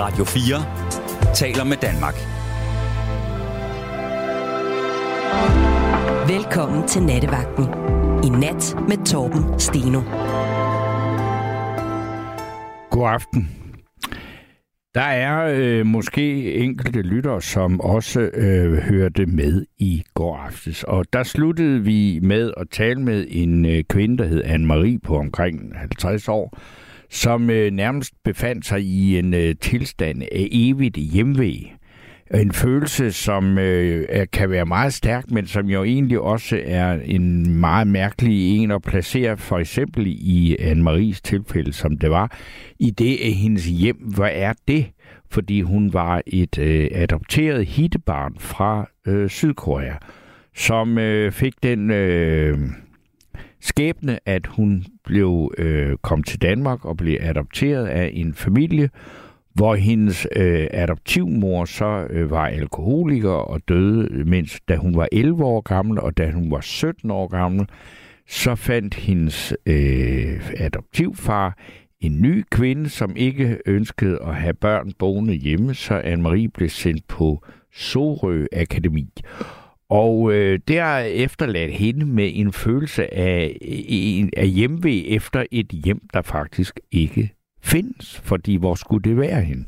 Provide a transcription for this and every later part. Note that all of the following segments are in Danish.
Radio 4 taler med Danmark. Velkommen til Nattevagten. I nat med Torben Steno. God aften. Der er øh, måske enkelte lyttere, som også øh, hørte med i går aftes. Og der sluttede vi med at tale med en øh, kvinde, der hed Anne-Marie på omkring 50 år, som øh, nærmest befandt sig i en øh, tilstand af evigt hjemvej. En følelse, som øh, er, kan være meget stærk, men som jo egentlig også er en meget mærkelig en at placere, for eksempel i Anne-Maries tilfælde, som det var, i det af hendes hjem. Hvad er det? Fordi hun var et øh, adopteret hittebarn fra øh, Sydkorea, som øh, fik den øh, skæbne, at hun blev øh, kom til Danmark og blev adopteret af en familie, hvor hendes øh, adoptivmor så øh, var alkoholiker og døde, mens da hun var 11 år gammel, og da hun var 17 år gammel, så fandt hendes øh, adoptivfar en ny kvinde, som ikke ønskede at have børn boende hjemme, så Anne-Marie blev sendt på Sorø Akademi. Og øh, det har efterladt hende med en følelse af, af hjemvej efter et hjem, der faktisk ikke findes, fordi hvor skulle det være hende?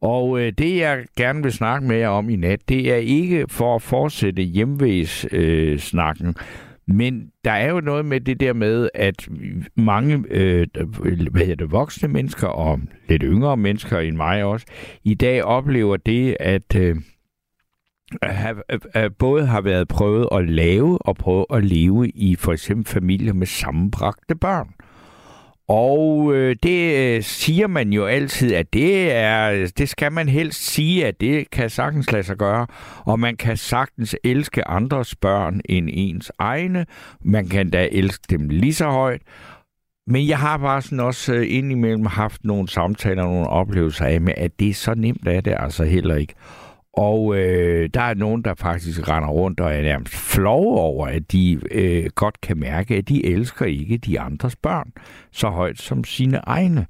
Og øh, det, jeg gerne vil snakke med jer om i nat, det er ikke for at fortsætte hjemvægssnakken, øh, men der er jo noget med det der med, at mange øh, hvad hedder det, voksne mennesker og lidt yngre mennesker end mig også, i dag oplever det, at øh, have, øh, øh, både har været prøvet at lave og prøve at leve i for eksempel familier med sammenbragte børn. Og øh, det øh, siger man jo altid, at det er, det skal man helst sige, at det kan sagtens lade sig gøre. Og man kan sagtens elske andres børn end ens egne. Man kan da elske dem lige så højt. Men jeg har bare sådan også øh, indimellem haft nogle samtaler og nogle oplevelser af med, at det er så nemt er det altså heller ikke. Og øh, der er nogen, der faktisk render rundt og er nærmest flove over, at de øh, godt kan mærke, at de elsker ikke de andres børn så højt som sine egne.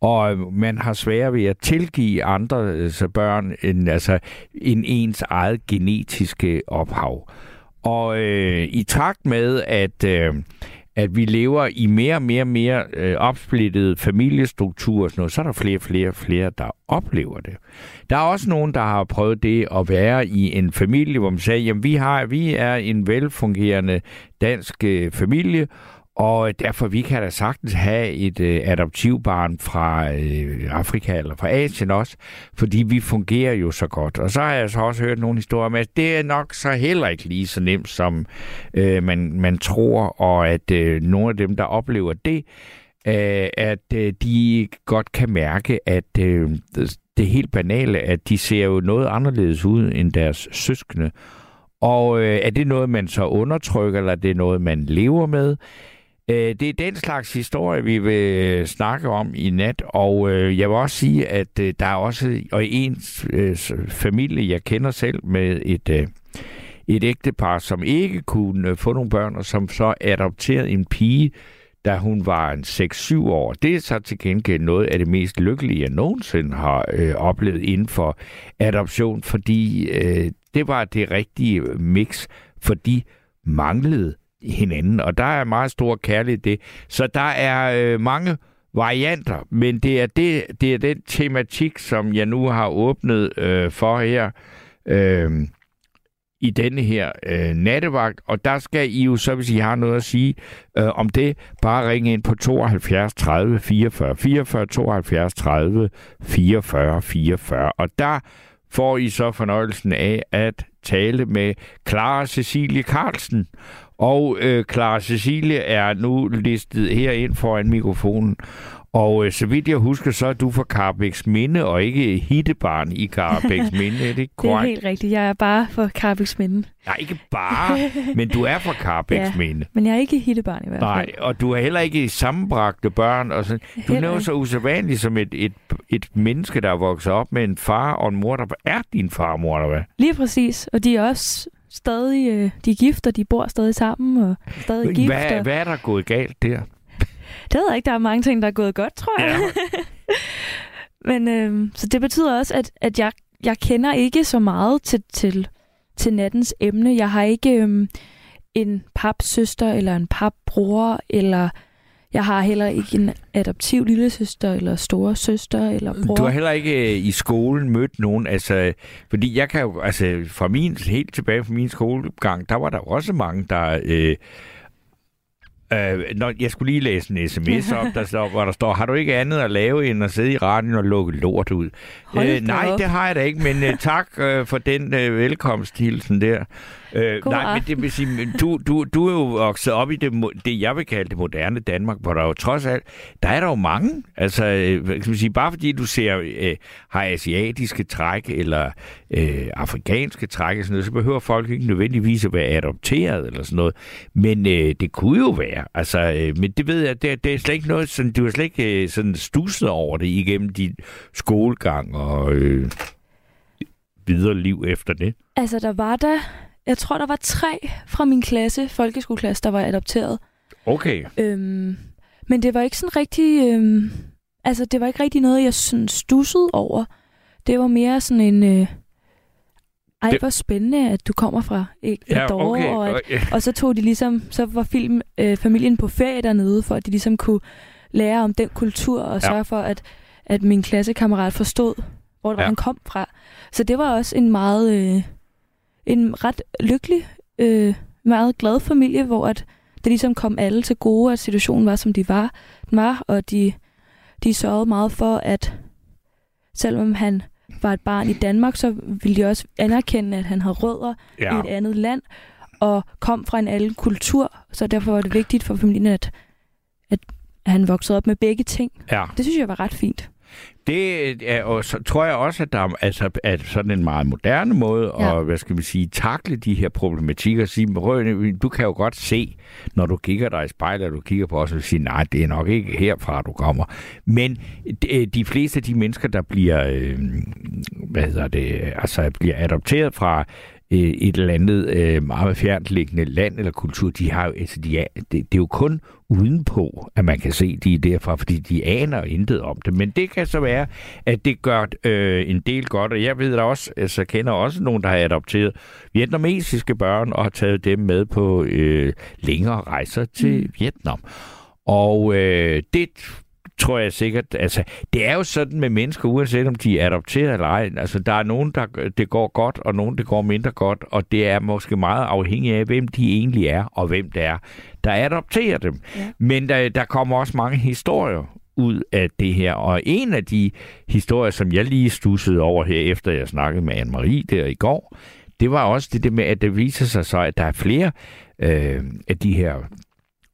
Og øh, man har svært ved at tilgive andre altså børn end, altså, end ens eget genetiske ophav. Og øh, i takt med, at øh, at vi lever i mere og mere, mere øh, opsplittede familiestrukturer og sådan noget, så er der flere og flere flere, der oplever det. Der er også nogen, der har prøvet det at være i en familie, hvor man siger, jamen vi, har, vi er en velfungerende dansk øh, familie, og derfor vi kan da sagtens have et øh, adoptivbarn fra øh, Afrika eller fra Asien også, fordi vi fungerer jo så godt. Og så har jeg så også hørt nogle historier om, at det er nok så heller ikke lige så nemt, som øh, man, man tror, og at øh, nogle af dem, der oplever det, øh, at øh, de godt kan mærke, at øh, det er helt banale, at de ser jo noget anderledes ud end deres søskende. Og øh, er det noget, man så undertrykker, eller er det noget, man lever med? Øh, det er den slags historie, vi vil snakke om i nat, og øh, jeg vil også sige, at øh, der er også og en øh, familie, jeg kender selv med et, øh, et ægtepar, som ikke kunne få nogle børn, og som så adopterede en pige, da hun var en 6-7 år. Det er så til gengæld noget af det mest lykkelige, jeg nogensinde har øh, oplevet inden for adoption, fordi øh, det var det rigtige mix, for de manglede hinanden, og der er meget stor kærlighed det. Så der er øh, mange varianter, men det er, det, det er den tematik, som jeg nu har åbnet øh, for her øh, i denne her øh, nattevagt, og der skal I jo så, hvis I har noget at sige øh, om det, bare ringe ind på 72 30 44 44, 72 30 44 44, og der får I så fornøjelsen af at tale med Clara Cecilie Carlsen. Og øh, Clara Cecilie er nu listet herind foran mikrofonen. Og øh, så vidt jeg husker, så er du fra Carbæks Minde, og ikke hittebarn i Carbæks Minde. Er det korrekt? Det er helt rigtigt. Jeg er bare fra Carbæks Minde. Nej, ikke bare, men du er fra Carbæks ja, Minde. men jeg er ikke hittebarn i hvert fald. Nej, og du er heller ikke sammenbragte børn. Og sådan. Du er så usædvanlig som et, et, et menneske, der er vokset op med en far og en mor, der er din far og mor, eller hvad? Lige præcis, og de er også stadig, øh, de er gift, og de bor stadig sammen, og stadig gift. Hvad, og... hvad er der gået galt der? Det ved jeg ikke. Der er mange ting, der er gået godt, tror jeg. Ja. Men øh, så det betyder også, at, at jeg, jeg kender ikke så meget til, til, til nattens emne. Jeg har ikke øh, en papsøster eller en papbror, eller jeg har heller ikke en adoptiv lillesøster eller store søster eller bror. Du har heller ikke øh, i skolen mødt nogen, altså, fordi jeg kan jo, altså, fra min, helt tilbage fra min skolegang, der var der også mange, der... Øh, Øh, når, jeg skulle lige læse en sms op, der står, hvor der står, har du ikke andet at lave end at sidde i radioen og lukke lort ud? Øh, nej, op. det har jeg da ikke, men øh, tak øh, for den øh, velkomsthilsen der. Øh, God nej, men det vil sige, men du, du, du er jo vokset op i det, det, jeg vil kalde det moderne Danmark, hvor der jo trods alt, der er der jo mange. Altså, øh, hvad kan man sige, bare fordi du ser, øh, har asiatiske træk, eller øh, afrikanske træk, og sådan noget, så behøver folk ikke nødvendigvis at være adopteret, eller sådan noget. Men øh, det kunne jo være. Altså, øh, men det ved jeg, det, det er slet ikke noget, sådan, du har slet ikke øh, sådan stusset over det igennem din skolegang og øh, videre liv efter det. Altså, der var der, jeg tror, der var tre fra min klasse, folkeskoleklasse, der var adopteret. Okay. Øhm, men det var ikke sådan rigtig, øhm, altså det var ikke rigtig noget, jeg sådan stussede over. Det var mere sådan en, øh, ej, Det- hvor spændende, at du kommer fra Ecuador, okay. og, at, og så tog de ligesom, så var film, øh, familien på ferie dernede, for at de ligesom kunne lære om den kultur, og Ja. sørge for, at, at min klassekammerat forstod, hvor Ja. han kom fra. Så det var også en meget, øh, en ret lykkelig, øh, meget glad familie, hvor at det ligesom kom alle til gode, at situationen var, som de var, den var og de, de sørgede meget for, at selvom han var et barn i Danmark, så ville de også anerkende, at han havde rødder ja. i et andet land, og kom fra en anden kultur, så derfor var det vigtigt for familien, at, at han voksede op med begge ting. ja. Det synes jeg var ret fint. Det er, og så tror jeg også, at der er altså, at sådan en meget moderne måde Ja. at, hvad skal man sige, takle de her problematikker. Sige, "Røn, du kan jo godt se, når du kigger dig i spejlet, og du kigger på os og siger, nej, det er nok ikke herfra, du kommer. Men de, de fleste af de mennesker, der bliver, øh, hvad hedder det, altså bliver adopteret fra øh, et eller andet øh, meget fjerntliggende land eller kultur, de har jo, altså de er, det, det er jo kun udenpå, at man kan se, de er derfra, fordi de aner intet om det. Men det kan så være, at det gør øh, en del godt, og jeg ved da også, altså kender også nogen, der har adopteret vietnamesiske børn og har taget dem med på øh, længere rejser til mm. Vietnam. Og øh, det tror jeg sikkert, altså det er jo sådan med mennesker, uanset om de er adopteret eller ej, altså der er nogen, der det går godt, og nogen, det går mindre godt, og det er måske meget afhængigt af, hvem de egentlig er, og hvem det er, der adopterer dem. Ja. Men der, der kommer også mange historier ud af det her, og en af de historier, som jeg lige stussede over her, efter jeg snakkede med Anne-Marie der i går, det var også det, der med, at det viser sig så, at der er flere øh, af de her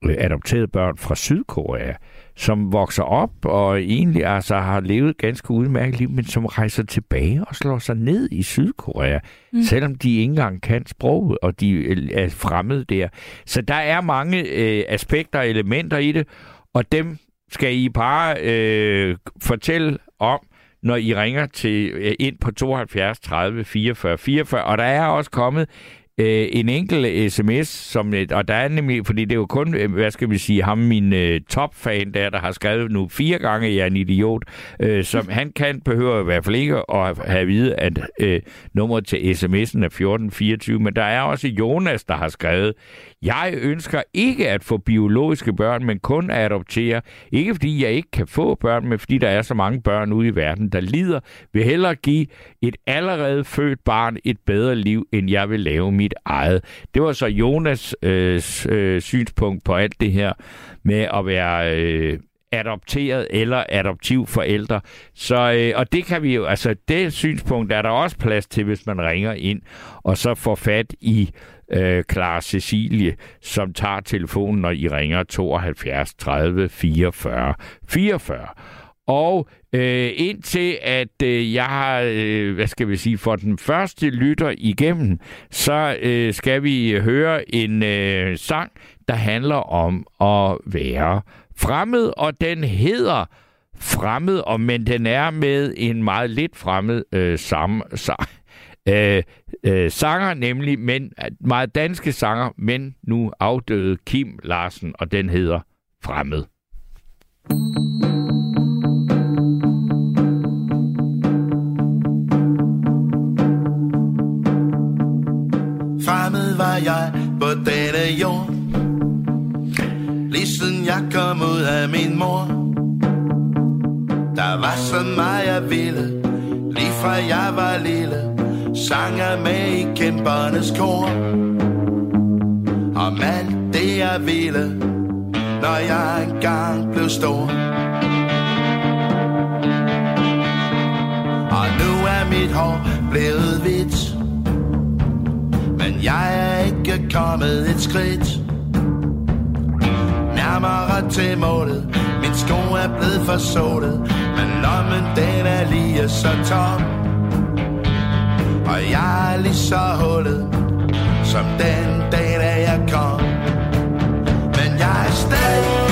øh, adopterede børn fra Sydkorea, som vokser op og egentlig altså har levet et ganske udmærket liv, men som rejser tilbage og slår sig ned i Sydkorea, mm. selvom de ikke engang kan sproget, og de øh, er fremmede der. Så der er mange øh, aspekter og elementer i det, og dem skal I bare øh, fortælle om, når I ringer til øh, ind på 72 30 44 44. Og der er også kommet øh, en enkelt sms, som, øh, og der er nemlig, fordi det er jo kun, øh, hvad skal vi sige, ham min øh, topfan der, der har skrevet nu fire gange, jeg er en idiot, øh, som han kan behøver i hvert fald ikke at have at vide, at øh, nummeret til sms'en er 1424, men der er også Jonas, der har skrevet, jeg ønsker ikke at få biologiske børn, men kun at adoptere. Ikke fordi jeg ikke kan få børn, men fordi der er så mange børn ude i verden, der lider. Vil hellere give et allerede født barn et bedre liv, end jeg vil lave mit eget. Det var så Jonas øh, øh, synspunkt på alt det her med at være... Øh, adopteret eller adoptiv forældre. Så, øh, og det kan vi jo, altså det synspunkt er der også plads til, hvis man ringer ind og så får fat i øh, Clara Cecilie, som tager telefonen, når I ringer 72 30 44 44. Og øh, indtil at øh, jeg har, øh, hvad skal vi sige, for den første lytter igennem, så øh, skal vi høre en øh, sang, der handler om at være fremmed, og den hedder Fremmed, og men den er med en meget lidt fremmed øh, sam, sang, øh, øh, sanger, nemlig men, øh, meget danske sanger, men nu afdøde Kim Larsen, og den hedder Fremmed. fremmed var jeg på denne jord. Lige siden jeg kom ud af min mor. Der var så meget jeg ville, lige fra jeg var lille. Sang jeg med i kæmpernes kor. Om alt det jeg ville, når jeg engang blev stor. Og nu er mit hår blevet hvidt men jeg er ikke kommet et skridt nærmere til målet. Min sko er blevet forsålet Men lommen den er lige så tom. Og jeg er lige så hullet Som den dag da jeg kom. Men jeg er stadig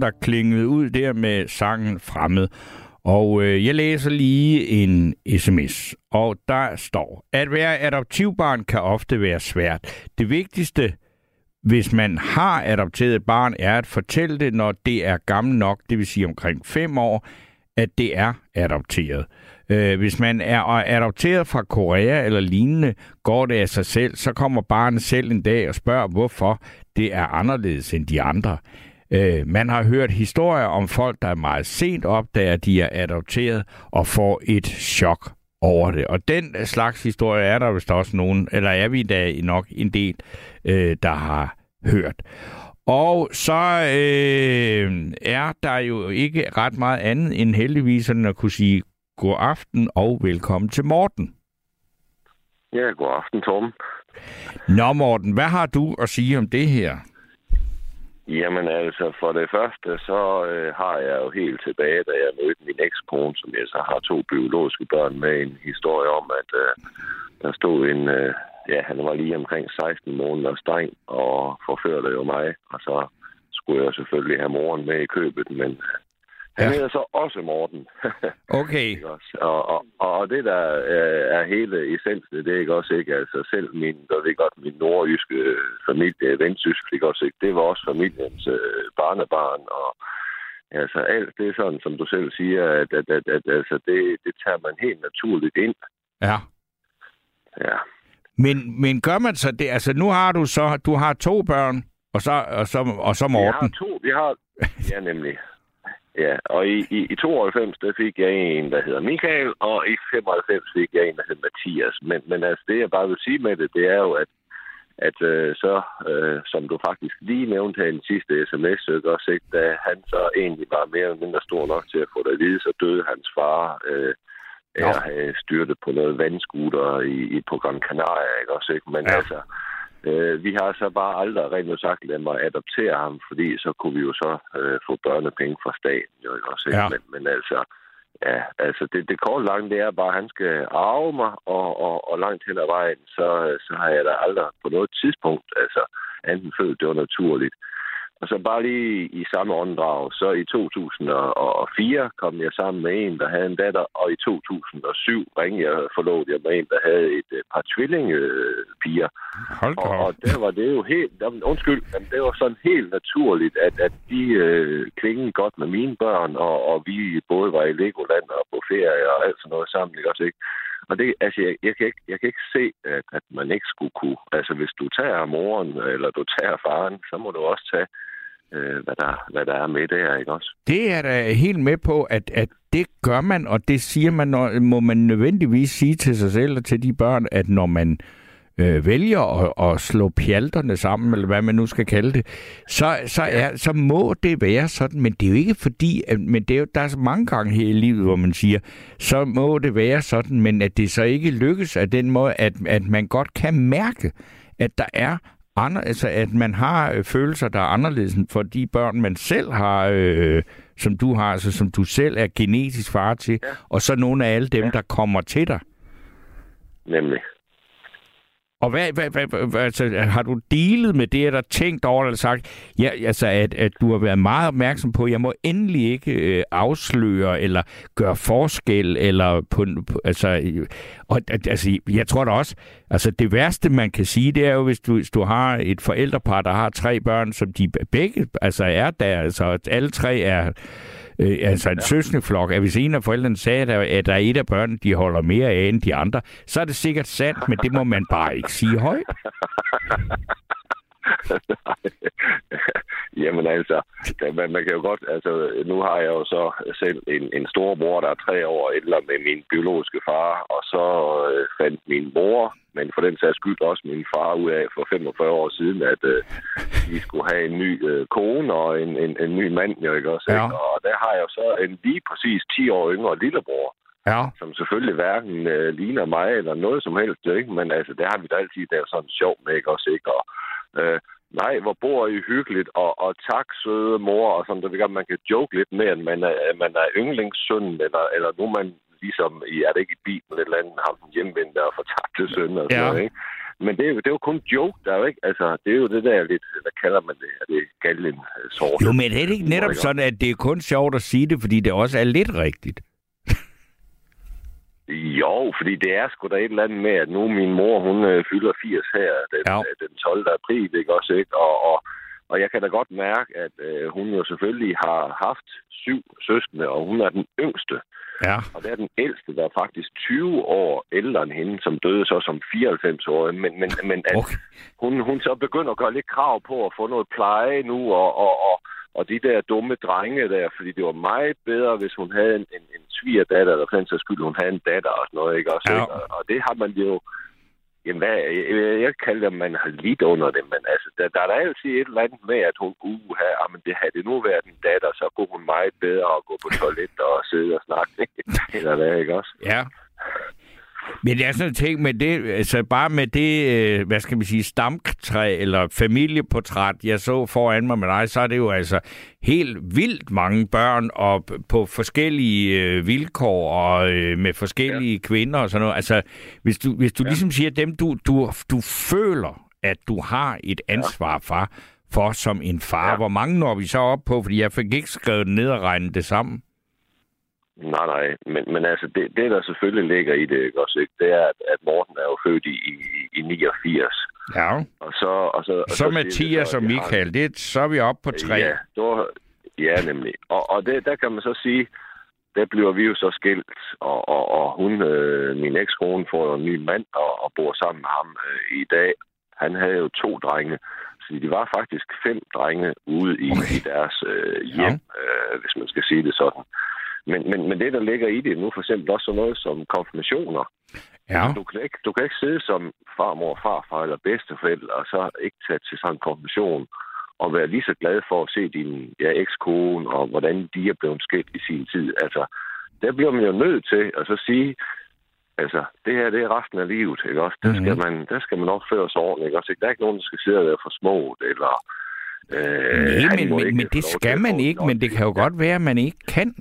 Der klingede ud der med sangen Fremmed. Og øh, jeg læser lige en sms, og der står, at være adoptivbarn kan ofte være svært. Det vigtigste, hvis man har adopteret et barn, er at fortælle det, når det er gammel nok, det vil sige omkring fem år, at det er adopteret. Øh, hvis man er adopteret fra Korea eller lignende, går det af sig selv, så kommer barnet selv en dag og spørger, hvorfor det er anderledes end de andre. Øh, man har hørt historier om folk, der er meget sent opdager, at de er adopteret og får et chok over det. Og den slags historie er der vist også nogen, eller er vi da nok en del, øh, der har hørt. Og så øh, er der jo ikke ret meget andet end heldigvis at kunne sige god aften og velkommen til Morten. Ja, god aften, Torben. Nå Morten, hvad har du at sige om det her? Jamen altså, for det første, så øh, har jeg jo helt tilbage, da jeg mødte min ekskone, som jeg så har to biologiske børn med, en historie om, at øh, der stod en, øh, ja, han var lige omkring 16 måneder streng og forførte jo mig, og så skulle jeg selvfølgelig have moren med i købet, men øh, øh, han Ja. hedder så også Morten. Okay, Ikke også? Og, og, og det, der øh, er hele essensen, det er ikke også ikke, altså selv min, der ved godt, min nordjyske øh, familie, vendsysk, ikke også ikke, det var også familiens øh, barnebarn, og altså alt det er sådan, som du selv siger, at, at, at, at altså, det, det tager man helt naturligt ind. ja. Ja. Men, men gør man så det? Altså nu har du så, du har to børn, og så, og så, og så Vi har Morten. to, vi har, ja nemlig. Ja, og i, i, i 92, der fik jeg en, der hedder Michael, og i 95 fik jeg en, der hedder Mathias. Men, men altså, det jeg bare vil sige med det, det er jo, at, at øh, så, øh, som du faktisk lige nævnte her i den sidste sms, ikke også, ikke, da han så egentlig var mere eller mindre stor nok til at få det at vide, så døde hans far øh, af at have styrtet på noget vandskuter i, i, på Gran Canaria, ikke også, ikke? Men ja. altså, øh, vi har så bare aldrig rent sagt ladet mig adoptere ham, fordi så kunne vi jo så øh, få børnepenge fra staten, jo, også? Ja. Men, men altså, Ja, altså det, det korte lange, det er bare, at han skal arve mig, og, og, og langt hen ad vejen, så, så har jeg da aldrig på noget tidspunkt, altså enten følt, det var naturligt. Og så bare lige i samme åndedrag, så i 2004 kom jeg sammen med en, der havde en datter, og i 2007 ringede jeg forlod jeg med en, der havde et øh, par tvillingepiger. Hold Og, og der var det jo helt, jamen, undskyld, men det var sådan helt naturligt, at, at de øh, klingede godt med mine børn, og, og vi både var i Legoland og på ferie og alt sådan noget sammen, ikke også, ikke? Og det, altså, jeg, jeg, kan ikke, jeg kan ikke se, at, at man ikke skulle kunne. Altså, hvis du tager moren, eller du tager faren, så må du også tage, øh, hvad, der, hvad der er med der, ikke også? Det er da helt med på, at, at det gør man, og det siger man, når, må man nødvendigvis sige til sig selv og til de børn, at når man øh, vælger at, at slå pjalterne sammen, eller hvad man nu skal kalde det, så, så, er, så må det være sådan, men det er jo ikke fordi, at, men det er jo, der er så mange gange her i livet, hvor man siger, så må det være sådan, men at det så ikke lykkes af den måde, at, at man godt kan mærke, at der er andre, altså at man har øh, følelser, der er anderledes for de børn, man selv har, øh, som du har, altså som du selv er genetisk far til, ja. og så nogle af alle dem, ja. der kommer til dig. Nemlig. Og hvad, hvad, hvad, hvad altså, har du dealet med det, eller tænkt over det, eller sagt, ja, altså, at, at du har været meget opmærksom på, at jeg må endelig ikke øh, afsløre, eller gøre forskel, eller på, på altså, øh, og, altså, jeg tror da også, altså det værste, man kan sige, det er jo, hvis du, hvis du har et forældrepar, der har tre børn, som de begge, altså er der, altså alle tre er, øh, altså en ja. søskendeflok, at hvis en af forældrene sagde, at der, at der er et af børnene, de holder mere af end de andre, så er det sikkert sandt, men det må man bare ikke sige højt. Jamen altså, man, man kan jo godt, altså nu har jeg jo så selv en, en stor bror, der er tre år ældre med min biologiske far, og så øh, fandt min mor, men for den sags skyld også min far ud af for 45 år siden, at øh, vi skulle have en ny øh, kone og en, en, en ny mand, jo ikke også? Ja. Og der har jeg jo så en lige præcis 10 år yngre lillebror, Ja. som selvfølgelig hverken øh, ligner mig eller noget som helst, ikke? men altså, det har vi da altid der sådan sjov med, ikke også, ikke? Og, øh, nej, hvor bor I hyggeligt, og, og tak, søde mor, og sådan, der vil godt, man kan joke lidt med, at man er, man er yndlingssøn, eller, eller nu man ligesom, i, er det ikke i bilen, eller andet, ham den hjemvendte og fortabte søn, og sådan Ja. noget, ikke? Men det er, jo, det er jo kun joke, der er jo ikke, altså, det er jo det der lidt, hvad kalder man det, er det gallen sort? Jo, men er det ikke netop sådan, at det er kun sjovt at sige det, fordi det også er lidt rigtigt? Jo, fordi det er sgu da et eller andet med, at nu min mor, hun øh, fylder 80 her den, Ja. ja. den 12. april, ikke også, ikke? Og, og, og jeg kan da godt mærke, at øh, hun jo selvfølgelig har haft syv søskende, og hun er den yngste. Ja. Og det er den ældste, der er faktisk 20 år ældre end hende, som døde så som 94 år. Men, men, men at Okay. hun, hun så begynder at gøre lidt krav på at få noget pleje nu, og, og, og, og de der dumme drenge der, fordi det var meget bedre, hvis hun havde en, en, en svigerdatter, eller for den sags skyld, hun havde en datter og sådan noget, ikke også? Ja. Ikke? Og, og det har man jo... Jamen, hvad, jeg, jeg kalder det, at man har lidt under det, men altså, der, der er der altid et eller andet med, at hun, uh, her, men det havde det nu været en datter, så kunne hun meget bedre at gå på toilet og sidde og snakke, eller hvad, ikke også? Ja. Men jeg er sådan ting med det, altså bare med det, øh, hvad skal man sige, stamtræ eller familieportræt, jeg så foran mig med dig, så er det jo altså helt vildt mange børn og på forskellige øh, vilkår og øh, med forskellige ja. kvinder og sådan noget. Altså, hvis du, hvis du ja. ligesom siger dem, du, du, du føler, at du har et ansvar for, for som en far. Ja. hvor mange når vi så op på, fordi jeg fik ikke skrevet ned og regnet det sammen. Nej, nej, men, men altså, det, det, der selvfølgelig ligger i det, ikke også, ikke, det er, at, at Morten er jo født i, i, i 89. Ja. Og så, og så, og Så vi Mathias så, og vi har- Michael, det, så er vi oppe på tre. Ja, så, ja nemlig. Og, og det, der kan man så sige, der bliver vi jo så skilt, og, og, og hun, øh, min ekskone, får jo en ny mand og, og bor sammen med ham øh, i dag. Han havde jo to drenge, så de var faktisk fem drenge ude i, Okay. i deres øh, hjem, øh, hvis man skal sige det sådan. Men, men, men det, der ligger i det nu, for eksempel også sådan noget som konfirmationer. Ja. Du kan, ikke, du kan ikke sidde som farmor, farfar eller bedsteforældre, og så ikke tage til sådan en konfirmation og være lige så glad for at se din ja, ekskone, og hvordan de er blevet skilt i sin tid. Altså, der bliver man jo nødt til at så sige, altså, det her, det er resten af livet, ikke også? Der, skal, Mhm. man, der skal man opføre sig ordentligt, ikke også? Der er ikke nogen, der skal sidde og være for små, eller... Øh, Nej, men, men, men det skal man ikke, en men det kan jo godt være, at man ikke kan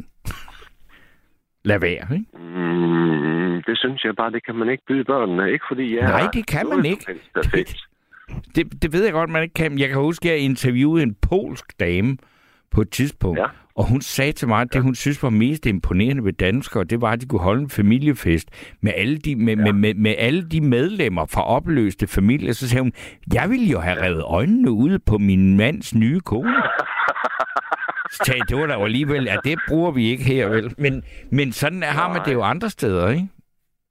lade være, ikke? Mm, det synes jeg bare, det kan man ikke byde børnene. Ikke fordi jeg Nej, er det kan man ikke. perfekt. Det, det ved jeg godt, man ikke kan. Jeg kan huske, at jeg interviewede en polsk dame på et tidspunkt, Ja. og hun sagde til mig, at det, hun synes var mest imponerende ved danskere, det var, at de kunne holde en familiefest med alle de, med, ja. med, med, med alle de medlemmer fra opløste familier. Så sagde hun, jeg ville jo have revet øjnene ud på min mands nye kone. Jeg, det var da alligevel, ja, det bruger vi ikke her, vel? Men, men sådan har man det jo andre steder, ikke?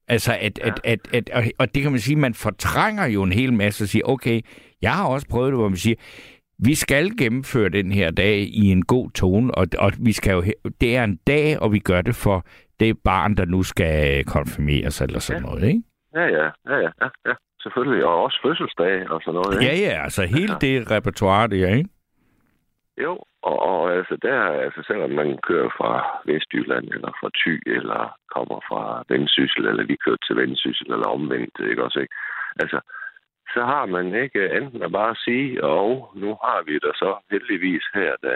Altså, at, at, at, at, og- og det kan man sige, man fortrænger jo en hel masse og siger, okay, jeg har også prøvet det, hvor man siger, vi skal gennemføre den her dag i en god tone, og, og vi skal jo, det er en dag, og vi gør det for det barn, der nu skal konfirmeres eller sådan Ja. noget, ikke? Ja, ja, ja, ja, ja, ja, selvfølgelig. Og også fødselsdag og sådan noget. Ja, ikke? ja, altså hele det repertoire der, ikke? Jo, og, og altså der, altså selvom man kører fra Vestjylland, eller fra Thy, eller kommer fra Vendsyssel, eller vi kører til Vendsyssel, eller omvendt, ikke også, ikke? Altså, så har man ikke enten at bare sige, og nu har vi det så heldigvis her, da,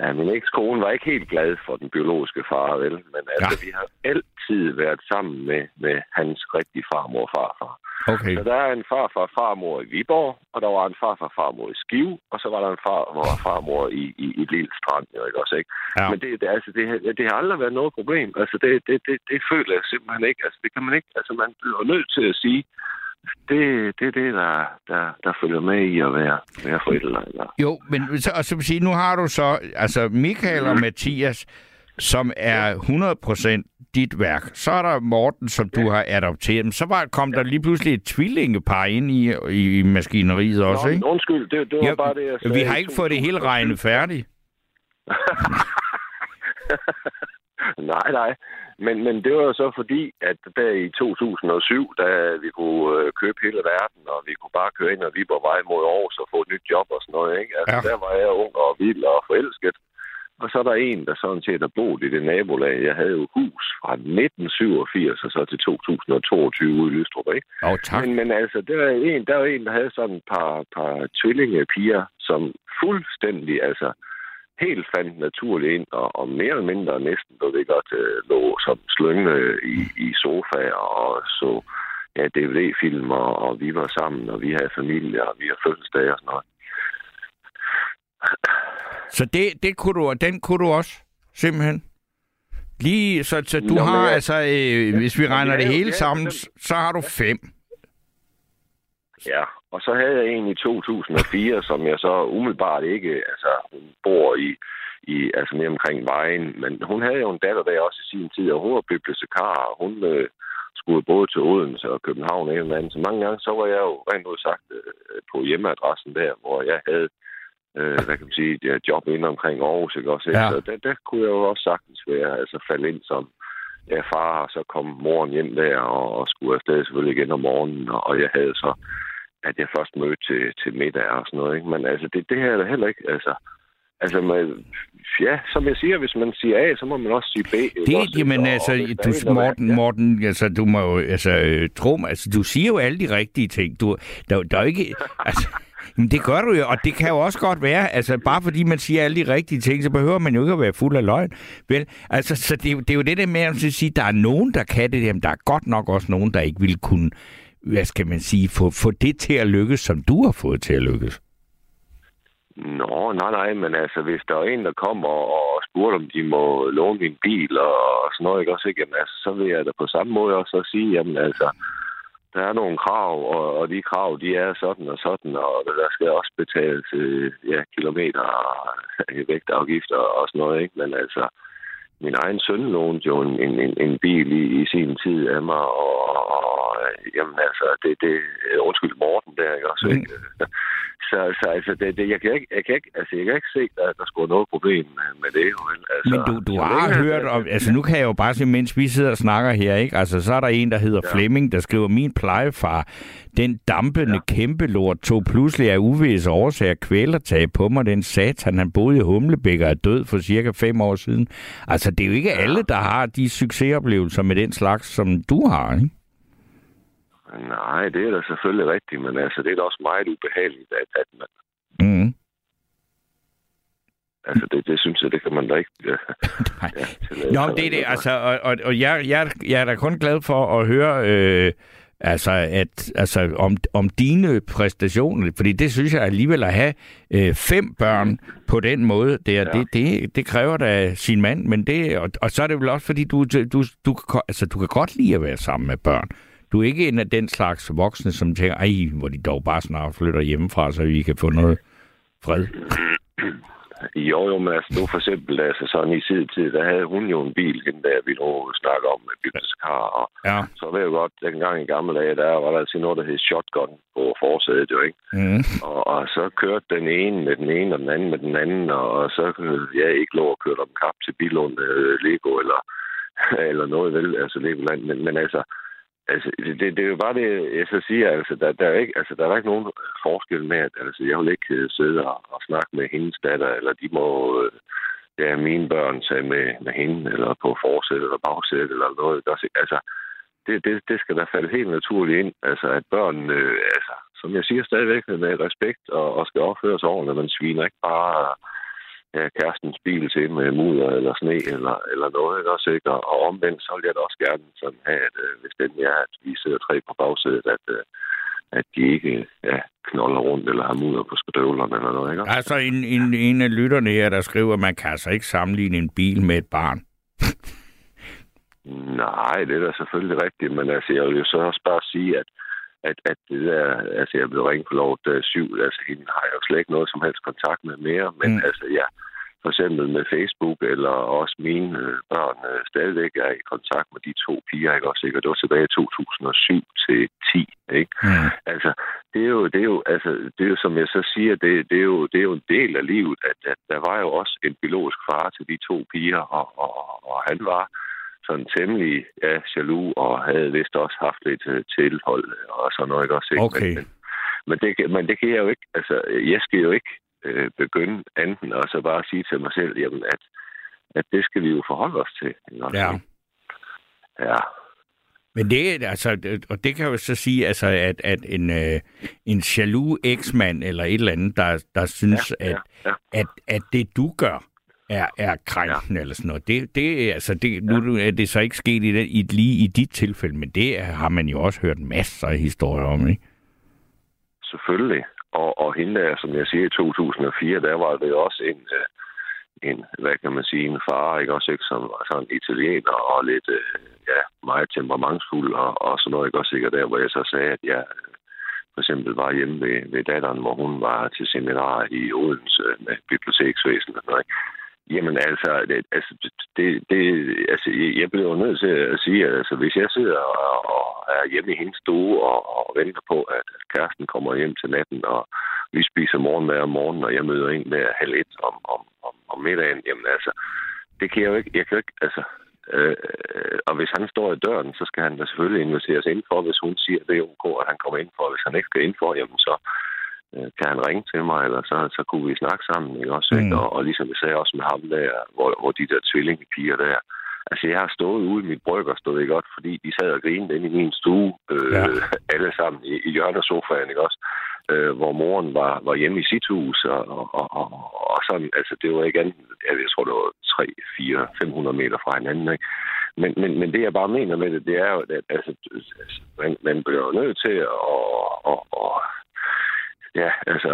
ja, min ekskone var ikke helt glad for den biologiske far, vel? Men altså, Ja. vi har altid været sammen med, med hans rigtige farmor og farfar. Okay. Så der er en farfar og farmor i Viborg, og der var en farfar og farmor i Skive, og så var der en farmor og farmor i, i, i Lille Strand, jo ikke også, ikke? Ja. Men det, det, altså, det, har- det har aldrig været noget problem. Altså, det, det, det, det føler jeg simpelthen ikke. Altså, det kan man ikke. Altså, man bliver nødt til at sige, det, det er det, der, der, der følger med i at være, være forældre. Eller? Jo, men så, og så vil sige, nu har du så, altså Michael og Mathias, som er 100% dit værk. Så er der Morten, som du har adopteret. Men så var, kom der lige pludselig et tvillingepar ind i, i, maskineriet også, Nå, ikke? undskyld, det, det var Ja, bare det, jeg sagde. vi har ikke fået det hele 2007. regnet færdigt. nej, nej. Men, men det var jo så fordi, at der i 2007, da vi kunne øh, købe hele verden, og vi kunne bare køre ind og Viborg vej mod Aarhus og få et nyt job og sådan noget, ikke? Altså, Ja. der var jeg ung og vild og forelsket. Og så er der en, der sådan set har boet i det nabolag. Jeg havde jo hus fra 1987 og så til 2022 ude i Lystrup, ikke? Åh, tak. Men, men altså, der er en, der var en, der havde sådan et par, par tvillingepiger, som fuldstændig, altså, helt fandt naturligt ind, og, og mere eller mindre næsten, du ved godt, øh, lå som slynge i, i sofaer og så ja, DVD-film, og, og vi var sammen, og vi havde familie, og vi havde fødselsdage og sådan noget. Så det, det kunne du, den kunne du også, simpelthen? Lige, så, så du Nå, har jeg- altså, øh, hvis vi regner jeg det hele er sammen, så har du fem. Ja, og så havde jeg en i 2004, som jeg så umiddelbart ikke, altså hun bor i, i altså mere omkring vejen, men hun havde jo en datter der også i sin tid, og hun var bibliotekar, og hun øh, skulle både til Odense og København og en eller anden. Så mange gange, så var jeg jo rent ud sagt øh, på hjemmeadressen der, hvor jeg havde, øh, hvad kan man sige, det her job inde omkring Aarhus, ikke også? ikke? Ja. Så der, der kunne jeg jo også sagtens være, altså falde ind som ja, far, og så kom moren hjem der og, og skulle afsted selvfølgelig igen om morgenen, og jeg havde så at jeg først mødte til, til middag og sådan noget. Ikke? Men altså, det, det her er da heller ikke... Altså, altså man, ja, som jeg siger, hvis man siger A, så må man også sige B. Det, også? jamen Og- altså, og du, Morten, ja. Morten, altså, du må jo, altså, øh, tro mig, altså, du siger jo alle de rigtige ting. Du, der, der er jo ikke, altså, men det gør du jo, og det kan jo også godt være, altså, bare fordi man siger alle de rigtige ting, så behøver man jo ikke at være fuld af løgn. Vel, altså, så det, er jo- det er jo det der med at sige, der er nogen, der kan det, jamen, der er godt nok også nogen, der ikke vil kunne, hvad skal man sige, få, få det til at lykkes, som du har fået til at lykkes. Nå, nej, nej, men altså, hvis der er en, der kommer og spurgte, om de må låne min bil og sådan noget, ikke også, ikke? Jamen, altså, så vil jeg da på samme måde også sige, jamen altså, der er nogle krav, og, og de krav, de er sådan og sådan, og der skal også betales øh, ja, kilometer vægtafgifter og sådan noget, ikke? Men altså, min egen søn lånte jo en, en, en, en bil i, i sin tid af mig, og, og jamen altså, det, det, undskyld Morten der, ikke også, ikke? Så, så altså, det, det, jeg, kan ikke, jeg, kan ikke, altså, jeg kan ikke se, at der skulle noget problem med, det. Vel? Altså, Men du, du har længe, hørt om... Altså, nu kan jeg jo bare sige, mens vi sidder og snakker her, ikke? Altså, så er der en, der hedder ja. Flemming, der skriver, min plejefar, den dampende ja. kæmpe lort, tog pludselig af uvisse årsager kvælertag på mig. Den satan, han boede i Humlebæk og er død for cirka fem år siden. Altså, det er jo ikke alle, der har de succesoplevelser med den slags, som du har, ikke? Nej, det er da selvfølgelig rigtigt, men altså, det er da også meget ubehageligt, at, at man... Mm. Altså, det, det synes jeg, det kan man da ikke... Ja, Nå, det er det, altså, og, og, og jeg, jeg, jeg er da kun glad for at høre... Øh, Altså, at, altså om, om dine præstationer, fordi det synes jeg alligevel at have øh, fem børn på den måde, det, er, ja. det, det, det kræver da sin mand, men det, og, og så er det vel også, fordi du, du, du, altså, du kan godt lide at være sammen med børn. Du er ikke en af den slags voksne, som tænker, ej, hvor de dog bare snart flytter hjemmefra, så vi kan få noget fred. Jo, jo, men altså nu for eksempel, altså sådan i sin tid, der havde hun jo en bil, hende der vi nu snakker om med bibliotekar, og Ja. så ved jeg jo godt, dengang i gamle dage, der var der altså noget, der hed shotgun på forsædet jo, ikke? Mm. Og, og så kørte den ene med den ene, og den anden med den anden, og, og så kunne jeg ikke lov at køre dem kap til Bilund, øh, Lego eller, eller noget, vel, altså Legoland, men, men altså, Altså, det, det, det er jo bare det, jeg så siger, altså, der, der, er ikke, altså, der er ikke nogen øh, forskel med, at altså, jeg vil ikke øh, sidde og, og snakke med hendes datter, eller de må, øh, ja, mine børn sagde med, med hende, eller på forsæt, eller bagsæt, eller noget. Der, altså, det, det, det skal da falde helt naturligt ind, altså, at børn, øh, altså, som jeg siger stadigvæk, med respekt og, og skal opføre sig ordentligt, man sviner ikke bare ja, kærestens bil til med mudder eller sne eller, eller noget, ikke også, ikke? Og, omvendt, så vil jeg da også gerne sådan have, at øh, hvis den er, at vi sidder tre på bagsædet, at, øh, at de ikke ja, knolder rundt eller har mudder på skadøvlerne eller noget, ikke? Der er så en, en, en af lytterne her, der skriver, at man kan altså ikke sammenligne en bil med et barn. Nej, det er da selvfølgelig rigtigt, men altså, jeg vil jo så også bare sige, at at, at det der, altså jeg blev ringet på lov der syv, altså hende har jeg jo slet ikke noget som helst kontakt med mere, men Mm. mm. altså ja, for eksempel med Facebook, eller også mine øh, børn øh, stadigvæk er i kontakt med de to piger, ikke også, ikke? Og det var tilbage i 2007 til 10, ikke? Mm. Altså, det er jo, det er jo, altså, det er jo, som jeg så siger, det, det, er jo, det er jo en del af livet, at, at der var jo også en biologisk far til de to piger, og, og, og han var sådan temmelig ja, jaloux, og havde vist også haft lidt øh, tilhold og sådan noget, ikke også? Ikke? Okay. Men, men, det, men det kan jeg jo ikke, altså, jeg skal jo ikke øh, begynde anden og så bare sige til mig selv, jamen, at, at det skal vi jo forholde os til. Ikke også? Ja. Ja. Men det, er, altså, og det kan jo så sige, altså, at, at en, øh, en jaloux eksmand eller et eller andet, der, der synes, Ja, at, ja, ja. At, at det du gør, er, er krænkende ja. eller sådan noget. Det, det, altså, det, nu er det så ikke sket i, det, i, lige i dit tilfælde, men det har man jo også hørt masser af historier om, ikke? Selvfølgelig. Og, og hende der, som jeg siger, i 2004, der var det også en, øh, en hvad kan man sige, en far, ikke også, ikke, som var sådan italiener og lidt, øh, ja, meget temperamentsfuld og, og sådan noget, ikke også, ikke, og der, hvor jeg så sagde, at jeg øh, for eksempel var hjemme ved, ved datteren, hvor hun var til seminar i Odense med biblioteksvæsen og sådan noget, ikke? Jamen altså, det, altså, det, det, altså, jeg bliver jo nødt til at sige, at altså, hvis jeg sidder og, og er hjemme i hendes stue og, og venter på, at kæresten kommer hjem til natten, og vi spiser morgenmad om morgenen, og jeg møder en der halv et om, om, om, om middagen, jamen altså, det kan jeg jo ikke, jeg kan jo ikke, altså, øh, øh og hvis han står i døren, så skal han da selvfølgelig inviteres indenfor, hvis hun siger, at det er ok, at han kommer indenfor, hvis han ikke skal indenfor, jamen så, øh, kan han ringe til mig, eller så, så kunne vi snakke sammen, ikke også? Ikke? Mm. Og, og ligesom jeg sagde også med ham der, hvor, hvor de der tvillingepiger der, altså jeg har stået ude i mit brygger, stod det godt, fordi de sad og grinede inde i min stue, øh, Ja. alle sammen i, i hjørnesofaen, ikke også? Øh, hvor moren var, var hjemme i sit hus, og, og, og, og, og sådan, altså det var ikke andet, jeg, jeg tror det var 3, 4, 500 meter fra hinanden, ikke? Men, men, men det, jeg bare mener med det, det er jo, at altså, man, man bliver nødt til at, at, at, ja, altså,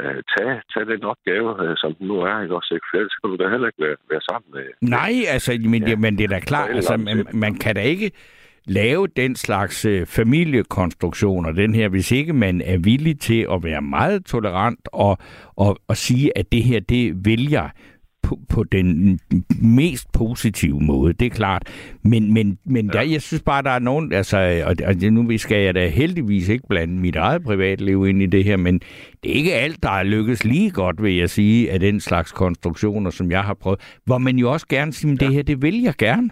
øh, tage, tage den opgave, øh, som den nu er, ikke også? Ikke? For ellers kan du da heller ikke være, være sammen med... Nej, altså, men, ja. Men det er da klart, For altså, man, man kan da ikke lave den slags øh, familiekonstruktioner, den her, hvis ikke man er villig til at være meget tolerant og, og, og sige, at det her, det vil jeg på, på den mest positive måde, det er klart. Men, men, men ja. der, jeg synes bare, der er nogen, altså, og, og nu skal jeg da heldigvis ikke blande mit eget privatliv ind i det her, men det er ikke alt, der er lykkes lige godt, vil jeg sige, af den slags konstruktioner, som jeg har prøvet. Hvor man jo også gerne siger, det her, det vil jeg gerne.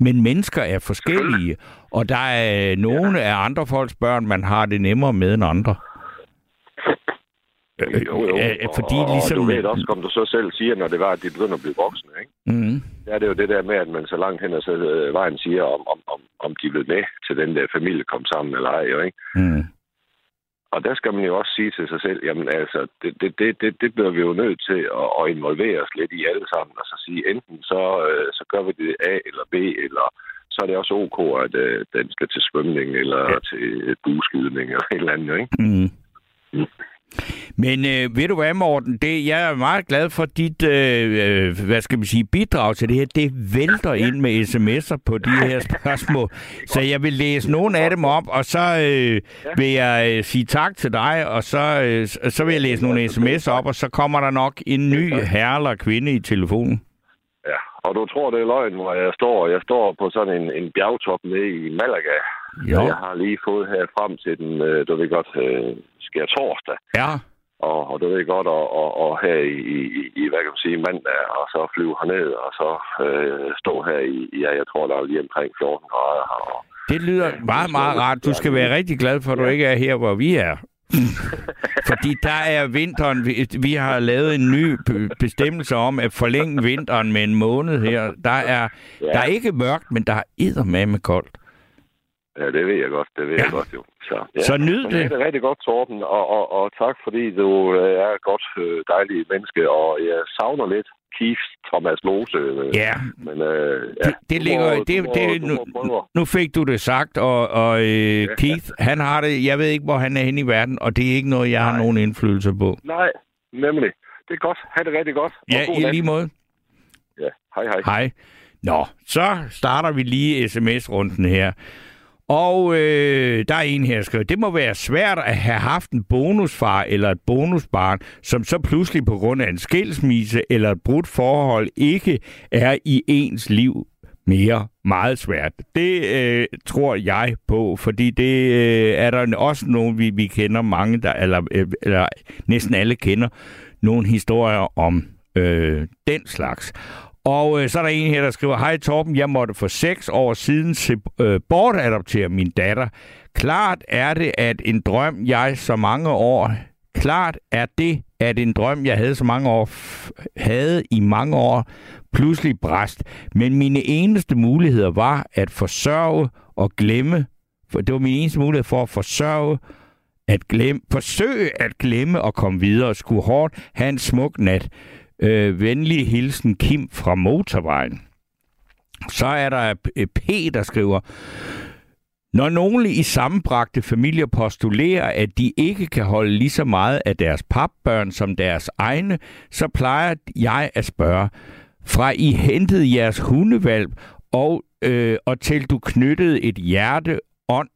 Men mennesker er forskellige, og der er nogle af andre folks børn, man har det nemmere med end andre. Øh, jo, jo. Øh, fordi og, ligesom... Og du ved også, som du så selv siger, når det var, at de begynder at blive voksne, ikke? Mm. Der er det jo det der med, at man så langt hen ad så øh, vejen siger, om, om, om, om de vil med til den der familie kom sammen eller ej, jo, ikke? Mm. Og der skal man jo også sige til sig selv, jamen altså, det, det, det, det, det bliver vi jo nødt til at, at involvere os lidt i alle sammen, og så sige, enten så, øh, så gør vi det A eller B, eller så er det også ok, at øh, den skal til svømning, eller ja. til buskydning, eller et eller andet, ikke? Mm. Mm. Men øh, ved du hvad, Morten? Det, jeg er meget glad for dit, øh, øh hvad skal man sige, bidrag til det her. Det vælter ind med sms'er på de her spørgsmål. Så jeg vil læse nogle af dem op, og så øh, vil jeg øh, sige tak til dig, og så, øh, så vil jeg læse nogle sms'er op, og så kommer der nok en ny herre eller kvinde i telefonen. Ja, og du tror, det er løgn, hvor jeg står. Jeg står på sådan en, en bjergtop nede i Malaga. Jo. Jeg har lige fået her frem til den, øh, du ved godt, øh, sker torsdag. Ja. Og, og du ved godt, og, og, og her i, i, i, hvad kan man sige, mandag, og så flyve herned, og så øh, stå her i, ja, jeg tror, der er lige omkring 14 grader her. Og, det lyder ja, meget, meget rart. Du skal være rigtig glad for, at du ikke er her, hvor vi er. Fordi der er vinteren, vi, vi har lavet en ny bestemmelse om at forlænge vinteren med en måned her. Der er, ja. der er ikke mørkt, men der er med koldt. Ja, det ved jeg godt. Det ved ja. jeg godt, jo. Så, ja. så nyd det. Det er rigtig godt, Torben, og, og, og tak, fordi du øh, er et godt, øh, dejligt menneske, og jeg savner lidt Keith Thomas Lose. Øh, ja, men, øh, ja. det, det ligger... Må, det, må, det, nu, nu fik du det sagt, og, og øh, ja, Keith, han har det... Jeg ved ikke, hvor han er henne i verden, og det er ikke noget, jeg Nej. har nogen indflydelse på. Nej, nemlig. Det er godt. Ha' det rigtig godt. Ja, i lige måde. Ja, hej hej. Hej. Nå, så starter vi lige sms-runden her. Og øh, der er en her, der skriver, det må være svært at have haft en bonusfar eller et bonusbarn, som så pludselig på grund af en skilsmisse eller et brudt forhold ikke er i ens liv mere meget svært. Det øh, tror jeg på, fordi det øh, er der også nogen, vi, vi kender mange, der, eller, øh, eller næsten alle kender, nogle historier om øh, den slags. Og øh, så er der en her, der skriver, Hej Torben, jeg måtte for seks år siden se, øh, bortadoptere min datter. Klart er det, at en drøm, jeg så mange år... Klart er det, at en drøm, jeg havde så mange år, havde i mange år, pludselig bræst. Men mine eneste muligheder var at forsørge og glemme. For det var min eneste mulighed for at forsørge at glemme, forsøge at glemme og komme videre. Skulle hårdt have en smuk nat. Øh, venlig hilsen Kim fra Motorvejen. Så er der P, øh, der skriver, når nogle i sammenbragte familier postulerer, at de ikke kan holde lige så meget af deres papbørn som deres egne, så plejer jeg at spørge, fra I hentede jeres hundevalp og, øh, og til du knyttede et hjerte ånd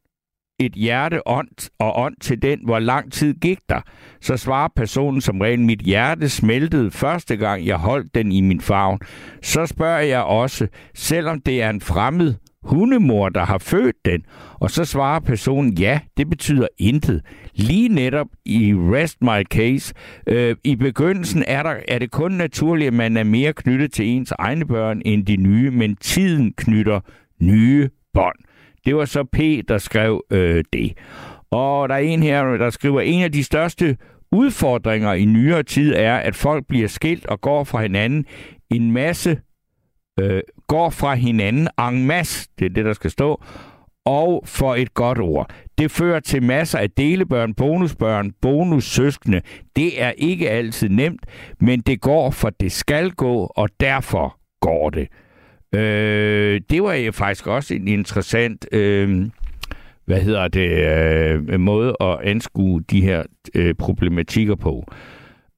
et hjerte ånd og ånd til den, hvor lang tid gik der, så svarer personen som regel, mit hjerte smeltede første gang, jeg holdt den i min favn. Så spørger jeg også, selvom det er en fremmed hundemor, der har født den, og så svarer personen, ja, det betyder intet. Lige netop i Rest My Case, øh, i begyndelsen er, der, er det kun naturligt, at man er mere knyttet til ens egne børn end de nye, men tiden knytter nye bånd. Det var så P, der skrev øh, det. Og der er en her, der skriver, en af de største udfordringer i nyere tid er, at folk bliver skilt og går fra hinanden en masse, øh, går fra hinanden en masse, det er det, der skal stå, og for et godt ord. Det fører til masser af delebørn, bonusbørn, bonussøskende. Det er ikke altid nemt, men det går, for det skal gå, og derfor går det. Øh, det var jo faktisk også en interessant øh, hvad hedder det, øh, måde at anskue de her øh, problematikker på.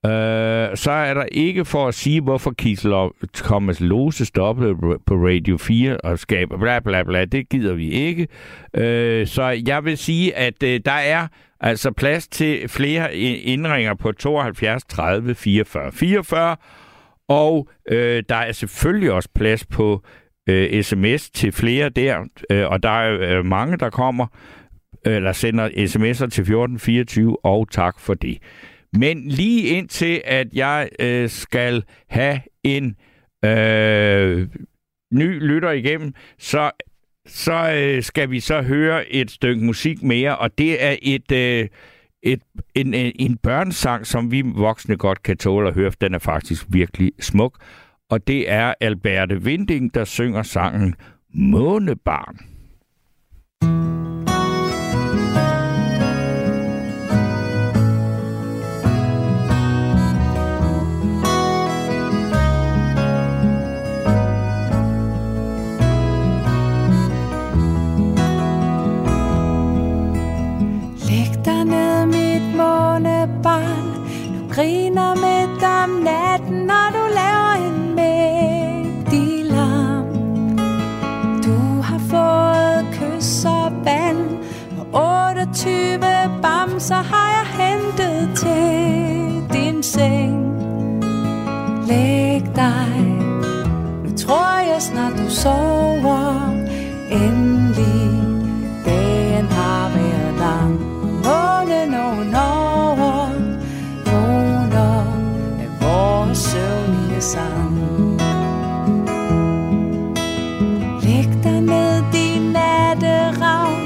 Øh, så er der ikke for at sige, hvorfor Kisel Thomas Lose stoppede på Radio 4 og skaber bla bla bla. Det gider vi ikke. Øh, så jeg vil sige, at øh, der er altså plads til flere indringer på 72 30 44 44 og øh, der er selvfølgelig også plads på øh, sms til flere der, øh, og der er øh, mange, der kommer eller sender sms'er til 1424, og tak for det. Men lige indtil, at jeg øh, skal have en øh, ny lytter igennem, så, så øh, skal vi så høre et stykke musik mere, og det er et... Øh, et, en, en, en børnesang, som vi voksne godt kan tåle at høre, for den er faktisk virkelig smuk. Og det er Alberte Vinding, der synger sangen Månebarn. Griner med om natten, når du laver en mægtig larm. Du har fået kys og vand, og 28 bamser har jeg hentet til din seng. Læg dig, nu tror jeg snart du sover endelig. Når vågner af vores søvnige sang. Læg dig ned, din natteravn.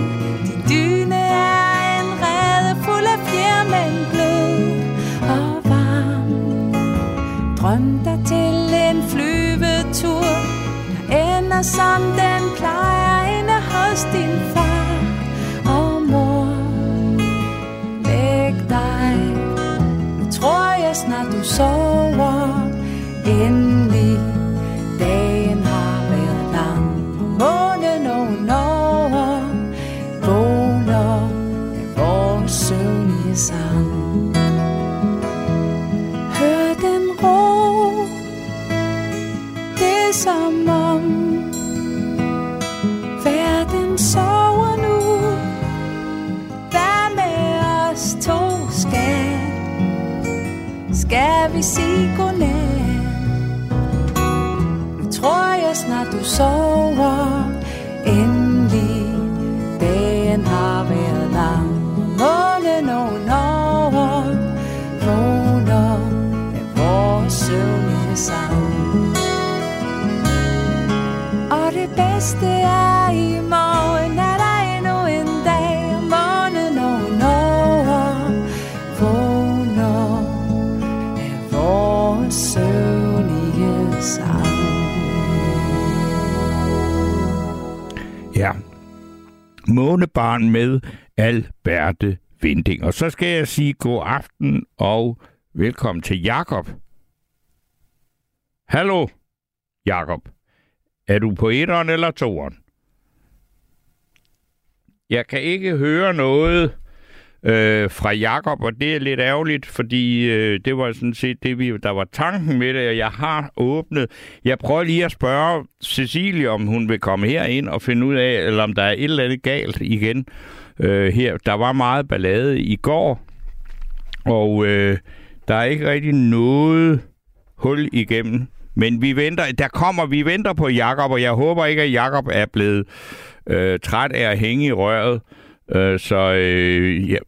Din dyne er en rede fuld af fjer, men blød og varm. Drøm dig til en flyvetur, der ender som den plejer inde hos din far tror jeg snart du sover. Endelig Dagen har været lang. Månen ovenover Vågner af vores søvnige sang. Hør den ro Det er som om tror jeg snart du sover endelig. Dagen har været lang, månen ovenover vågner med vores søvnige sang. Og det bedste er morgen med Alberte Vinding. Og så skal jeg sige god aften og velkommen til Jakob. Hallo, Jakob. Er du på etteren eller toeren? Jeg kan ikke høre noget øh, fra Jakob, og det er lidt ærgerligt, fordi øh, det var sådan set det, vi, der var tanken med det, og jeg har åbnet. Jeg prøver lige at spørge Cecilie, om hun vil komme herind og finde ud af, eller om der er et eller andet galt igen øh, her. Der var meget ballade i går, og øh, der er ikke rigtig noget hul igennem. Men vi venter, der kommer, vi venter på Jakob, og jeg håber ikke, at Jakob er blevet øh, træt af at hænge i røret. Øh, så øh, ja.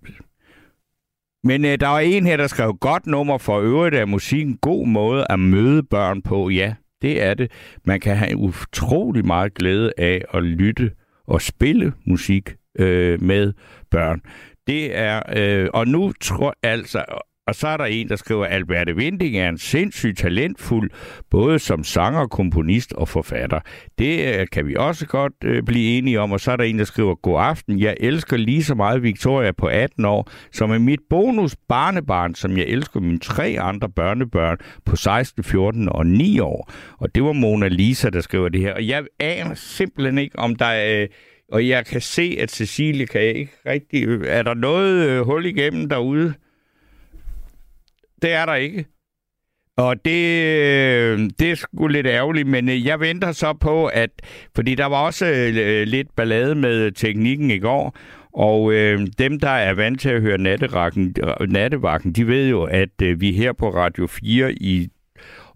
Men øh, der var en her, der skrev godt nummer for øvrigt af musik. En god måde at møde børn på. Ja, det er det. Man kan have utrolig meget glæde af at lytte og spille musik øh, med børn. Det er, øh, og nu tror altså, og så er der en, der skriver, at Alberte Vinding er en sindssygt talentfuld, både som sanger, komponist og forfatter. Det øh, kan vi også godt øh, blive enige om. Og så er der en, der skriver, God aften, jeg elsker lige så meget Victoria på 18 år, som er mit bonus barnebarn, som jeg elsker mine tre andre børnebørn på 16, 14 og 9 år. Og det var Mona Lisa, der skriver det her. Og jeg aner simpelthen ikke, om der er... Øh, og jeg kan se, at Cecilie kan ikke rigtig... Øh, er der noget øh, hul igennem derude? Det er der ikke. Og det, øh, det er sgu lidt ærgerligt, men øh, jeg venter så på, at... Fordi der var også øh, lidt ballade med teknikken i går, og øh, dem, der er vant til at høre nattevagten, de ved jo, at øh, vi her på Radio 4 i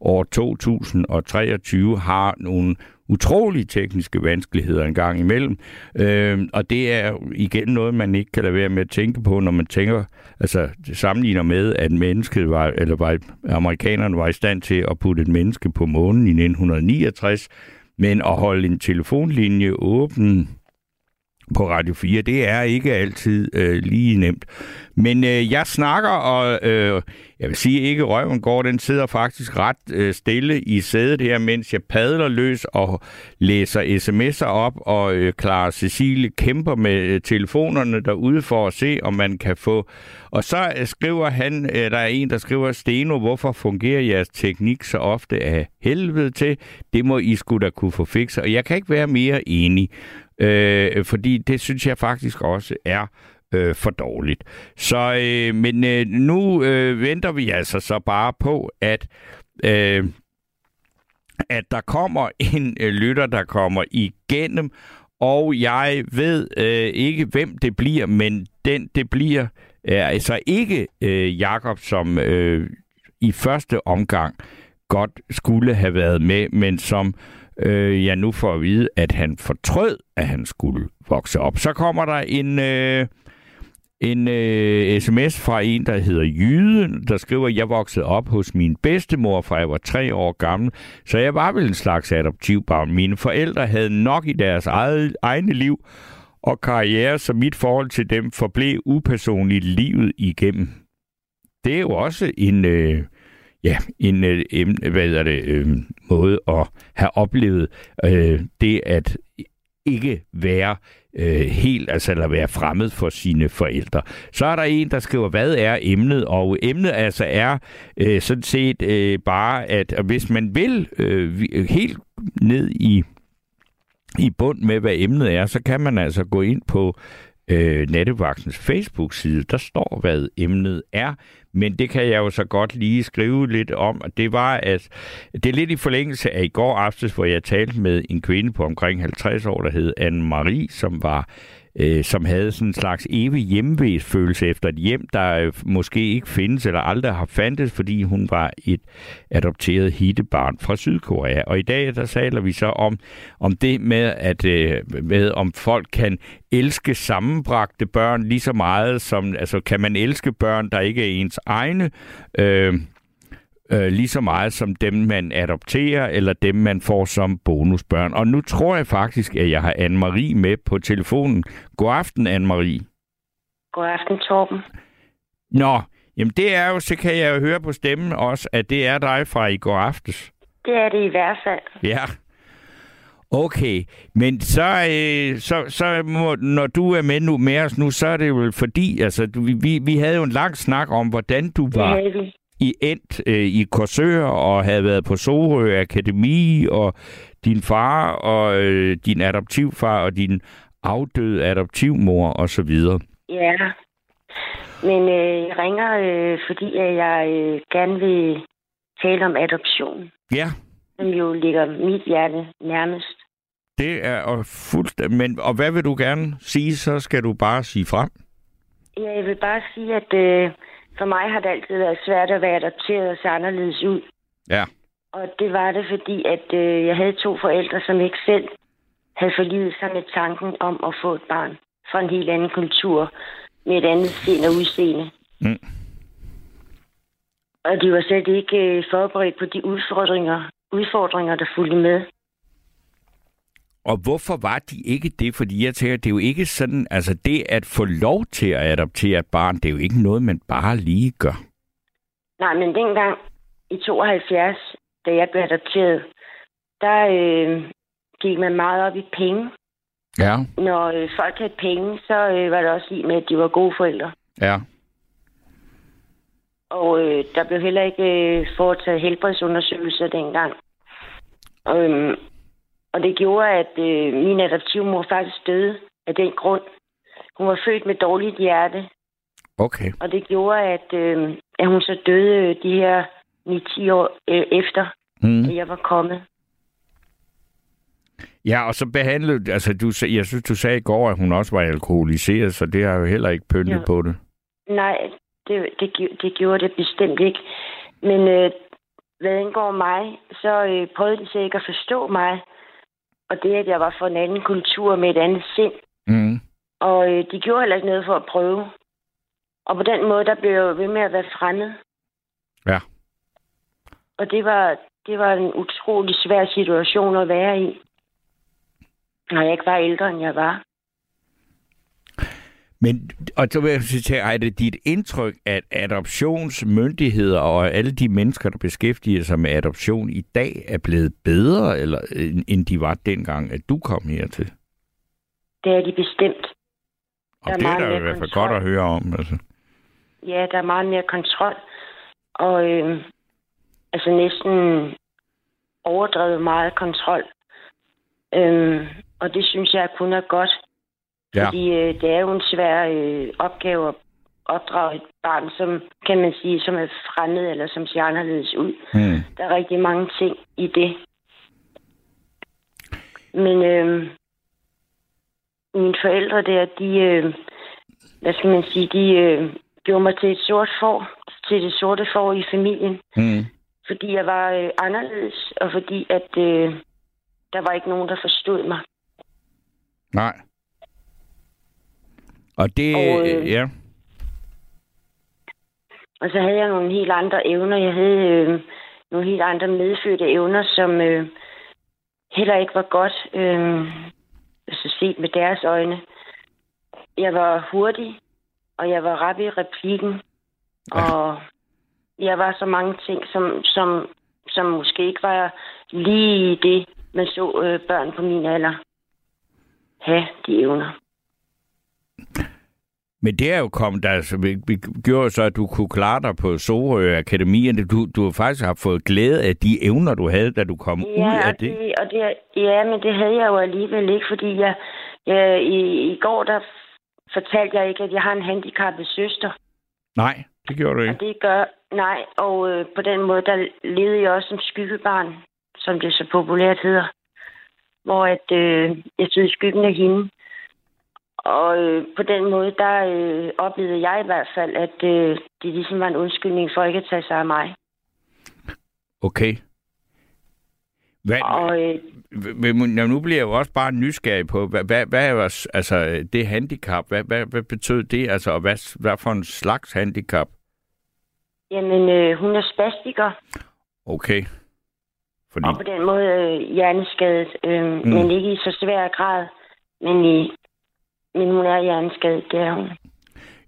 år 2023 har nogle utrolige tekniske vanskeligheder en gang imellem. Øh, og det er igen noget, man ikke kan lade være med at tænke på, når man tænker, altså det sammenligner med, at mennesket var, eller var, amerikanerne var i stand til at putte et menneske på månen i 1969, men at holde en telefonlinje åben på Radio 4. Det er ikke altid øh, lige nemt. Men øh, jeg snakker, og øh, jeg vil sige ikke, røven går, den sidder faktisk ret øh, stille i sædet her, mens jeg padler løs og læser sms'er op, og øh, Clara Cecilie kæmper med øh, telefonerne derude for at se, om man kan få... Og så øh, skriver han, øh, der er en, der skriver, Steno, hvorfor fungerer jeres teknik så ofte af helvede til? Det må I skulle da kunne få fikset. Og jeg kan ikke være mere enig. Øh, fordi det synes jeg faktisk også er øh, for dårligt. Så, øh, men øh, nu øh, venter vi altså så bare på, at øh, at der kommer en øh, lytter, der kommer igennem, og jeg ved øh, ikke, hvem det bliver, men den det bliver, er altså ikke øh, Jakob, som øh, i første omgang godt skulle have været med, men som øh, jeg nu får at vide, at han fortrød, at han skulle vokse op. Så kommer der en, øh, en øh, sms fra en, der hedder Jyden, der skriver, jeg voksede op hos min bedstemor, fra jeg var tre år gammel, så jeg var vel en slags adoptivbarn. Mine forældre havde nok i deres eget, egne liv og karriere, så mit forhold til dem forblev upersonligt livet igennem. Det er jo også en, øh, ja, en, øh, hvad er det, øh, måde at have oplevet øh, det at ikke være øh, helt, altså eller være fremmed for sine forældre. Så er der en, der skriver, hvad er emnet? Og emnet altså er øh, sådan set øh, bare, at hvis man vil øh, øh helt ned i i bund med, hvad emnet er, så kan man altså gå ind på øh, Nattevagtens Facebook-side. Der står, hvad emnet er. Men det kan jeg jo så godt lige skrive lidt om. Det var, at det er lidt i forlængelse af i går aftes, hvor jeg talte med en kvinde på omkring 50 år, der hed Anne-Marie, som var øh, som havde sådan en slags evig hjemvæsfølelse efter et hjem, der øh, måske ikke findes eller aldrig har fandtes, fordi hun var et adopteret hittebarn fra Sydkorea. Og i dag der taler vi så om, om det med, at øh, med, om folk kan elske sammenbragte børn lige så meget som, altså kan man elske børn, der ikke er ens egne, øh, øh, lige så meget som dem, man adopterer, eller dem, man får som bonusbørn. Og nu tror jeg faktisk, at jeg har Anne-Marie med på telefonen. God aften, Anne-Marie. God aften, Torben. Nå, jamen det er jo, så kan jeg jo høre på stemmen også, at det er dig fra i går aftes. Det er det i hvert fald. Ja. Okay, men så, øh, så, så må, når du er med nu med os nu, så er det jo fordi, altså, vi, vi havde jo en lang snak om, hvordan du var, vi. I endt øh, i Korsør og havde været på Sorø Akademi, og din far og øh, din adoptivfar og din afdøde adoptivmor og så videre. Ja. Men øh, jeg ringer, øh, fordi jeg øh, gerne vil tale om adoption, Ja, som jo ligger mit hjerte nærmest. det er fuldstændig. Men, og hvad vil du gerne sige, så skal du bare sige frem. Ja, jeg vil bare sige, at øh, for mig har det altid været svært at være adopteret og se anderledes ud. Ja. Og det var det, fordi at øh, jeg havde to forældre, som ikke selv havde forlivet sig med tanken om at få et barn fra en helt anden kultur med et andet sind og udseende. Mm. Og de var slet ikke øh, forberedt på de udfordringer, udfordringer, der fulgte med. Og hvorfor var de ikke det? Fordi jeg tænker, det er jo ikke sådan, altså det at få lov til at adoptere et barn, det er jo ikke noget, man bare lige gør. Nej, men dengang i 72, da jeg blev adopteret, der øh, gik man meget op i penge. Ja. Når øh, folk havde penge, så øh, var det også lige med, at de var gode forældre. Ja. Og øh, der blev heller ikke øh, foretaget helbredsundersøgelser dengang. Øhm, og det gjorde, at øh, min adoptivmor faktisk døde af den grund. Hun var født med dårligt hjerte, Okay. og det gjorde, at, øh, at hun så døde øh, de her 9-10 år øh, efter, Mm. at jeg var kommet. Ja, og så behandlede, altså du, jeg synes, du sagde i går, at hun også var alkoholiseret, så det har jo heller ikke pyntet Ja. på det. Nej, det, det, det gjorde det bestemt ikke. Men øh, hvad angår mig, så øh, prøvede de så ikke at forstå mig. Og det, at jeg var fra en anden kultur med et andet sind. Mm. Og øh, de gjorde heller ikke noget for at prøve. Og på den måde, der blev jeg jo ved med at være fremmed. Ja. Og det var, det var en utrolig svær situation at være i. Når jeg ikke var ældre, end jeg var. Men, og så vil jeg sige er det dit indtryk, at adoptionsmyndigheder og alle de mennesker, der beskæftiger sig med adoption i dag, er blevet bedre, eller, end- de var dengang, at du kom hertil? Det er de bestemt. Og Der er det er meget da i hvert fald kontrol. godt at høre om. Altså. Ja, der er meget mere kontrol. Og øh, altså næsten overdrevet meget kontrol. Øhm, og det synes jeg kun er godt. Ja. Fordi øh, det er jo en svær øh, opgave at opdrage et barn, som kan man sige, som er fremmed eller som ser anderledes ud. Hmm. Der er rigtig mange ting i det. Men øh, mine forældre der, de, øh, hvad skal man sige, de øh, gjorde mig til et sort får, til det sorte får i familien, Hmm. fordi jeg var øh, anderledes, og fordi at øh, der var ikke nogen, der forstod mig. Nej. Og det, Og, øh, ja. Og så havde jeg nogle helt andre evner. Jeg havde øh, nogle helt andre medfødte evner, som øh, heller ikke var godt, øh, altså set med deres øjne. Jeg var hurtig, og jeg var rap i replikken, Ja. og jeg var så mange ting, som, som, som måske ikke var lige det, man så øh, børn på min alder have de evner. Men det er jo kommet, altså, vi, vi gjorde så, at du kunne klare dig på Sorø Akademierne. Du, du har faktisk har fået glæde af de evner, du havde, da du kom ud af og det. det, og det. Ja, men det havde jeg jo alligevel ikke, fordi jeg, jeg i, i går, der fortalte jeg ikke, at jeg har en handicappet søster. Nej, det gjorde du Og ikke. det gør, nej, og øh, på den måde, der levede jeg også som skyggebarn, som det så populært hedder. Hvor at, øh, jeg stod i skyggen af hende. Og øh, på den måde, der øh, oplevede jeg i hvert fald, at øh, det ligesom var en undskyldning for ikke at tage sig af mig. Okay. Hvad, Og øh, nu- bliver jeg jo også bare nysgerrig på, hvad, hvad, hvad er altså, det handicap, hvad, hvad, hvad betød det, altså, og hvad, hvad for en slags handicap? jamen, øh, hun er spastiker. Okay. Fordi, Og på den måde øh, hjerneskadet, øh, mm. men ikke i så svær grad. Men, i, men hun er hjerneskadet, det er hun.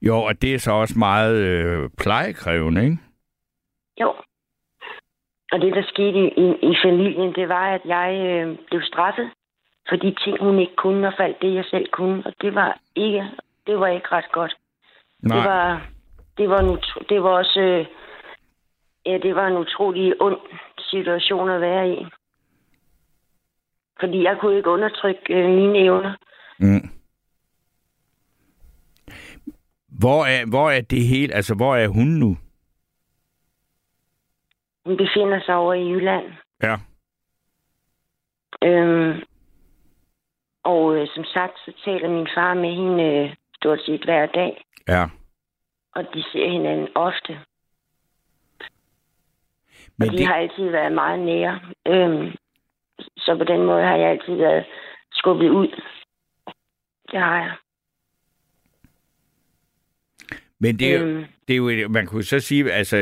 jo, og det er så også meget øh, plejekrævende, ikke? Jo. Og det, der skete i, i, i familien, det var, at jeg øh, blev straffet for de ting, hun ikke kunne, og faldt det, jeg selv kunne. Og det var ikke, det var ikke ret godt. Nej, Det var, det var, en, det var også, øh, ja, det var en utrolig ond situation at være i. Fordi jeg kunne ikke undertrykke øh, mine evner. mm. Hvor er, hvor er det hele, altså, hvor er hun nu? Hun befinder sig over i Jylland. Ja. Øhm, og øh, som sagt, så taler min far med hende øh, stort set hver dag. Ja. Og de ser hinanden ofte. Men og de det, har altid været meget nære. Øhm, så på den måde har jeg altid været skubbet ud. Det har jeg. Men det, er Øhm, det er jo, man kunne så sige, altså,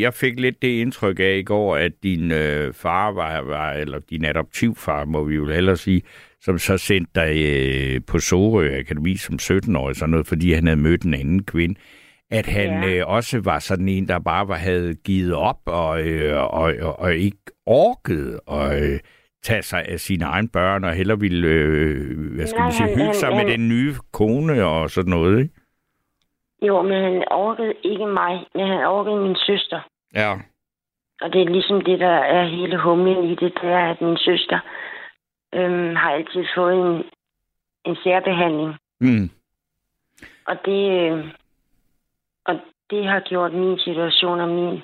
jeg fik lidt det indtryk af i går, at din øh, far var, var, eller din adoptivfar, må vi jo hellere sige, som så sendte dig øh, på Sorø Akademi som 17-årig, sådan noget, fordi han havde mødt en anden kvinde, at han Ja. øh, også var sådan en, der bare var, havde givet op og, øh, og, og, og ikke orkede at øh, tage sig af sine egne børn, og heller ville, øh, hvad skal Nej, man sige, han- hygge han- sig med han- den nye kone og sådan noget, ikke? Jo, men han orkede ikke mig, men han orkede min søster. Ja. Og det er ligesom det, der er hele humlen i det, det er, at min søster øhm, har altid fået en, en særbehandling. Mm. Og det, øh, og det har gjort min situation og min,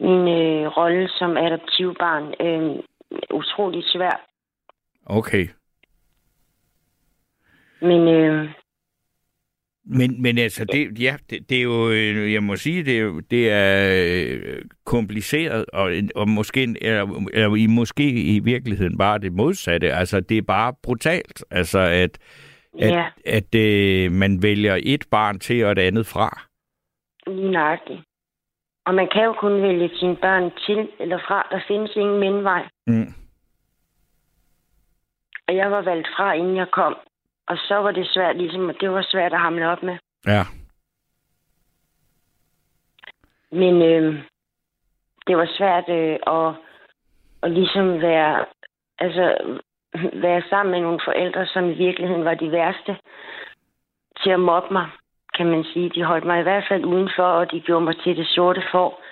min øh, rolle som adoptivbarn øh, utrolig svær. Okay. Men øh, Men, men altså, det, ja, det, det er jo, øh, jeg må sige, det er, det er øh, kompliceret, og, og måske, eller, eller i, måske i virkeligheden bare det modsatte. Altså, det er bare brutalt, altså, at, at, Ja, at øh, man vælger et barn til og et andet fra. lige nøjagtigt. Og man kan jo kun vælge sine børn til eller fra. Der findes ingen mellemvej. Mm. Og jeg var valgt fra, inden jeg kom. Og så var det svært, ligesom, det var svært at hamle op med. Ja. Men øh, det var svært øh, at, at ligesom være, altså, være sammen med nogle forældre, som i virkeligheden var de værste til at mobbe mig, kan man sige. De holdt mig i hvert fald udenfor, og de gjorde mig til det sorte får.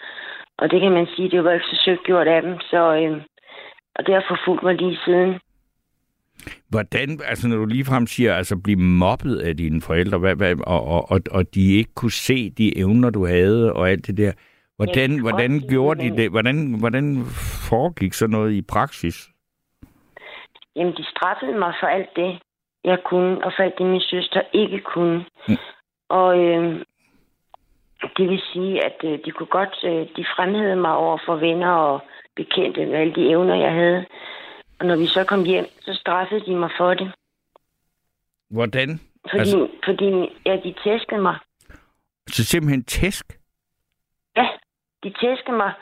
Og det kan man sige, det var ikke så søgt gjort af dem. Så, øh, og det har forfulgt mig lige siden. Hvordan, altså når du ligefrem siger, altså blive mobbet af dine forældre, hvad, hvad, og, og, og, og de ikke kunne se de evner, du havde, og alt det der. Hvordan, Ja, hvordan godt, gjorde de det? Hvordan, hvordan foregik sådan noget i praksis? Jamen, de straffede mig for alt det, jeg kunne, og for alt det, min søster ikke kunne. Mm. Og øh, det vil sige, at øh, de kunne godt, øh, de fremhævede mig over for venner og bekendte med alle de evner, jeg havde. Og når vi så kom hjem, så straffede de mig for det. Hvordan? Fordi, Altså- fordi ja, de tæskede mig. Så simpelthen tæsk? Ja, de tæskede mig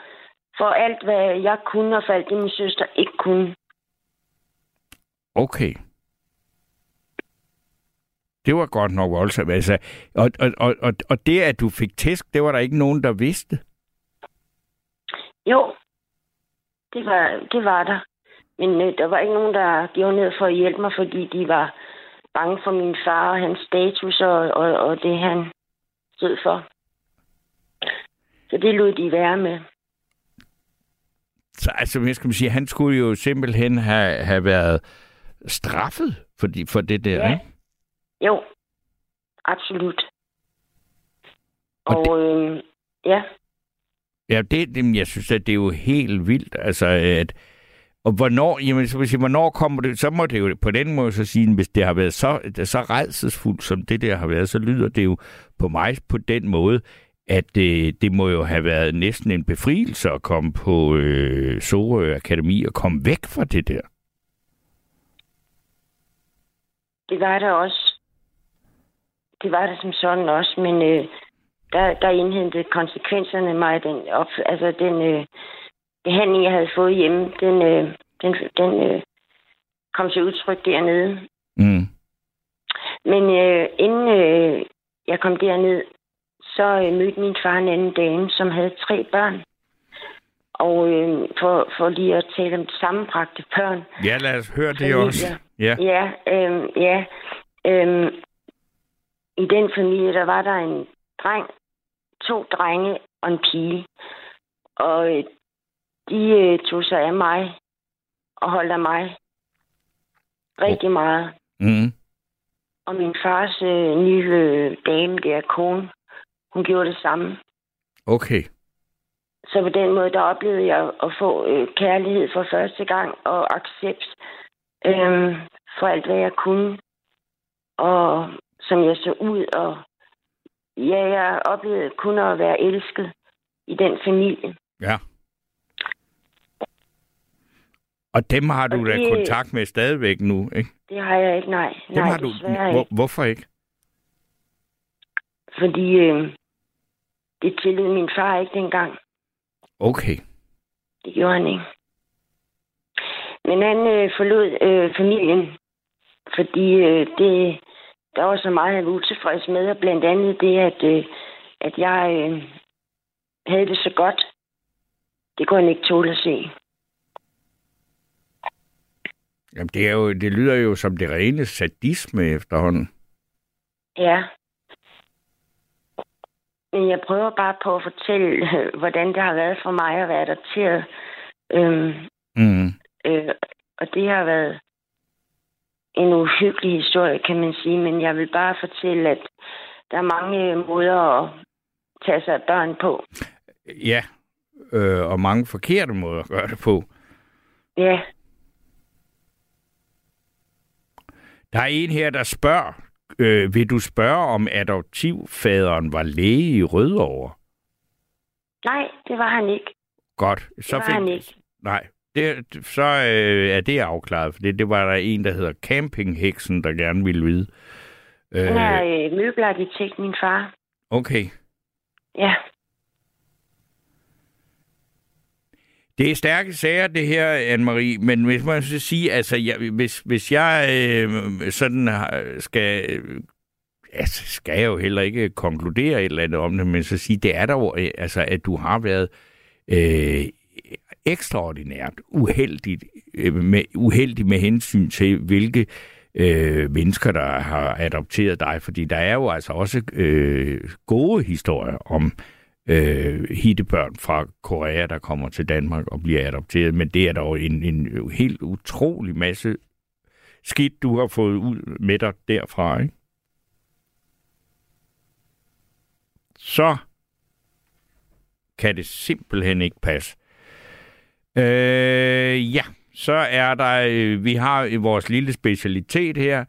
for alt, hvad jeg kunne, og for alt det, min søster ikke kunne. Okay. Det var godt nok voldsomt. Altså, og, og, og, og, og det, at du fik tæsk, det var der ikke nogen, der vidste. Jo, det var, det var der. Men øh, der var ikke nogen, der gjorde ned for at hjælpe mig, fordi de var bange for min far og hans status og, og, og det, han stod for. Så det lod de være med. Så altså, hvad skal man sige, han skulle jo simpelthen have, have været straffet for, de, for det der, Ja. ikke? Jo, absolut. Og Og, øh, ja, Ja, det, det, jeg synes, at det er jo helt vildt, altså, at, og hvornår, jamen, så sige, hvornår kommer det, så må det jo på den måde så sige, hvis det har været så, så redselsfuldt, som det der har været, så lyder det jo på mig på den måde, at det, det må jo have været næsten en befrielse at komme på øh, Sorø Akademi og komme væk fra det der. det var der også. Det var der som sådan også, men øh, der, der indhentede konsekvenserne mig den, op, altså den øh, behandling, jeg havde fået hjemme, den, øh, den, den øh, kom til udtryk dernede. Mm. Men øh, inden øh, jeg kom derned, så øh, mødte min far en anden dame, som havde tre børn. Og øh, for, for lige at tale om sammenbragte børn, Ja, lad os høre det Familie. også. Ja. Ja, øhm, ja. Øhm, I den familie, der var der en dreng, to drenge og en pige. Og øh, de øh, tog sig af mig og holdt af mig rigtig meget. Mm. Og min fars øh, nye øh, dame, der kone, hun gjorde det samme. Okay. Så på den måde, der oplevede jeg at få øh, kærlighed for første gang og accept øh, for alt, hvad jeg kunne. Og som jeg så ud. Og ja, jeg oplevede kun at være elsket i den familie. Ja. Og dem har du Og da det- kontakt med stadigvæk nu, ikke? Det har jeg ikke, nej. Dem nej, har du. Hvor, hvorfor ikke? Fordi øh, det tillod min far ikke dengang. Okay. Det gjorde han ikke. Men han øh, forlod øh, familien, fordi øh, det, der var så meget, han var utilfreds med, og blandt andet det, at, øh, at jeg øh, havde det så godt. Det kunne han ikke tåle at se. Jamen, det, er jo, det lyder jo som det rene sadisme efterhånden. Ja. Men jeg prøver bare på at fortælle, øh, hvordan det har været for mig at være adopteret. Øhm, Mm. Øh, og det har været en uhyggelig historie, kan man sige, men jeg vil bare fortælle, at der er mange måder at tage sig af børn på. Ja, øh, og mange forkerte måder at gøre det på. Ja, Der er en her, der spørger, øh, vil du spørge, om adoptivfaderen var læge i Rødovre? Nej, det var han ikke. Godt. Det Så var han ikke. Nej, det, så øh, er det afklaret, for det, det var der en, der hedder Campingheksen, der gerne ville vide. Han er øh, møbelarkitekt, min far. okay. Ja. Det er stærke sager, det her, Anne-Marie, men hvis man skal sige, altså, jeg, hvis, hvis jeg øh, sådan skal... Øh, altså, skal jeg jo heller ikke konkludere et eller andet om det, men så sige, det er der jo, øh, altså, at du har været øh, ekstraordinært uheldigt, øh, med, uheldig med hensyn til, hvilke øh, mennesker, der har adopteret dig, fordi der er jo altså også øh, gode historier om øh, Øh, hittebørn fra Korea, der kommer til Danmark og bliver adopteret, men det er dog en, en helt utrolig masse skidt, du har fået ud med dig derfra, ikke? Så kan det simpelthen ikke passe. Øh, ja, så er der, øh, vi har i vores lille specialitet her,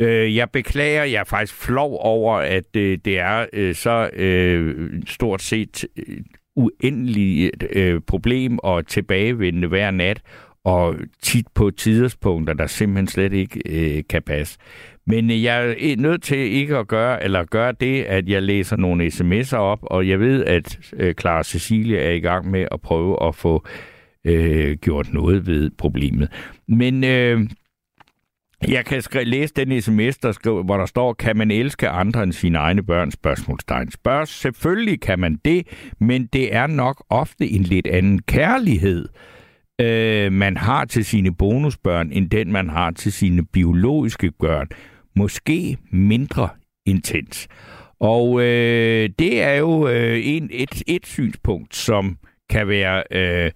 Øh, jeg beklager, jeg er faktisk flov over, at øh, det er øh, så øh, stort set øh, uendeligt øh, problem og tilbagevendende hver nat, og tit på tidspunkter, der simpelthen slet ikke øh, kan passe. Men øh, jeg er nødt til ikke at gøre, eller gøre det, at jeg læser nogle sms'er op, og jeg ved, at øh, Clara Cecilia er i gang med at prøve at få øh, gjort noget ved problemet. Men øh, jeg kan skri- læse den sms, der skriver, hvor der står, kan man elske andre end sine egne børn? Spørgsmålstegn. Spørg, selvfølgelig kan man det, men det er nok ofte en lidt anden kærlighed, øh, man har til sine bonusbørn, end den man har til sine biologiske børn. Måske mindre intens. Og øh, det er jo øh, en, et, et synspunkt, som kan være... Øh,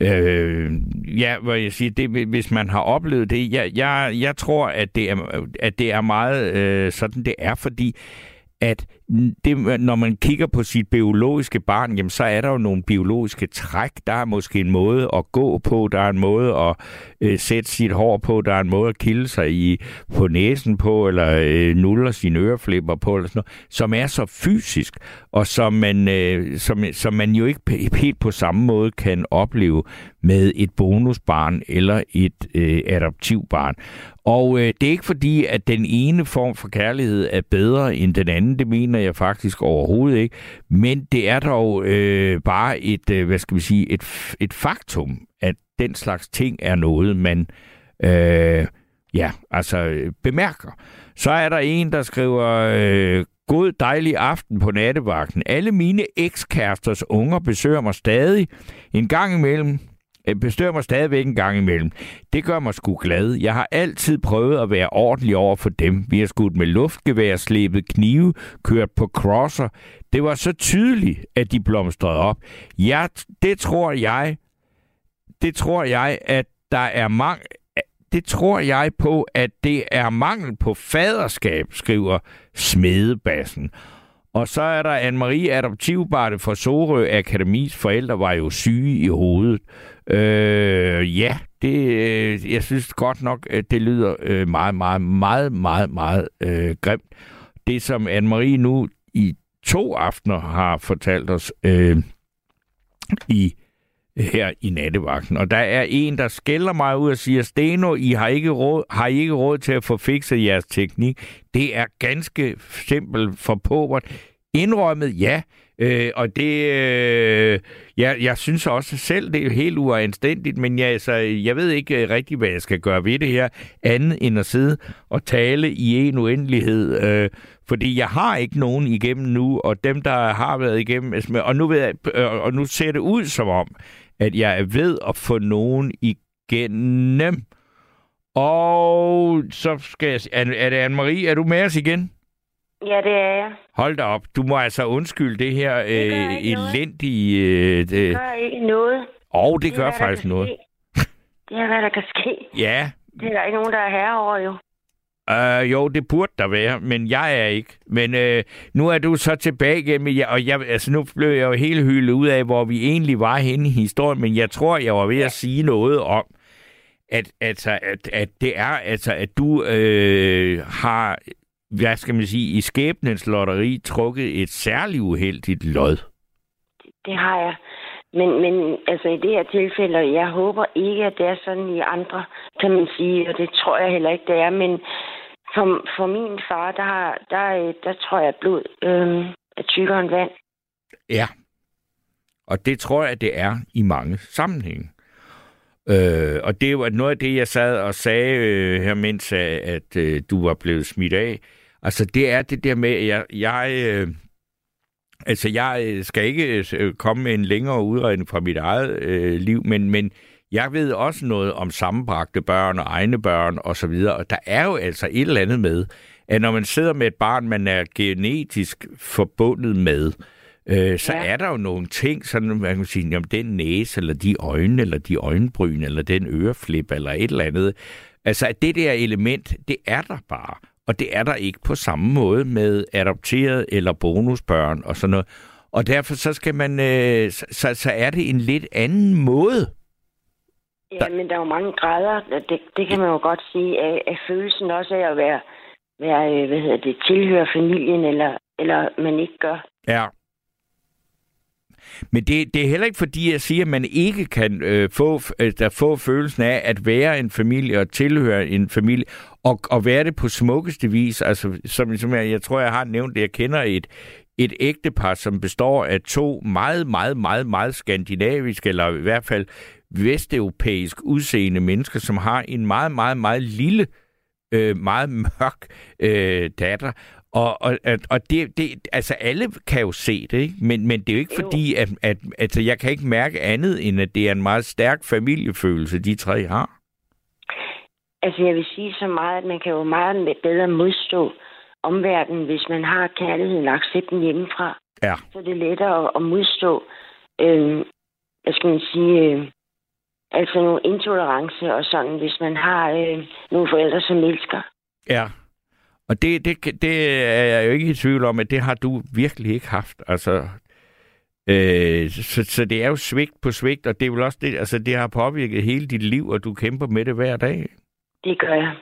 Øh, ja, hvor jeg siger, det, hvis man har oplevet det, jeg, jeg, jeg tror, at det er, at det er meget øh, sådan, det er, fordi at det, når man kigger på sit biologiske barn, jamen, så er der jo nogle biologiske træk. Der er måske en måde at gå på, der er en måde at øh, sætte sit hår på, der er en måde at kilde sig i, på næsen på, eller øh, nuller sine øreflipper på, eller sådan noget, som er så fysisk, og som man, øh, som, som man jo ikke helt på samme måde kan opleve med et bonusbarn eller et øh, adoptivbarn. Og øh, det er ikke fordi, at den ene form for kærlighed er bedre end den anden. Det mener jeg faktisk overhovedet ikke. Men det er dog øh, bare et, øh, hvad skal vi sige, et, et faktum, at den slags ting er noget, man øh, ja, altså øh, bemærker. Så er der en, der skriver, øh, God dejlig aften på nattevagten. Alle mine ekskæresters unger besøger mig stadig en gang imellem øh, Besøger mig stadigvæk en gang imellem. Det gør mig sgu glad. Jeg har altid prøvet at være ordentlig over for dem. Vi har skudt med luftgevær, slæbet knive, kørt på crosser. Det var så tydeligt, at de blomstrede op. Ja, det tror jeg, det tror jeg, at der er mange, det tror jeg på, at det er mangel på faderskab, skriver Smedebassen. Og så er der Anne-Marie Adoptivbarte fra Sorø Akademis forældre var jo syge i hovedet. Øh, ja, det, øh, jeg synes godt nok, at det lyder øh, meget, meget, meget, meget, meget øh, grimt. Det, som Anne-Marie nu i to aftener har fortalt os øh, i her i nattevagten. Og der er en, der skælder mig ud og siger, Steno, I har ikke råd, har I ikke råd til at få fikset jeres teknik. Det er ganske simpelt for påvert. Indrømmet, ja. Øh, og det, øh, jeg, jeg synes også selv, det er helt uanstændigt, men jeg, altså, jeg ved ikke rigtig, hvad jeg skal gøre ved det her, andet end at sidde og tale i en uendelighed. Øh, fordi jeg har ikke nogen igennem nu, og dem, der har været igennem, og nu, ved jeg, øh, og nu ser det ud som om, at jeg er ved at få nogen igennem. Og så skal jeg... Er, er det Anne-Marie? Er du med os igen? Ja, det er jeg. Hold da op. Du må altså undskylde det her gør øh, elendige... Øh, det, Det gør ikke noget. og det er, gør der faktisk noget. Det er, hvad der kan ske. Ja, Det er der ikke nogen, der er herre over, jo. Øh, jo, det burde der være, men jeg er ikke. Men øh, nu er du så tilbage igen, og jeg, altså, nu blev jeg jo helt hyldet ud af, hvor vi egentlig var henne i historien, men jeg tror, jeg var ved at sige noget om, at, altså, at, at det er, altså, at du øh, har hvad skal man sige, i skæbnens lotteri trukket et særligt uheldigt lod. Det har jeg. Men, men altså i det her tilfælde, jeg håber ikke, at det er sådan i andre, kan man sige, og det tror jeg heller ikke, det er, men for, for min far, der, har, der, øh, der tror jeg, at blod øh, er tykkere end vand. Ja. Og det tror jeg, det er i mange sammenhænge. Øh, og det var noget af det, jeg sad og sagde øh, her, mens at, at øh, du var blevet smidt af. Altså, det er det der med, at jeg... jeg øh, altså, jeg øh, skal ikke øh, komme med en længere udredning fra mit eget øh, liv, men, men jeg ved også noget om sammenbragte børn og egne børn og så videre, og der er jo altså et eller andet med, at når man sidder med et barn, man er genetisk forbundet med, øh, så Ja. er der jo nogle ting, sådan man kan sige, jamen den næse, eller de øjne, eller de øjenbryn, eller den øreflip, eller et eller andet. Altså, at det der element, det er der bare. Og det er der ikke på samme måde med adopteret eller bonusbørn og sådan noget. Og derfor så skal man, øh, så, så, er det en lidt anden måde. Ja, men der er jo mange grader, det, det kan man jo godt sige, af, af følelsen også af at være, være øh, hvad hedder det, tilhøre familien, eller, eller man ikke gør. Ja. Men det, det er heller ikke fordi, jeg siger, at man ikke kan øh, få, øh, der få følelsen af at være en familie og tilhøre en familie, og, og være det på smukkeste vis. Altså, som, som jeg, jeg tror, jeg har nævnt det, jeg kender et, et ægtepar, som består af to meget, meget, meget, meget skandinaviske, eller i hvert fald vesteuropæisk udseende mennesker, som har en meget, meget, meget lille, øh, meget mørk øh, datter. Og, og, og det, det, altså alle kan jo se det, ikke? Men, men det er jo ikke Jo. fordi, at, at altså, jeg kan ikke mærke andet, end at det er en meget stærk familiefølelse, de tre har. Altså, jeg vil sige så meget, at man kan jo meget bedre modstå omverdenen, hvis man har kærligheden og accepten hjemmefra. Ja. Så er det lettere at, modstå, øh, hvad skal man sige, øh, altså nogle intolerance og sådan, hvis man har øh, nogle forældre, som elsker. Ja. Og det, det, det er jeg jo ikke i tvivl om, at det har du virkelig ikke haft. Altså, øh, så, så det er jo svigt på svigt, og det er vel også det, altså det har påvirket hele dit liv, og du kæmper med det hver dag. Det gør jeg.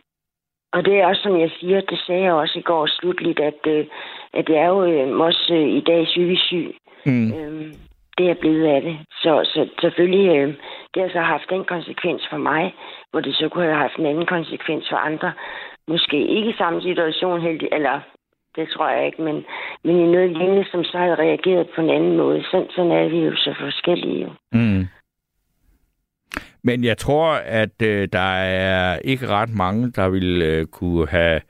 Og det er også, som jeg siger, det sagde jeg også i går slutligt, at, øh, at jeg er jo øh, også øh, i dag psykisk syg. Mm. Øhm, det er blevet af det. Så, så selvfølgelig, øh, det har så haft den konsekvens for mig, hvor det så kunne have haft en anden konsekvens for andre. Måske ikke i samme situation, heldig, eller det tror jeg ikke, men, men i noget lignende, som så havde reageret på en anden måde. Sådan, sådan er vi jo så forskellige jo. Mm. Men jeg tror, at øh, der er ikke ret mange, der vil øh, kunne have,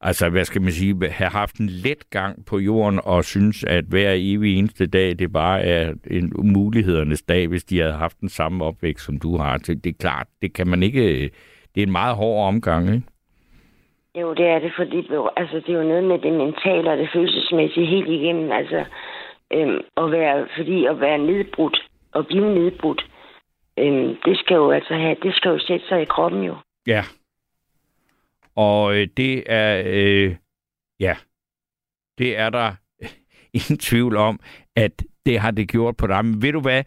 altså hvad skal man sige, have haft en let gang på jorden og synes, at hver evig eneste dag, det bare er en mulighedernes dag, hvis de havde haft den samme opvækst, som du har. Så det er klart, det kan man ikke, øh, det er en meget hård omgang, ikke? Jo, det er det, fordi altså, det er jo noget med det mentale og det følelsesmæssige helt igennem. Altså, øhm, at være, fordi at være nedbrudt og blive nedbrudt, øhm, det skal jo altså have, det skal jo sætte sig i kroppen jo. Ja. Og øh, det er, øh, ja, det er der ingen tvivl om, at det har det gjort på dig. Men ved du hvad,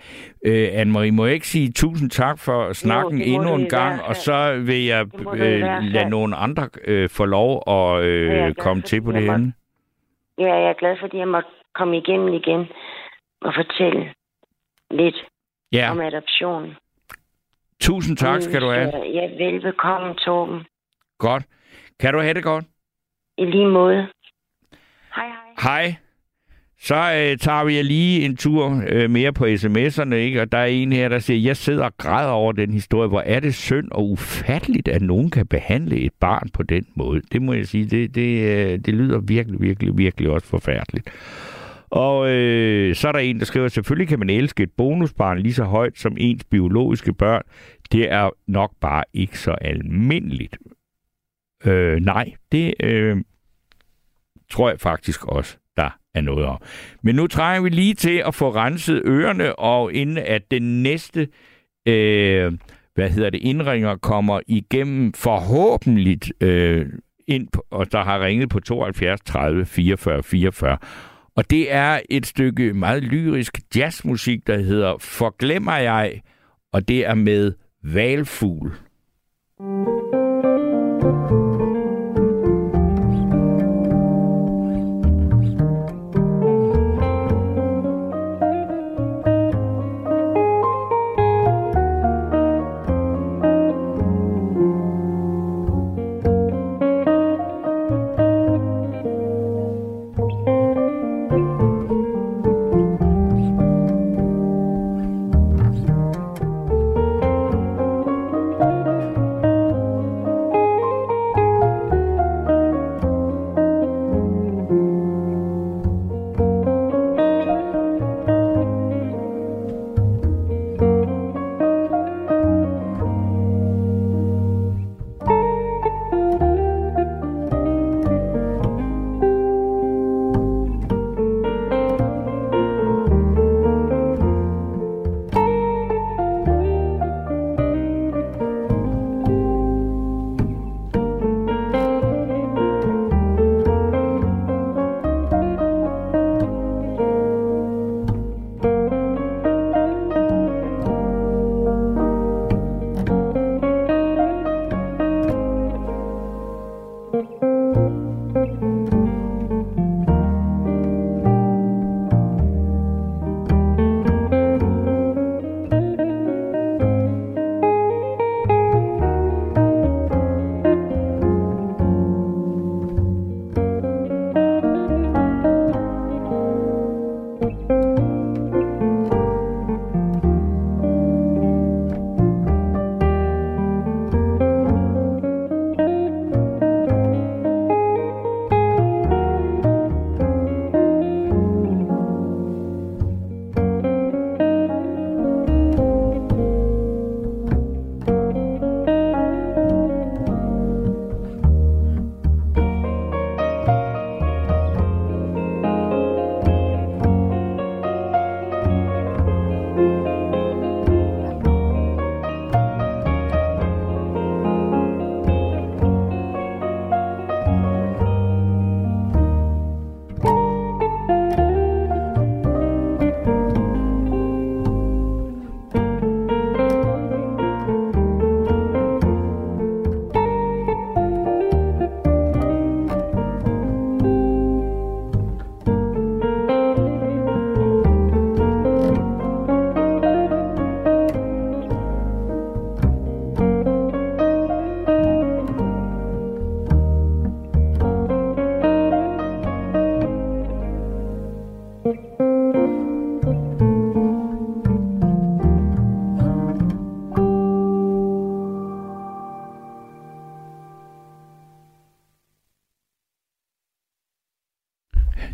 øh, Anne-Marie, må jeg ikke sige tusind tak for snakken må endnu en gang, hvert og så vil jeg øh, lade nogle andre øh, få lov at øh, Ja, komme for, til på at det jeg henne. Ja, jeg er glad, fordi jeg måtte komme igennem igen og fortælle lidt Ja, om adoption. tusind tak skal du have. Ja, velbekomme, Torben. Godt. Kan du have det godt? I lige måde. Hej, hej. Hej. Så øh, tager vi lige en tur øh, mere på sms'erne, ikke? Og der er en her, der siger, jeg sidder og græder over den historie. Hvor er det synd og ufatteligt, at nogen kan behandle et barn på den måde. Det må jeg sige, det, det, øh, det lyder virkelig, virkelig, virkelig også forfærdeligt. Og øh, så er der en, der skriver, selvfølgelig kan man elske et bonusbarn lige så højt som ens biologiske børn. Det er nok bare ikke så almindeligt. Øh, nej, det øh, tror jeg faktisk også, der er noget om. Men nu trænger vi lige til at få renset ørerne, og inden at den næste øh, hvad hedder det, indringer kommer igennem forhåbentlig øh, ind, på, og der har ringet på 72 30 44 44. Og det er et stykke meget lyrisk jazzmusik, der hedder Forglemmer jeg, og det er med Valfugl.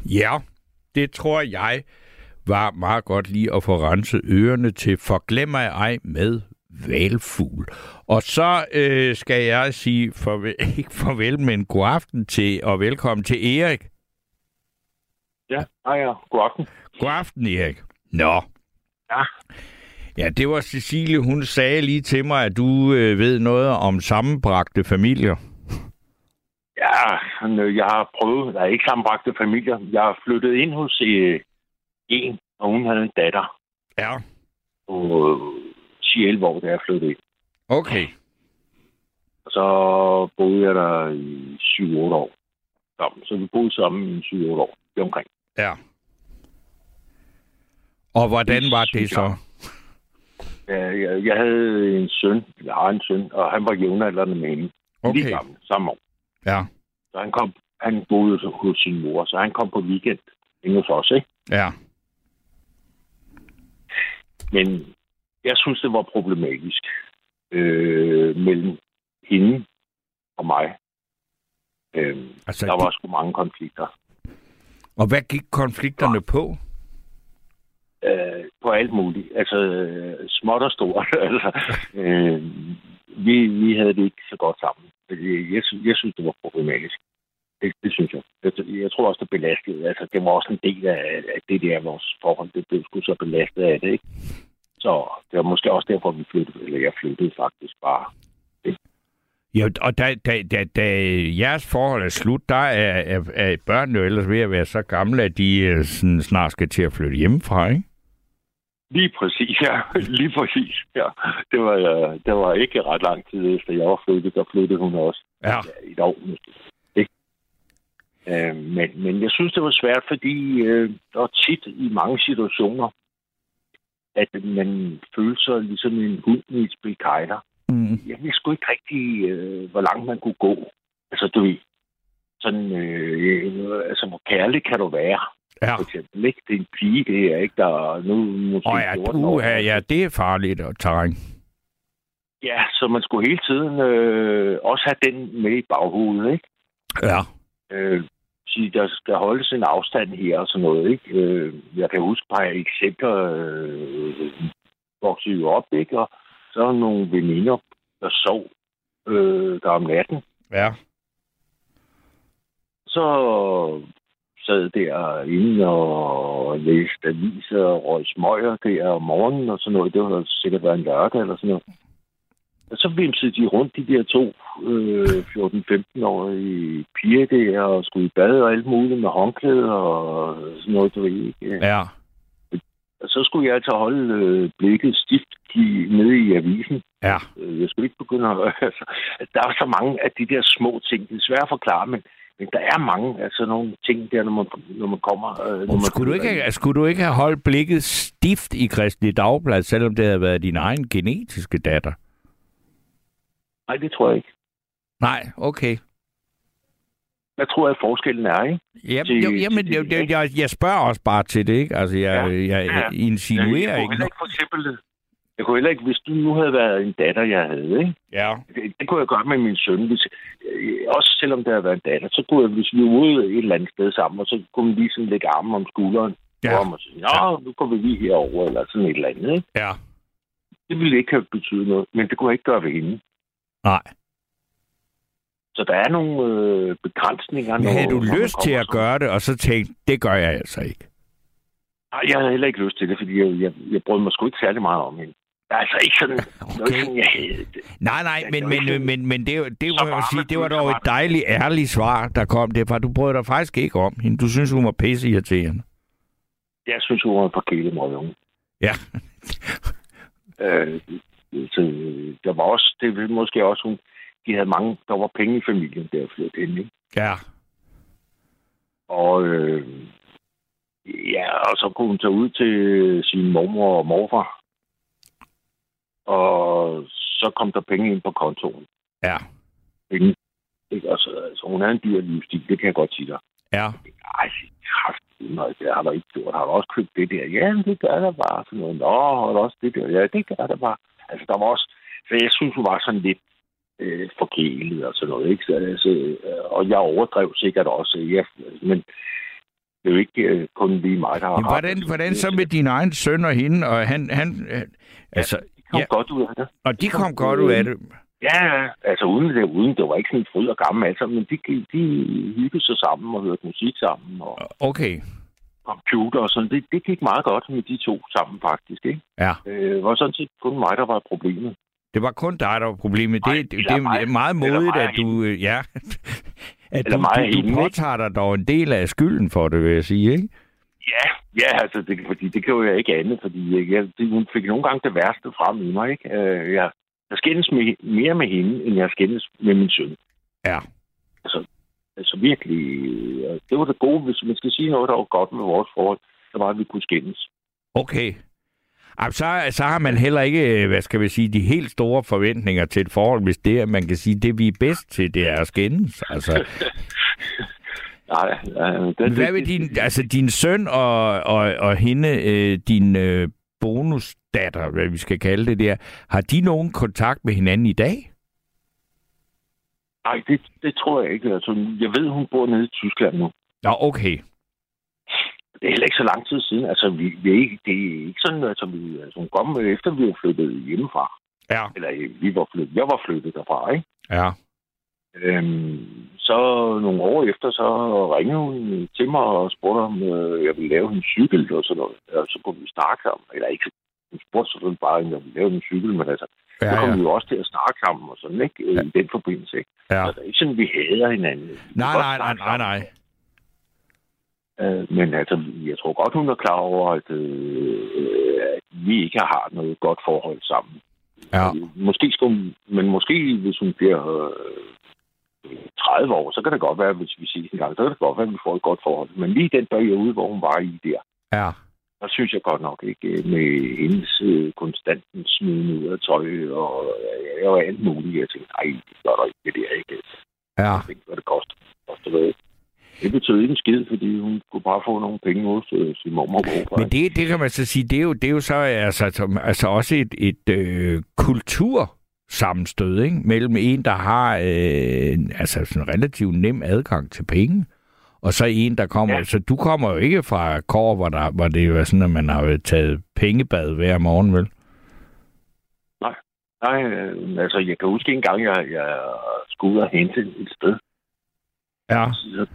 Ja, det tror jeg var meget godt lige at få renset ørerne til Forglemmer jeg ej med valfugl. Og så øh, skal jeg sige farvel, ikke farvel, men god aften til, og velkommen til Erik. Ja, hej ja. God aften. God aften, Erik. Nå. Ja. Ja, det var Cecilie. Hun sagde lige til mig, at du øh, ved noget om sammenbragte familier. Ja, øh, jeg har prøvet, der er ikke sammenbragte familier. Jeg har flyttet ind hos øh, en, og hun havde en datter Ja. på øh, 10-11 år, da jeg flyttede ind. Okay. Og så boede jeg der i 7-8 år. Sammen. Så vi boede sammen i 7-8 år. Det omkring. Ja. Og hvordan Det var det så? jeg. Jeg, jeg havde en søn, jeg har en søn, og han var jævnaldrende med hende. Lige Okay. sammen, samme år. Ja. Så han, kom, han boede hos sin mor, så han kom på weekend inde hos os, ikke? Ja. Men jeg synes, det var problematisk øh, mellem hende og mig. Øh, Altså, der var sgu mange konflikter. Og hvad gik konflikterne på? Øh, på alt muligt. Altså øh, småt og stort. altså, øh, vi, vi havde det ikke så godt sammen. Jeg, jeg, jeg synes, det var problematisk. Det, det synes jeg. Jeg, jeg tror også, det belastede. Altså, det var også en del af, af det der vores forhold. Det blev sgu så belastet af det, ikke? Så det var måske også derfor, vi flyttede. Eller jeg flyttede faktisk bare. Ja, og da, da, da, da jeres forhold er slut, der er, er, er børnene jo ellers ved at være så gamle, at de øh, sådan, snart skal til at flytte hjemmefra, ikke? Lige præcis, ja. Lige præcis, ja. Det var, øh, det var ikke ret lang tid efter, jeg var flyttet. Der flyttede hun også. Ja. i et år måske. Øh, men, men jeg synes, det var svært, fordi øh, der var tit i mange situationer, at man følte sig ligesom en hund i et spil kejler. Mm. Jeg vidste sgu ikke rigtig, øh, hvor langt man kunne gå. Altså, du ved, sådan, øh, altså, hvor kærlig kan du være, Ja. for eksempel, ikke? Det er en pige, det er ikke, der er nu måske Og ja, 14 du, år. ja, det er farligt og terræn. Ja, så man skulle hele tiden øh, også have den med i baghovedet, ikke? Ja. øh, sige, der skal holdes en afstand her og sådan noget, ikke? Øh, jeg kan huske bare eksempler, øh, voksede jo op, ikke? Og så er nogle veninder, der sov øh, der om natten. Ja. Så sad derinde og læste aviser og røg smøger der om morgenen og sådan noget. Det var sikkert været en lørdag eller sådan noget. Og så vimsede de rundt, de der to øh, 14-15-årige piger der, og skulle i bad og alt muligt med håndklæder og sådan noget, du ved ikke. Ja. Og så skulle jeg altså holde øh, blikket stift i, nede i avisen. Ja. Øh, Jeg skulle ikke begynde at... Altså, der er så mange af de der små ting. Det er svært at forklare, men, men der er mange sådan nogle ting der, når man, når man kommer... Øh, når man skulle, du ikke, have- skulle du ikke have holdt blikket stift i Kristelig Dagblad, selvom det havde været din egen genetiske datter? Nej, det tror jeg ikke. Nej, okay. Hvad tror jeg, forskellen er, ikke? Jamen, Til- jo, jamen til jeg, det, jeg, jeg, jeg spørger også bare til det, ikke? Altså, jeg, Ja. jeg, jeg Ja. insinuerer jeg heller noget. ikke for eksempel... Jeg kunne heller ikke, hvis du nu havde været en datter, jeg havde, ikke? Ja. Det, det kunne jeg gøre med min søn. Hvis, øh, også selvom der havde været en datter, så kunne jeg, hvis vi var ude et eller andet sted sammen, og så kunne vi lige sådan lægge armen om skulderen Ja. og sige, Nå, nu går vi lige herover eller sådan et eller andet, ikke? Ja. Det ville ikke have betydet noget, men det kunne jeg ikke gøre ved hende. Nej. Så der er nogle øh, begrænsninger. Men havde du lyst til at gøre det, og så tænkte, det gør jeg altså ikke? Nej, jeg havde heller ikke lyst til det, fordi jeg, jeg, jeg brød mig sgu ikke særlig meget om hende. Altså ikke sådan okay. noget, sådan, jeg havde det. Nej, nej, men, det men, ikke- men, men det, det, må jeg sige, det var dog et dejligt, ærligt svar, der kom derfra. Du brød dig faktisk ikke om hende. Du synes, hun var pisse irriterende. Jeg synes, hun var en forkælet unge. Ja. Øh, så der var også, det var måske også, hun, de havde mange, der var penge i familien, der flyttede ind, ikke? Ja. Og øh, ja, og så kunne hun tage ud til sin mormor og morfar. Og så kom der penge ind på kontoen. Ja. Penge. Ikke? Og så, altså, hun havde en dyr livsstil, det kan jeg godt sige dig. Ja. Ej, kraft, nej, det har der ikke gjort. Har du også købt det der? Ja, det gør der bare. Sådan noget. Nå, har du også det der? Ja, det gør der bare. Altså, der var også... Så jeg synes, hun var sådan lidt øh, forkælet og sådan noget, ikke? Så, altså, øh, og jeg overdrev sikkert også, ja, men det er jo ikke øh, kun lige mig, der har Men hvordan, hvordan så med din egen søn og hende? Og han, han, øh, altså, kom ja, godt ud af det. og de kom godt ud af det. Ja, altså uden det, uden det var ikke sådan fryd og gammel altså, men de, de hyggede sig sammen og hørte musik sammen og Okay, computer og sådan. Det, det gik meget godt med de to sammen faktisk, ikke? ja. Øh, det var sådan set kun mig, der var problemet. Det var kun dig, der var problemet. Nej, Det, det, det er mig. meget modigt, at du... øh, Ja, at du, du, du påtager dig dog en del af skylden for det, vil jeg sige, ikke? Ja, ja, altså, det, fordi det kan jo jeg ikke andet, fordi jeg, det, hun fik nogle gange det værste frem i mig, ikke? Øh, jeg, jeg skændes med, mere med hende, end jeg skændes med min søn. Ja. Altså, altså virkelig, øh, det var det gode, hvis man skal sige noget, der var godt med vores forhold, så var, at vi kunne skændes. Okay. Ej, så, så har man heller ikke, øh, hvad skal vi sige, de helt store forventninger til et forhold, hvis det er, man kan sige, det vi er bedst til, det er at skændes. Altså, Nej, øh, det, hvad med din, altså din søn og, og, og hende, øh, din øh, bonusdatter, hvad vi skal kalde det der, har de nogen kontakt med hinanden i dag? Nej, det, det tror jeg ikke. Altså, jeg ved, hun bor nede i Tyskland nu. Nå, okay. Det er heller ikke så lang tid siden. Altså, vi, vi er ikke, det er ikke sådan, altså, vi, altså, hun kom efter, vi var flyttet hjemmefra. Ja. Eller vi var flyttet, jeg var flyttet derfra, ikke? Ja. Øhm, så nogle år efter, så ringede hun til mig og spurgte, om øh, jeg ville lave en cykel og sådan noget. Og så kunne vi snakke sammen. Eller ikke, hun spurgte selvfølgelig bare, om jeg ville lave en cykel, men altså, Ja, så kom ja. vi jo også til at snakke sammen og sådan, ikke? Øh, I den forbindelse, ikke? ja. Så det er ikke sådan, vi hader hinanden. Nej, nej, nej, nej, nej. Øh, men altså, jeg tror godt, hun er klar over, at, øh, at vi ikke har noget godt forhold sammen. Ja. Måske skulle, men måske hvis hun bliver øh, 30 år, så kan det godt være, hvis vi ses en gang, så kan det godt være, at vi får et godt forhold. Men lige den periode, hvor hun var i der, Ja. der synes jeg godt nok ikke øh, med hendes øh, konstant smiden ud af tøj og, og alt muligt. Jeg tænkte, nej, det gør der ikke, det der ikke. Ja. Jeg tænkte, hvad det koster. koster det. Det betød ikke en skid, fordi hun kunne bare få nogle penge hos øh, sin mormor. Men det, det kan man så sige, det er jo, det er jo så altså, altså også et, et øh, kultursammenstød ikke? mellem en, der har øh, altså sådan relativt nem adgang til penge, og så en, der kommer... Ja. Så du kommer jo ikke fra kår, hvor, der, hvor det jo er sådan, at man har taget pengebad hver morgen, vel? Nej, øh, altså jeg kan huske en gang, jeg, jeg skulle ud og hente et sted. Ja. Så,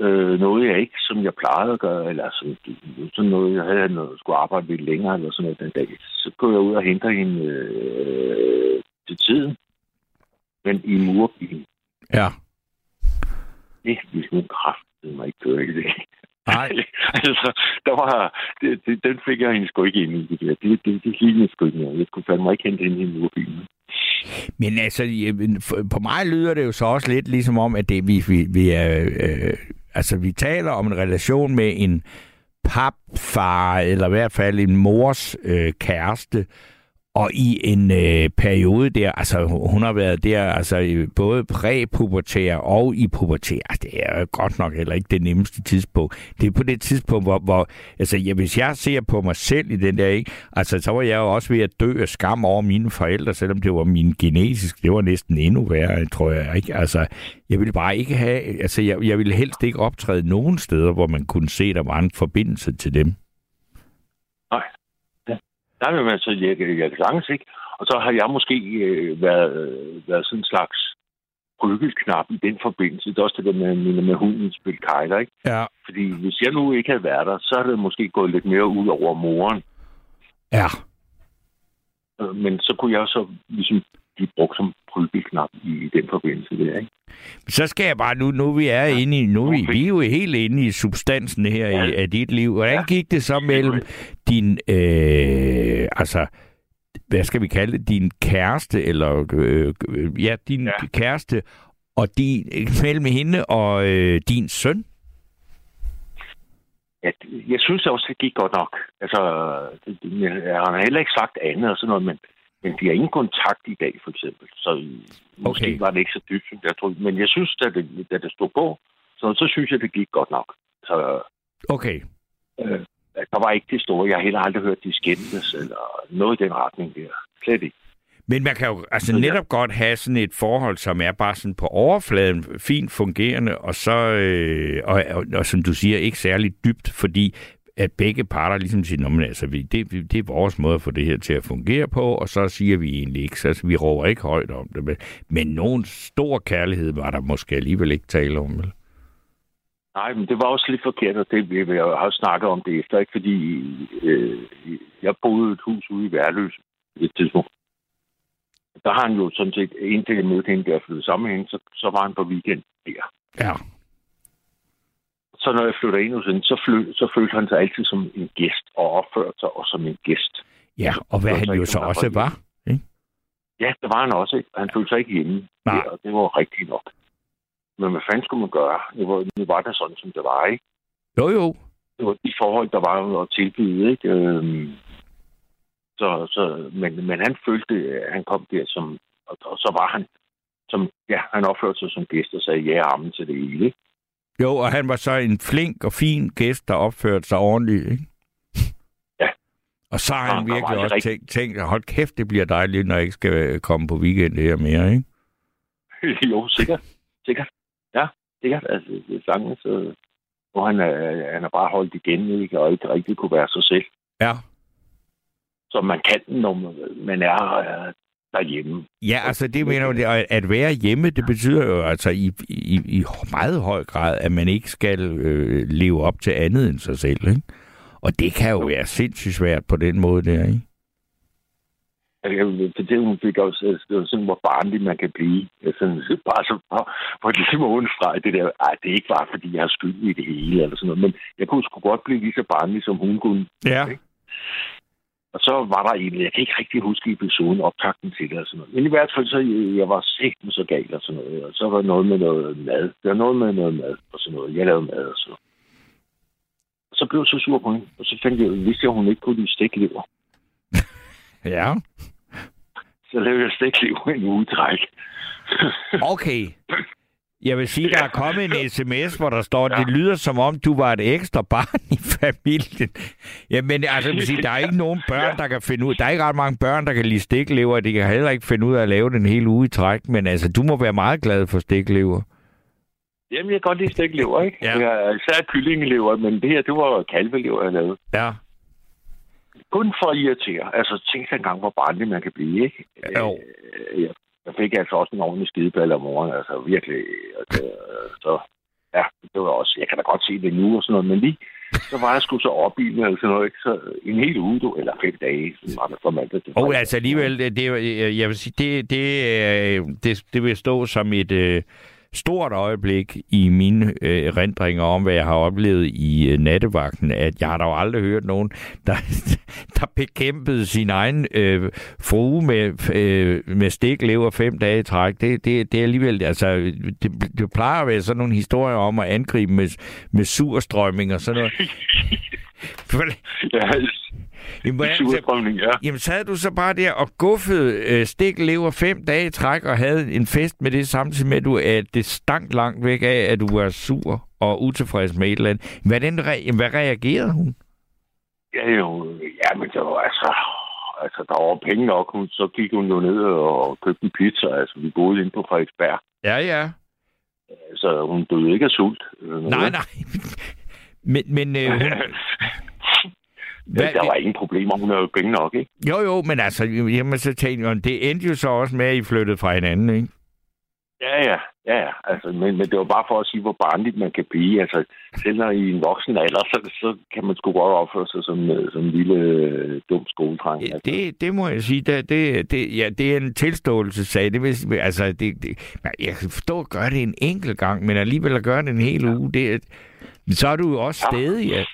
øh, noget jeg ikke, som jeg plejede at gøre, eller sådan, sådan noget, jeg havde noget, skulle arbejde lidt længere eller sådan noget den dag. Så går jeg ud og henter hende øh, til tiden. Men i murbilen. Ja. Det ville hun kraftede mig ikke køre i det. Nej. altså, der var, det, det, den fik jeg hende sgu ikke ind i det der. Det, det, det lignede sgu ikke noget. Jeg kunne fandme ikke hente hende i murbilen. Men altså, på mig lyder det jo så også lidt ligesom om, at det, vi, vi, vi er... Øh, altså, vi taler om en relation med en papfar, eller i hvert fald en mors øh, kæreste, og i en øh, periode der, altså hun har været der, altså i både præpubertær og i pubertær. Altså, det er jo godt nok heller ikke det nemmeste tidspunkt. Det er på det tidspunkt, hvor, hvor altså ja, hvis jeg ser på mig selv i den der, ikke, altså så var jeg jo også ved at dø af skam over mine forældre, selvom det var min genetisk, det var næsten endnu værre, tror jeg ikke. Altså, jeg ville bare ikke have, altså jeg, jeg ville helst ikke optræde nogen steder, hvor man kunne se, der var en forbindelse til dem. Nej, men altså, jeg, jeg, jeg kan sagtens ikke. Og så har jeg måske øh, været, øh, været sådan en slags bryggelknap i den forbindelse. Det er også det der med, med, med hunden spil kejler, ikke? Ja. Fordi hvis jeg nu ikke havde været der, så havde det måske gået lidt mere ud over moren. Ja. Øh, Men så kunne jeg så ligesom blive brugt som bryggelknap i, i den forbindelse der, ikke? Så skal jeg bare, nu, nu vi er inde i, nu vi, vi er jo helt inde i substansen her ja. i, af dit liv. Hvordan Ja. gik det så mellem din, øh, altså, hvad skal vi kalde det, din kæreste, eller, øh, ja, din ja. Ja. kæreste, og din, mellem hende og øh, din søn? Ja, jeg synes også, det gik godt nok. Altså, jeg har heller ikke sagt andet og sådan noget, men, men de har ingen kontakt i dag, for eksempel. Så måske Okay. okay. var det ikke så dybt, som jeg troede. Men jeg synes, da det, da det stod på, så, så synes jeg, det gik godt nok. Så Okay. øh, der var ikke det store. Jeg har heller aldrig hørt, de skændtes eller noget i den retning der. Slet ikke. Men man kan jo altså Så ja. netop godt have sådan et forhold, som er bare sådan på overfladen fint fungerende, og så, øh, og, og, og som du siger, ikke særlig dybt, fordi at begge parter ligesom siger, men altså, vi, det, det er vores måde at få det her til at fungere på, og så siger vi egentlig ikke, så altså, vi råber ikke højt om det. Men, men nogen stor kærlighed var der måske alligevel ikke tale om, vel? Nej, men det var også lidt forkert, og det, vi har snakket om det efter, ikke? fordi øh, jeg boede et hus ude i Værløs et tidspunkt. Der har han jo sådan set, indtil jeg mødte hende der, flyttede sammen med hende, så, så var han på weekend der. Ja. Så når jeg flytter ind hos hende, så, fly, så følte han sig altid som en gæst, og opførte sig også som en gæst. Ja, og hvad han jo så også var. Ikke? Ja, det var han også, ikke? Han følte sig ikke hjemme. Nej. Der, og det var rigtigt nok. Men hvad fanden skulle man gøre? Nu var, nu var det sådan, som det var, ikke? Jo, jo. det var de forhold, der var at tilbyde, ikke? Øhm, så, så, men, men han følte, at han kom der som, og, og så var han, som, ja, han opførte sig som gæst og sagde ja armen til det hele, ikke? Jo, og han var så en flink og fin gæst, der opførte sig ordentligt, ikke? Ja. Og så har han var virkelig også rigtig- tænkt, tænkt, hold kæft, det bliver dejligt, når jeg ikke skal komme på weekend her mere, ikke? jo, sikkert. Sikkert. Ja, sikkert. Altså, det er sagtens, så, hvor han er, han er bare holdt igen, ikke? Og ikke rigtig kunne være sig selv. Ja. Som man kan, når man- man er øh, derhjemme. Ja, altså det mener jeg, at- være hjemme, det betyder jo altså i, i, i meget høj grad, at man ikke skal øh, leve op til andet end sig selv, ikke? Og det kan jo være sindssygt svært på den måde der, ikke? Altså, det hun fik også, det sådan, hvor barnlig man kan blive. Altså, bare så på, på et lille månestreg, det der, ej, det er ikke bare, fordi jeg har skyld i det hele, eller sådan noget, men jeg kunne sgu godt blive lige så barnlig, som hun kunne. Ja. Og så var der en, jeg kan ikke rigtig huske episoden, optakten til det og sådan noget. Men i hvert fald, så jeg, var sætten så galt og sådan noget. Og så var der noget med noget mad. Der var noget med noget mad og sådan noget. Jeg lavede mad og sådan noget. Og så blev jeg så sur på hende. Og så tænkte jeg, hvis jeg, hun ikke kunne lide stiklever, Ja. så lavede jeg stiklever i en uge træk. Okay. Jeg vil sige, der er kommet en sms, hvor der står, det lyder som om, du var et ekstra barn i familien. Jamen, altså, jeg vil sige, der er ikke nogen børn, der kan finde ud... Der er ikke ret mange børn, der kan lide stiklever. De kan heller ikke finde ud af at lave den hele uge i træk. Men altså, du må være meget glad for stiklever. Jamen, jeg kan godt lide stiklever, ikke? Ja. Jeg er især kyllingelever, men det her, det var kalvelever, jeg lavede. Ja. Kun for at irritere. Altså, tænk sig engang, hvor barnlig man kan blive, ikke? Jo. Øh, Jeg, jeg fik altså også en ordentlig skideballe om morgenen, altså virkelig. Altså, så, ja, det var også, jeg kan da godt se det nu og sådan noget, men lige, så var jeg sgu så op i eller sådan noget, ikke? Så en hel uge, du, eller fem dage, sådan var det fra mandag til Og fredag. altså alligevel, det, det, jeg vil sige, det, det, øh, det, det vil stå som et øh, stort øjeblik i mine øh, erindringer om, hvad jeg har oplevet i øh, nattevagten, at jeg har jo aldrig hørt nogen, der, der bekæmpede sin egen øh, frue med, øh, med stiklever fem dage i træk. Det, det, det er alligevel, altså, det, det plejer at være sådan nogle historier om at angribe med, med surstrømming og sådan noget. Ja, Jamen, hvordan- surstrømning, ja. Jamen, sad du så bare der og guffede øh, stiklever fem dage i træk og havde en fest med det, samtidig med, at, du, at det stank langt væk af, at du var sur og utilfreds med et eller andet. Hvordan, re- jamen, hvad reagerede hun? Ja, jo, ja, men det var altså... Altså, der var penge nok, hun, så gik hun jo ned og købte en pizza. Altså, vi boede inde på Frederiksberg. Ja, ja. Så hun døde ikke af sult. Nej, nej. Men, men øh, hun... Men der var ingen problemer. Hun havde jo penge nok, ikke? Jo, jo, men altså, jamen, så tænkte jeg, det endte jo så også med, at I flyttede fra hinanden, ikke? Ja, ja. Ja, ja. Altså, men, men det var bare for at sige, hvor barnligt man kan blive. Altså, selv når I en voksen alder, så, så kan man sgu godt opføre sig som, øh, som en lille øh, dum skoledreng. Altså. Det, det må jeg sige, det, det, det, ja, det er en tilståelsessag. Det vil, altså, det, det, jeg kan forstå at gøre det en enkelt gang, men alligevel at gøre det en hel uge, det, så er du jo også Ja. stedig, ja.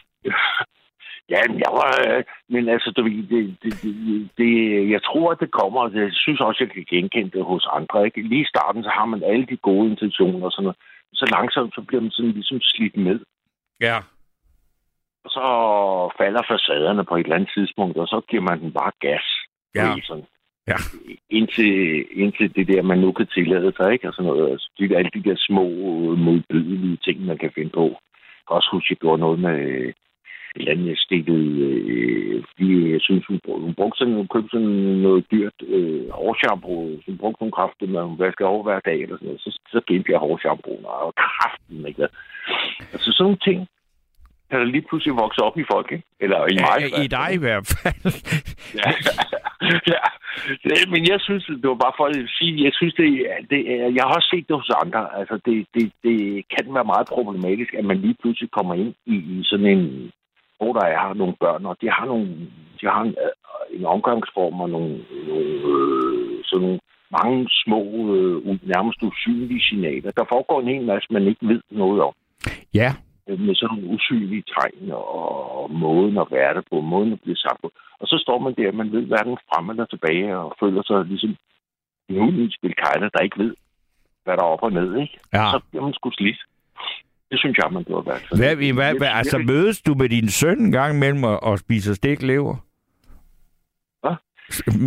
Ja, men jeg var... Øh, men altså, du, ved, det, det, det, det, jeg tror, at det kommer. Jeg synes også, jeg kan genkende det hos andre. Ikke? Lige i starten, så har man alle de gode intentioner og sådan noget. Så langsomt, så bliver man sådan ligesom slidt med. Ja. Og så falder facaderne på et eller andet tidspunkt, og så giver man den bare gas. Ja. Sådan. Ja. Indtil, indtil det der, man nu kan tillade sig, ikke? Og sådan noget. Altså, det er alle de der små, modbydelige ting, man kan finde på. Jeg også huske, jeg gjorde noget med eller andet stikket, øh, fordi jeg synes, hun, hun brugte sådan, hun købte sådan noget dyrt øh, hårshampoo, så hun brugte nogle kræfter, med hun vasker hår hver dag, eller sådan noget, så, så gemte jeg hårshampooen, og kraften, ikke? Altså sådan nogle ting, kan der lige pludselig vokse op i folk, ikke? Eller i mig. Ja, I dig i hvert fald. Ja. ja. Det, men jeg synes, det var bare for at sige, jeg synes, det, det jeg har også set det hos andre. Altså, det, det, det kan være meget problematisk, at man lige pludselig kommer ind i, i sådan en, hvor der er nogle børn, og de har nogle, de har en, øh, en omgangsform og nogle, nogle øh, sådan nogle mange små, øh, nærmest usynlige signaler. Der foregår en hel masse, man ikke ved noget om Ja, med sådan nogle usynlige tegn og, måden at være det på, måden at blive sagt på. Og så står man der, man ved hverken frem eller tilbage, og føler sig ligesom en ulig spilkejler, der ikke ved, hvad der er op og ned, ikke? Ja. Så bliver man sgu slidt. Det synes jeg, man gjorde i hvert fald. hvad, hvad, hvad, altså mødes du med din søn en gang imellem og, og spiser stiklever? Hvad?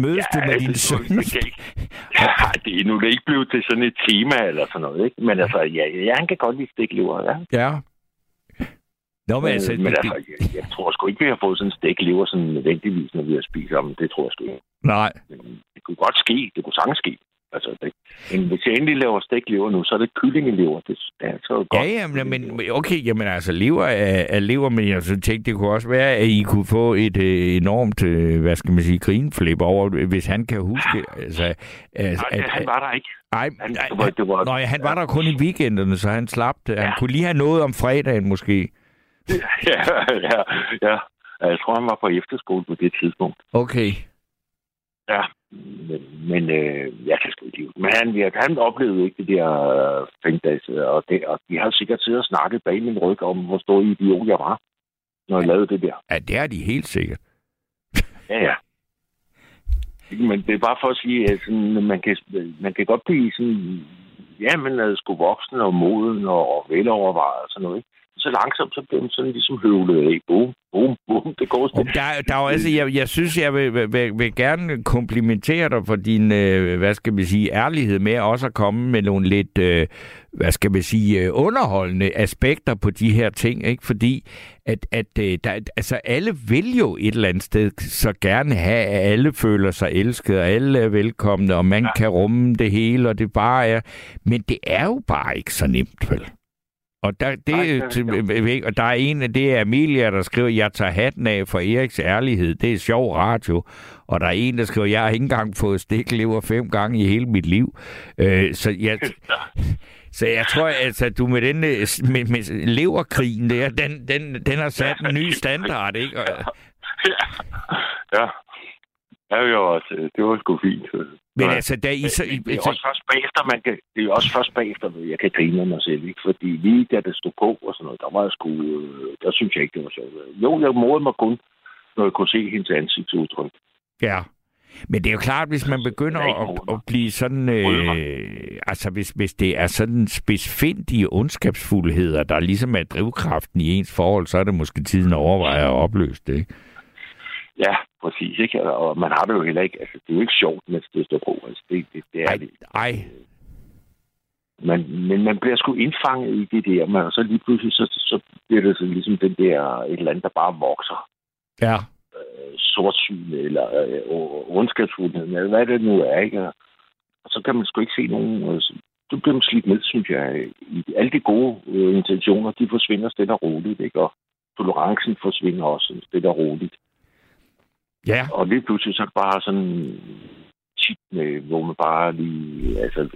Mødes du med din det, søn? Ikke. Ja, det er nu det er ikke blevet til sådan et tema eller sådan noget, ikke? Men altså, ja, ja han kan godt lide stiklever, ja. Ja. Nå, men altså, Øh, men det, altså, jeg, jeg, tror sgu ikke, vi har fået sådan en stiklever sådan nødvendigvis, når vi har spist sammen. Det tror jeg sgu ikke. nej. Men det kunne godt ske. Det kunne sagtens ske. Altså, det, men hvis jeg endelig laver stiklever nu, så er det kyllingelever. Det, er så godt. Ja, ja, men, okay, jamen altså, lever er, er lever, men jeg så tænkte, det kunne også være, at I kunne få et øh, enormt, øh, hvad skal man sige, grinflip over, hvis han kan huske, altså, altså Nej, han var der ikke. ej, Han, det var, det var, Nå, ja, han var der kun i weekenderne, så han slap det. Han kunne lige have noget om fredagen, måske. Ja, ja, ja. Jeg tror, han var på efterskole på det tidspunkt. Okay. Ja, men, men øh, jeg kan sgu ikke. Men han, ja, han oplevede ikke det der øh, fængdags, og, det, og de har sikkert siddet og snakket bag min ryg om, hvor stor idiot jeg var, når jeg lavede det der. Ja, det er de helt sikkert. Ja, ja. Men det er bare for at sige, at sådan, man, kan, man kan godt blive sådan, ja, man er sgu voksen og moden og, og velovervejet og sådan noget, ikke? Så langsomt, så bliver man sådan ligesom høvlet af. Boom, boom, boom. Det går stille. Der, der er altså, jeg, jeg synes, jeg vil, vil, vil, gerne komplimentere dig for din, øh, hvad skal man sige, ærlighed med også at komme med nogle lidt, øh, hvad skal man sige, øh, underholdende aspekter på de her ting, ikke? Fordi at, at øh, der, altså, alle vil jo et eller andet sted så gerne have, at alle føler sig elsket, og alle er velkomne, og man ja. kan rumme det hele, og det bare er... Men det er jo bare ikke så nemt, vel? Og der, det, Nej, er og der er en af det er Amelia, der skriver, jeg tager hatten af for Eriks ærlighed. Det er sjov radio. Og der er en, der skriver, jeg har ikke engang fået stiklever fem gange i hele mit liv. Øh, så jeg, så jeg tror, altså, at du med den øh, med, med leverkrigen der, den, den, den har sat en ny standard, ikke? Ja. Ja, var, også, det var sgu fint. Men Ja. altså, da I så... Men det er så også først bagefter, man kan, det er også først bagefter, jeg kan grine mig selv, ikke? Fordi lige da det stod på og sådan noget, der var jeg sgu, øh, der synes jeg ikke, det var sjovt. Jo, jeg morede mig kun, når jeg kunne se hendes ansigtsudtryk. Ja. Men det er jo klart, hvis man begynder er at, at blive sådan... Øh, altså, hvis, hvis det er sådan spidsfindige ondskabsfuldheder, der ligesom er drivkraften i ens forhold, så er det måske tiden at overveje at opløse det. ikke? Ja, præcis, ikke? Og man har det jo heller ikke, altså det er jo ikke sjovt, mens det står på. Altså, det, det, det er Ej, det. ej. Man, men man bliver sgu indfanget i det der, men så lige pludselig, så, så bliver det så ligesom den der, et eller andet, der bare vokser. Ja. øh, sortsyn eller øh, ondskabsfuldhed, eller hvad det nu er, ikke? Og så kan man sgu ikke se nogen... Øh, så- så bliver man slidt med, synes jeg. I, alle de gode øh, intentioner, de forsvinder stille og roligt, ikke? Og tolerancen forsvinder også stille og roligt. Ja. Og lige pludselig så bare sådan tit med, hvor man bare lige... Altså,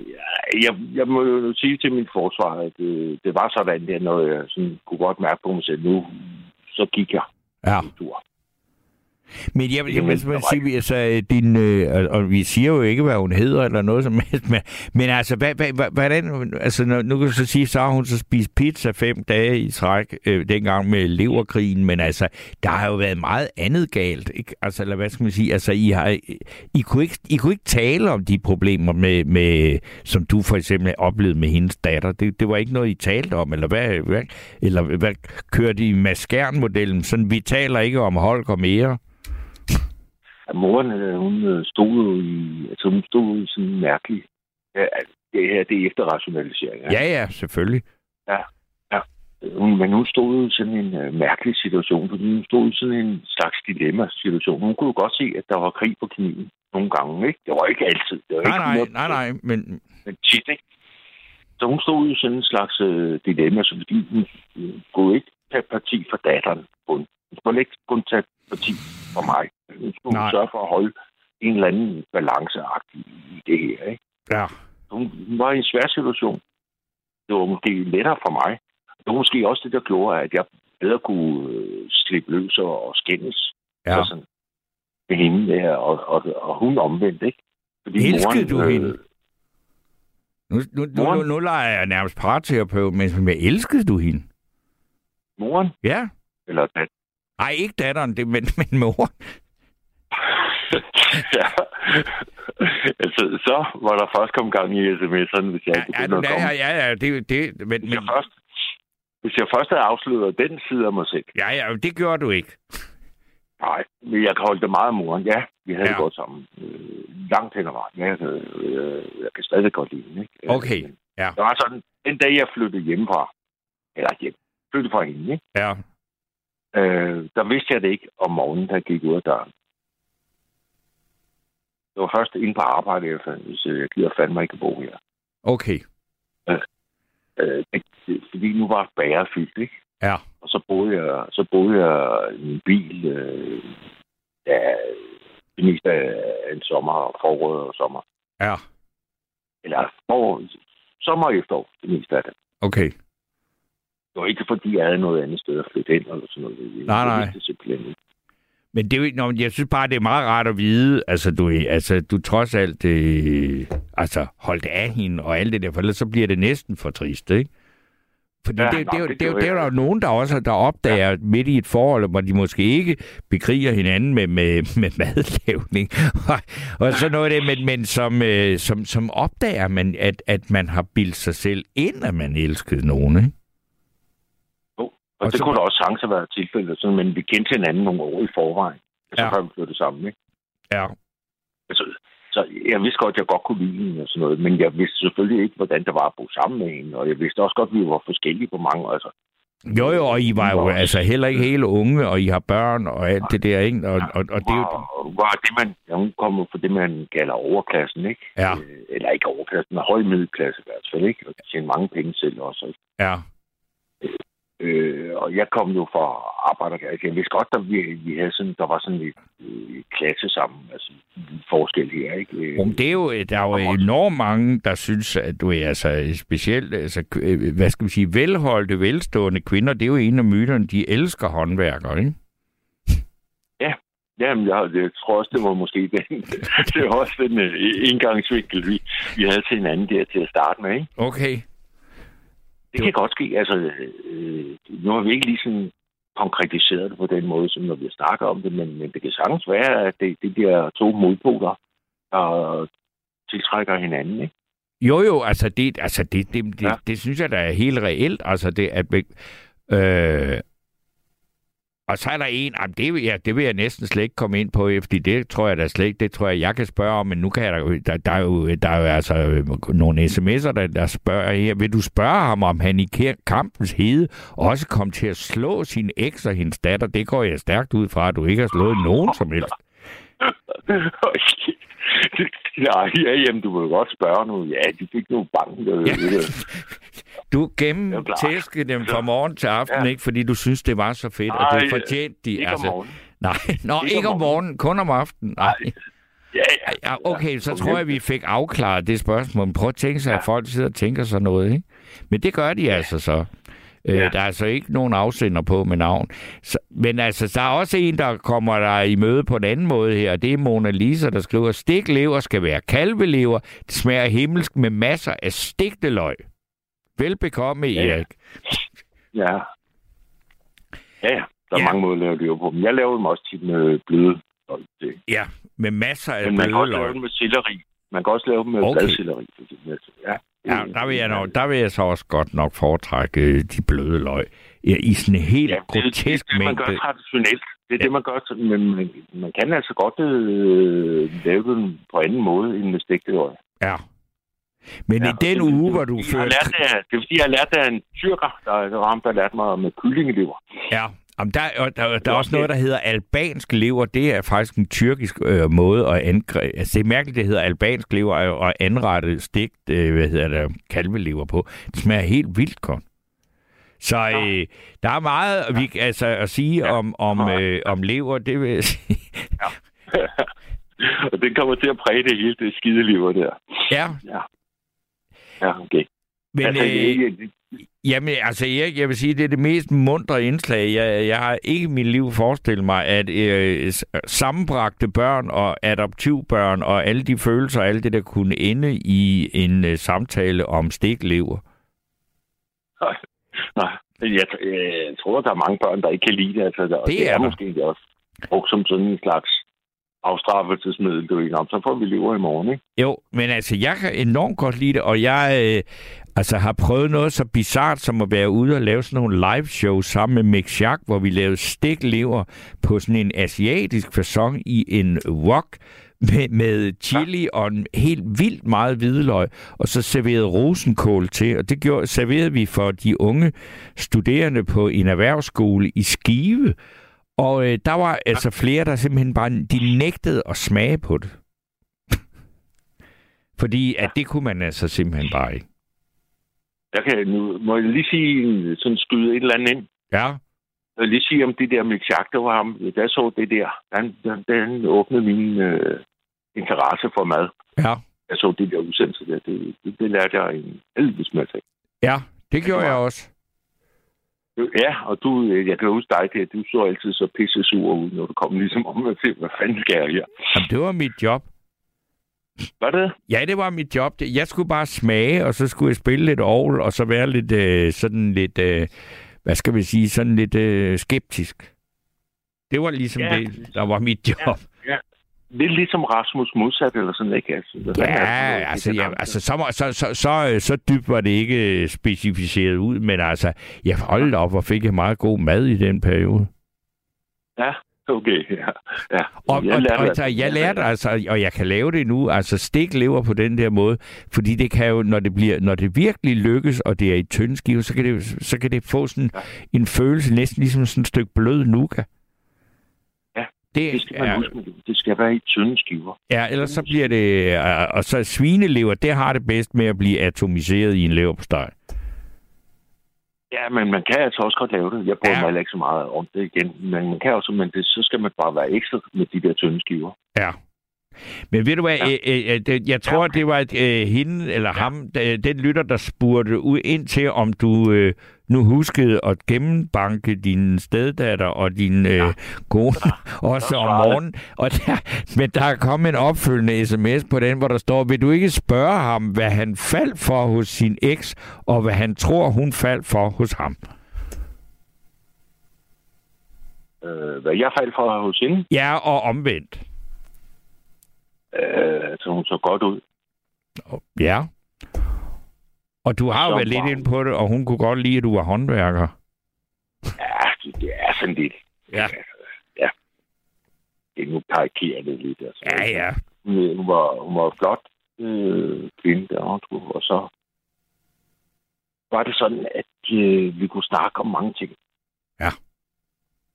jeg, jeg må jo sige til min forsvar, at øh, det var sådan der, når jeg sådan, kunne godt mærke på mig selv, nu så gik jeg Ja. en tur. Men jeg, jeg, var sige, altså, din, øh, og- vi siger jo ikke, hvad hun hedder eller noget som helst, men, men altså, hvad, hvad, hvordan, altså, når, nu kan du så sige, så har hun så spist pizza fem dage i træk, øh, dengang med leverkrigen, men altså, der har jo været meget andet galt, ikke? Altså, eller hvad skal man sige, altså, I, har, I, kunne, ikke, I kunne ikke tale om de problemer, med, med, som du for eksempel oplevede med hendes datter. Det, det var ikke noget, I talte om, eller hvad, hvad eller hvad kørte I maskernmodellen, sådan, vi taler ikke om Holger mere? At moren, øh, hun øh, stod jo i, altså hun stod i sådan en mærkelig, ja, det her, det er efter rationalisering. Ja, ja, selvfølgelig. Ja, ja. hun, men hun stod i sådan en uh, mærkelig situation, fordi hun stod i sådan en slags dilemma-situation. Hun kunne jo godt se, at der var krig på kniven nogle gange, ikke? Det var ikke altid. Det var Nej, ikke nej, 100%, nej, nej, men Men tit, ikke? Så hun stod i sådan en slags uh, dilemma, så fordi hun, hun kunne ikke tage parti for datteren. Hun, hun skulle ikke kun tage parti for mig. Hun skulle Nej. sørge for at holde en eller anden balanceagtig i det her, ikke? ja. hun, hun var i en svær situation. Det var måske lettere for mig. Det var måske også det, der gjorde, at jeg bedre kunne øh, slippe løs og, skændes. Ja. Så sådan, med hende der, og, og, og hun omvendt, ikke? Fordi Elskede du øh, hende? Nu, nu, nu, nu, Moren? nu leger jeg nærmest parterapeut, men men elskede du hende? Moren, Ja. eller dat, Nej, ikke datteren, det, men, men mor. ja. altså, så var der først kom gang i sms'erne, hvis jeg Ja, ikke ja, begyndte at komme. ja, ja, ja, det, det, men, Hvis, men, jeg først, hvis jeg først havde afsløret den side af mig selv, ja, ja, det gjorde du ikke. Nej, men jeg kan holde det meget af moren. Ja, vi havde Ja. ja. det godt sammen. Øh, langt hen ad vejen. Ja, jeg, øh, jeg kan stadig godt lide hende. Ikke? Okay, men ja. Det var sådan, den dag jeg flyttede hjemmefra, eller hjem, flyttede fra hende, ikke? Ja, Øh, der vidste jeg det ikke om morgenen, jeg gik ud af døren. Det var først inde på arbejde, jeg fandt, hvis øh, jeg gider fandme ikke at bo her. okay. Øh, det- fordi nu var bæret fyldt, ikke? Ja, Og så boede jeg, så boede jeg i en bil, øh, ja, det meste af en sommer, forår og sommer. ja, Eller forår, sommer og efterår, det meste af det. okay. Det var ikke, fordi jeg havde noget andet sted at flytte ind, eller sådan noget. Nej, nej. Det simpelthen ikke. Men det er jo, nå, jeg synes bare, det er meget rart at vide, altså du, altså, du trods alt øh, altså, holdt af hende og alt det der, for ellers så bliver det næsten for trist, ikke? Fordi Ja, det, nå, det, er det det, er det er jo nogen, der også der opdager ja. midt i et forhold, hvor de måske ikke bekriger hinanden med, med, med madlavning og, og sådan noget af det, men, men som, øh, som, som opdager man, at, at man har bildt sig selv ind, at man elskede nogen, ikke? Og, Og og det så- kunne da også sagtens have været tilfældet, sådan, men vi kendte hinanden nogle år i forvejen. Så Ja. ja. vi flyttet sammen, ikke? Ja. Altså, så jeg vidste godt, at jeg godt kunne lide hende og sådan noget, men jeg vidste selvfølgelig ikke, hvordan det var at bo sammen med hende, og jeg vidste også godt, at vi var forskellige på mange, altså. Jo, jo, og I var jo altså heller ikke helt unge, og I har børn og alt det der, ikke? Og, og, og det jo... var, var det, man, ja, hun kom fra det, man kalder overklassen, ikke? Ja. Øh, eller ikke overklassen, men høj middelklasse i hvert fald, ikke? Og tjene mange penge selv også, ikke? Ja. Øh, og jeg kom jo fra arbejderklasse. Jeg vidste godt, at vi, vi havde sådan, der var sådan et øh, klasse sammen, altså forskel her, ikke? Øh, Jamen, det er jo, der er jo enormt mange, der synes, at du er altså specielt, altså, øh, hvad skal vi sige, velholdte, velstående kvinder, det er jo en af myterne, de elsker håndværkere, ikke? Jamen, jeg, jeg tror også, det var måske den, det var også den øh, indgangsvinkel, vi, vi havde til hinanden der til at starte med, ikke? Okay. Det kan godt ske. Altså, øh, nu har vi ikke lige sådan konkretiseret det på den måde, som når vi snakker om det, men, men det kan sagtens være, at det, det bliver to modpoler, der tiltrækker hinanden, ikke? Jo, jo, altså det, altså det, det, det, ja. Ja. det synes jeg, der er helt reelt. Altså det, at, øh, og så er der en, jamen det, vil jeg, det vil jeg næsten slet ikke komme ind på, fordi det tror jeg da slet ikke, det tror jeg, jeg kan spørge om, men nu kan jeg da, jo- der, der, er jo, der er jo altså øh, nogle sms'er, der, der spørger her, vil du spørge ham, om han i kampens hede også kom til at slå sin eks og hendes datter? Det går jeg stærkt ud fra, at du ikke har slået nogen som helst. Nej, ja, jamen, du vil jo godt spørge nu. Ja, de fik nu banken. Ja. ja. Du gennemtæskede dem fra Ja. morgen til aften, Ja. ikke fordi du synes, det var så fedt, og Nej, det fortjente de. Ikke om morgenen. Nej, nå, ikke, Ikke om morgenen, kun om aftenen. Nej. Ja, ja. Ja, okay, så tror jeg, vi fik afklaret det spørgsmål. Men prøv at tænke sig, at folk sidder og tænker sig noget, ikke? Men det gør de altså så. Øh, Ja. Der er altså ikke nogen afsender på med navn. Så, men altså, der er også en, der kommer der i møde på en anden måde her. Det er Mona Lisa, der skriver, stiklever skal være kalvelever. Det smager himmelsk med masser af stegte løg. Velbekomme, Ja, ja. Erik. Ja. Ja, ja. Der er Ja. mange måder at lave det på. Men jeg laver dem også tit med bløde. Det. Ja, med masser af Men man kan også lave løg. dem med selleri. Man kan også lave dem med Okay. bladselleri. Ja, Ja, der vil, jeg nok, der vil jeg så også godt nok foretrække øh, de bløde løg. Ja, I sådan en helt Ja, det, det, grotesk det, det, man gør mængde. traditionelt. Det er Ja. det, man gør. Men man, man kan altså godt øh, lave den på anden måde end med stegte løg. Ja. Men Ja, i den det- uge, hvor du førte... lært det, er fordi, jeg har lært det af en tyrker, der, der var ham, der lærte mig med kyllingelever. Ja, Jamen, der, og der, der er også noget, der hedder albansk lever. Det er faktisk en tyrkisk øh, måde at angribe. Altså, det er mærkeligt, det hedder albansk lever og anrette stegt, øh, hvad hedder det, kalvelever på. Det smager helt vildt godt. Så øh, der er meget vi, altså, at sige Ja. om, om, øh, om lever, det vil jeg sige. og det kommer til at præge det hele, det skidelever der. Ja, Ja. Ja, okay. men altså, det er øh, ikke, Jamen, altså Erik, jeg vil sige, det er det mest mundre indslag. Jeg, jeg har ikke i mit liv forestillet mig, at øh, sammenbragte børn og adoptivbørn og alle de følelser og alt det, der kunne ende i en øh, samtale om stiklever. nej, jeg, jeg, tror, der er mange børn, der ikke kan lide det. Altså, der, Det er der. måske også brugt som sådan en slags afstraffelsesmiddel. Du ved, Nå, så får vi lever i morgen, ikke? Jo, men altså, jeg kan enormt godt lide det, og jeg øh, altså, har prøvet noget så bizart som at være ude og lave sådan nogle live shows sammen med Mick Jacques, hvor vi lavede stiklever på sådan en asiatisk fasong i en wok med, med chili ja. og en helt vildt meget hvidløg, og så serverede rosenkål til, og det gjorde, serverede vi for de unge studerende på en erhvervsskole i Skive, og øh, der var altså flere, der simpelthen bare, de nægtede at smage på det. Fordi at det kunne man altså simpelthen bare ikke. Jeg kan, nu må jeg lige sige, sådan skyde et eller andet ind. Ja, Jeg vil lige sige om det der med Jacques, det var ham, jeg så det der, han, han, han åbnede min øh, interesse for mad. ja, Jeg så det der udsendelse der, det, det, det lærte jeg en helvedes masse af. ja, det gjorde jeg også. Ja, og du, øh, jeg kan huske dig, der, du så altid så pisse sur ud, når du kom ligesom om at se, hvad fanden skal jeg her? Jamen, det var mit job. Var det? Ja, det var mit job. Det- Jeg skulle bare smage, og så skulle jeg spille lidt ovl, og så være lidt øh, sådan lidt, øh, hvad skal vi sige, sådan lidt øh, skeptisk. Det var ligesom Ja. det, der var mit job. Lidt ligesom Rasmus modsat, eller sådan, ikke? Altså, Ja, fanden er altså, ja, altså så, så, så, så, øh, så dybt var det ikke specificeret ud, men altså, jeg holdt op, hvor fik jeg meget god mad i den periode. Ja, okay, ja. ja. Og, og, og, og altså- så jeg lærte altså, og jeg kan lave det nu, altså stik lever på den der måde, fordi det kan jo, når det bliver, når det virkelig lykkes, og det er i tynde skiver, så kan det, så kan det få sådan en følelse, næsten ligesom sådan et stykke blød nuka. Det, Det skal man er, huske, det skal være i tynde skiver. ja, ellers så bliver det, øh, og så svinelever, det har det bedst med at blive atomiseret i en leverpostej. Ja, men man kan altså også godt lave det. Jeg bruger Ja. ja. mig heller ikke så meget om det igen. Men man kan også, men det, så skal man bare være ekstra med de der tynde skiver. Ja. Men ved du hvad, Ja. ja. øh, øh, det- jeg tror, Ja. det var øh, hende eller ja. ham, den lytter, der spurgte ud ind til, om du øh, nu huskede at gennembanke din steddatter og din øh, ja. kone også så om morgenen. Og der, men der er kommet en opfølgende sms på den, hvor der står, vil du ikke spørge ham, hvad han faldt for hos sin eks, og hvad han tror, hun faldt for hos ham? Øh, hvad jeg faldt for hos hende, Ja, og omvendt. Øh, så hun så godt ud. Ja. Og du har jo været lidt ind på det, og hun kunne godt lide, at du var håndværker. Ja, det, er sådan lidt. Ja. Ja. Det er nu karikerer det lidt. Altså. Ja, ja. Hun, hun, var, hun var flot øh, kvinde der, og så var det sådan, at øh, vi kunne snakke om mange ting. Ja.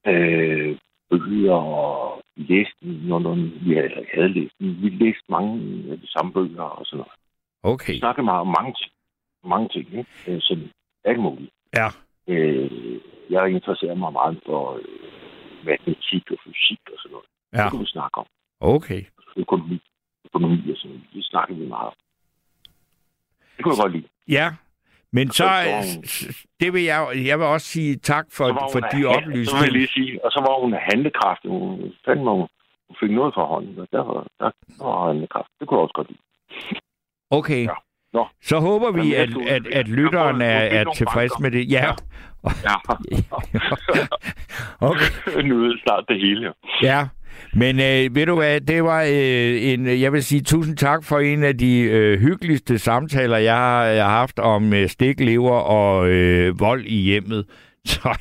Øh, bøger og vi læste, når, når vi havde, havde læst dem. Vi læste mange af de samme bøger og sådan noget. Okay. Vi snakkede meget om mange ting. Mange ting, ikke? Øh, sådan alt muligt. Ja. Øh, jeg interesserer mig meget for øh, matematik og fysik og sådan noget. Ja. Det kunne vi snakke om. Okay. Økonomi, økonomi og sådan noget. Det snakkede vi meget om. Det kunne jeg godt lide. Ja. Men så, hun- det vil jeg, jeg vil også sige tak for, for de af- Så vil jeg oplysninger. lige sige, og så var hun handlekraftig. Hun, fandme, hun, hun fik noget fra hånden, og der var, der, der var handlekraft. Det kunne jeg også godt lide. Okay. Ja. Nå. Så håber vi, Jamen, at, at, at lytteren er, er tilfreds banker. med det. Ja. Ja. Okay. nu er det snart det hele. Ja. Men øh, ved du hvad, det var øh, en, jeg vil sige tusind tak for en af de øh, hyggeligste samtaler, jeg har, jeg har haft om øh, stiklever og øh, vold i hjemmet. Så,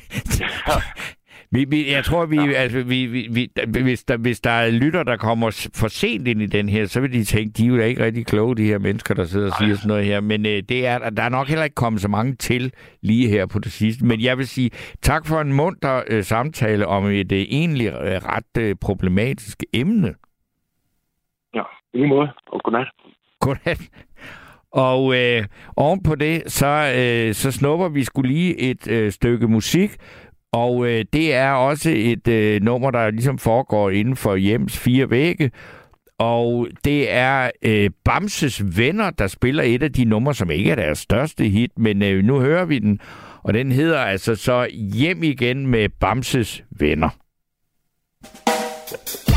vi, vi, jeg tror, vi, altså, vi, vi, vi, hvis, der, hvis der er lytter, der kommer for sent ind i den her, så vil de tænke, de er jo ikke rigtig kloge, de her mennesker, der sidder og siger sådan noget her. Men øh, det er, der er nok heller ikke kommet så mange til lige her på det sidste. Men jeg vil sige tak for en munter øh, samtale om et øh, egentlig øh, ret øh, problematisk emne. Ja, i måde. Og godnat. Godnat. Og øh, oven på det, så, øh, så snupper vi skulle lige et øh, stykke musik, og øh, det er også et øh, nummer, der ligesom foregår inden for hjems fire vægge, og det er øh, Bamses Venner, der spiller et af de numre, som ikke er deres største hit, men øh, nu hører vi den, og den hedder altså så Hjem igen med Bamses Venner. Solen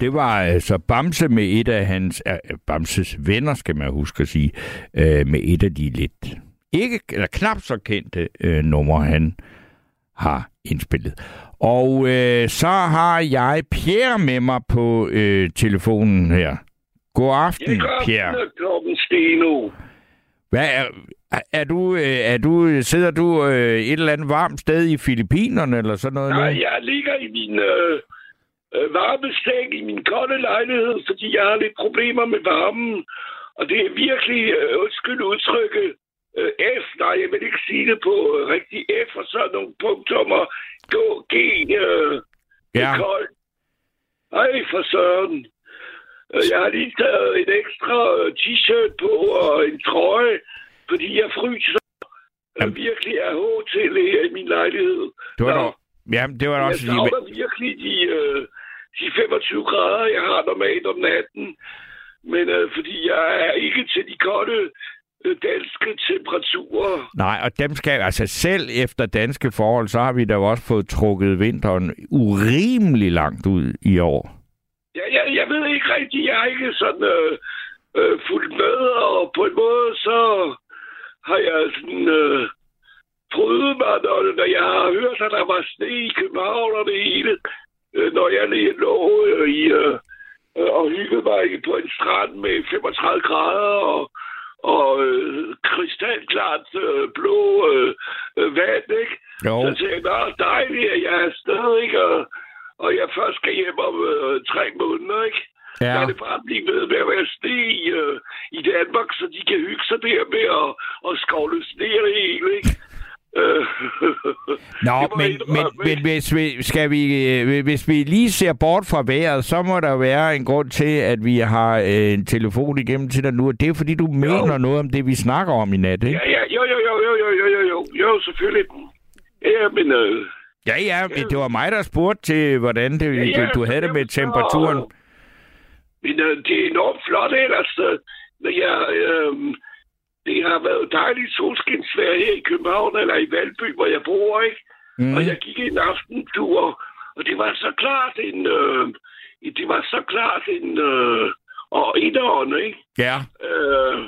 det var altså Bamse med et af hans, øh, Bamses venner, skal man huske at sige, øh, med et af de lidt, ikke, eller knap så kendte øh, numre, han har indspillet. Og øh, så har jeg Pierre med mig på øh, telefonen her. God aften, Pierre. Klokken Steno. Hvad er, er- du, øh, er du, sidder du øh, et eller andet varmt sted i Filippinerne eller sådan noget? Nej, nu? jeg ligger i min, øh, øh, varmeseng i min kolde lejlighed, fordi jeg har lidt problemer med varmen. Og det er virkelig, øh, undskyld udtrykket, øh, F, nej, jeg vil ikke sige det på øh, rigtig F, og så nogle punktummer, G, G, øh, Ja. er koldt. Ej, for søren. Øh, Jeg har lige taget en ekstra øh, t-shirt på og en trøje, fordi jeg fryser øh, virkelig af H til her i min lejlighed. Det var dog, ja, det var Jeg også lige... savner virkelig de, øh, de 25 grader, jeg har normalt om natten. Men øh, fordi jeg er ikke til de kolde øh, danske temperaturer. Nej, og dem skal, altså selv efter danske forhold, så har vi da også fået trukket vinteren urimelig langt ud i år. Jeg, jeg, jeg ved ikke rigtigt, jeg er ikke sådan øh, øh, fuldt med, og på en måde så har jeg sådan øh, prøvet mig, når, når jeg har hørt, at der var sne i København og det hele, øh, når jeg lige lå øh, i, øh, øh, og hyggede mig på en strand med 35 grader og, og øh, krystalklart øh, blå øh, øh, vand, ikke? Jo. Så tænkte jeg, "Nå, dejligt, at jeg er afsted, ikke? Og, og jeg først skal hjem om øh, tre måneder, ikke? Ja. Ja. det bare blive ved med at være sne i, øh, i Danmark, så de kan hygge sig der med at, at skovle sne og det hele, ikke? Øh, Nå, men, men, men hvis, vi, skal vi, øh, hvis vi lige ser bort fra vejret, så må der være en grund til, at vi har øh, en telefon igennem til dig nu. Og det er, fordi du mener noget om det, vi snakker om i nat, ikke? Ja, ja, jo, jo, jo, jo, jo, jo, jo, jo, jo, selvfølgelig. Ja, men... Øh, Ja, ja, men det var mig, der spurgte til, hvordan det, Ja, ja, du havde det med temperaturen. Men øh, det er enormt flot ellers. øh, jeg, øh, det har været dejligt solskinsvær her i København, eller i Valby, hvor jeg bor, ikke? Mm. Og jeg gik en aftentur, og det var så klart en... Øh, det var så klart en... Øh, og indånd, ikke? Ja. Øh,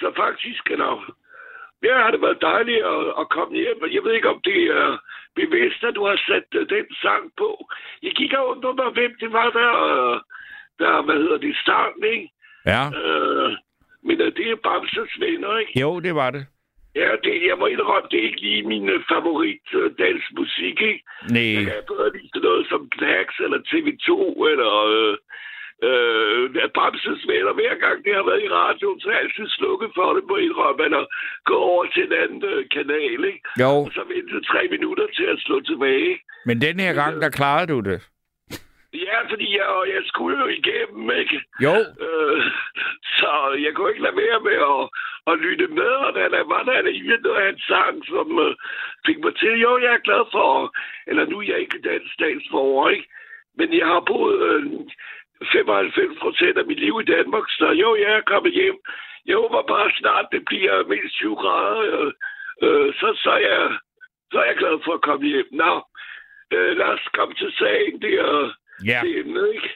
så faktisk, eller, ja, har det været dejligt at, at komme hjem. Og Jeg ved ikke, om det er bevidst, at du har sat uh, den sang på. Jeg gik og undrede mig, hvem det var, der, uh, der hvad hedder det, sang, ikke? Ja. Øh, men det er Bamses venner, ikke? Jo, det var det. Ja, det, jeg må indrømme, det er ikke lige min uh, favorit uh, dansk musik, ikke? Nej. Jeg kan bedre lide sådan noget som Knacks eller TV2 eller øh, øh, Bamses venner. Hver gang det har været i radioen, så har jeg altid slukket for det på indrømme, eller gå over til en anden øh, kanal, ikke? Jo, Og så vente tre minutter til at slå tilbage. men den her gang, der klarede du det. Ja, fordi jeg, og jeg skulle jo igennem, ikke? Jo. Øh, så jeg kunne ikke lade være med at, at lytte med, og der, der var der alligevel noget af en sang, som øh, fik mig til. Jo, jeg er glad for, eller nu er jeg ikke dansk statsborger, ikke? Men jeg har boet øh, 95 procent af mit liv i Danmark, så jo, jeg er kommet hjem. Jeg håber bare snart, det bliver mindst 20 grader, øh, øh, så, så, er jeg, så er jeg glad for at komme hjem. Nå, øh, lad os komme til sagen der. Ja. Det emne, ikke?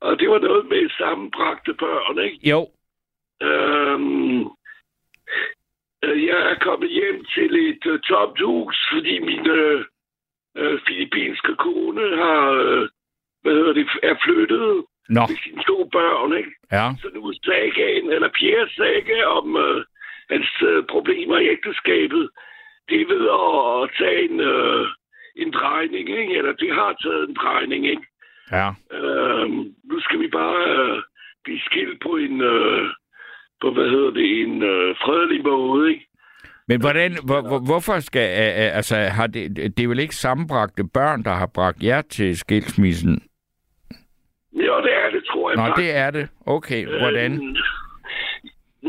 Og det var noget med sammenbragte børn, ikke? Jo. Øhm, øh, jeg er kommet hjem til et uh, tomt hus, fordi min øh, øh, filippinske kone har, øh, hvad hedder det, er flyttet Nå. med sine to børn, ikke? Ja. Så nu sagaen, eller Pierre saga om øh, hans øh, problemer i ægteskabet, det er ved at, at tage en, øh, en drejning, ikke? Eller det har taget en drejning, ikke? Ja. Øh, nu skal vi bare øh, blive skilt på en, øh, på hvad hedder det, en øh, fredelig måde, ikke? Men hvordan, hvor, hvor, hvorfor skal, øh, altså, har det, det er vel ikke sammenbragte børn, der har bragt jer til skilsmissen? Jo, det er det, tror jeg Nå, faktisk. det er det. Okay, hvordan? Øh,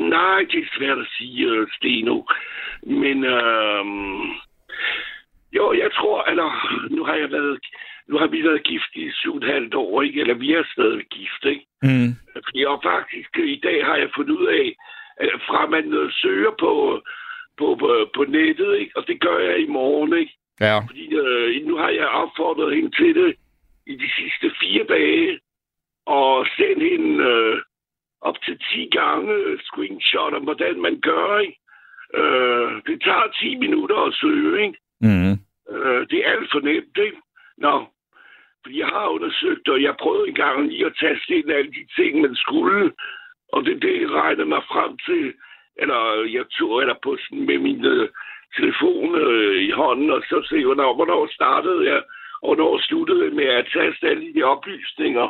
nej, det er svært at sige, øh, Steno. Men øh, jo, jeg tror, eller nu har jeg været, nu har vi været gift i syv og et halvt år, ikke? Eller vi er stadig gift, ikke? Mm. Fordi og faktisk i dag har jeg fundet ud af, at fra man søger på, på, på, på nettet, ikke? og det gør jeg i morgen, ikke? Ja. Fordi øh, nu har jeg opfordret hende til det i de sidste fire dage, og sendt hende øh, op til 10 gange screenshot om, hvordan man gør, ikke? Øh, det tager 10 minutter at søge, ikke? Mm. Øh, det er alt for nemt, ikke? Nå, jeg har undersøgt, og jeg prøvede engang lige at taste ind alle de ting, man skulle, og det, det regnede mig frem til, eller jeg tog eller på sådan med min øh, telefon øh, i hånden, og så se, hvornår, hvornår startede jeg, og når jeg sluttede med at taste alle de oplysninger,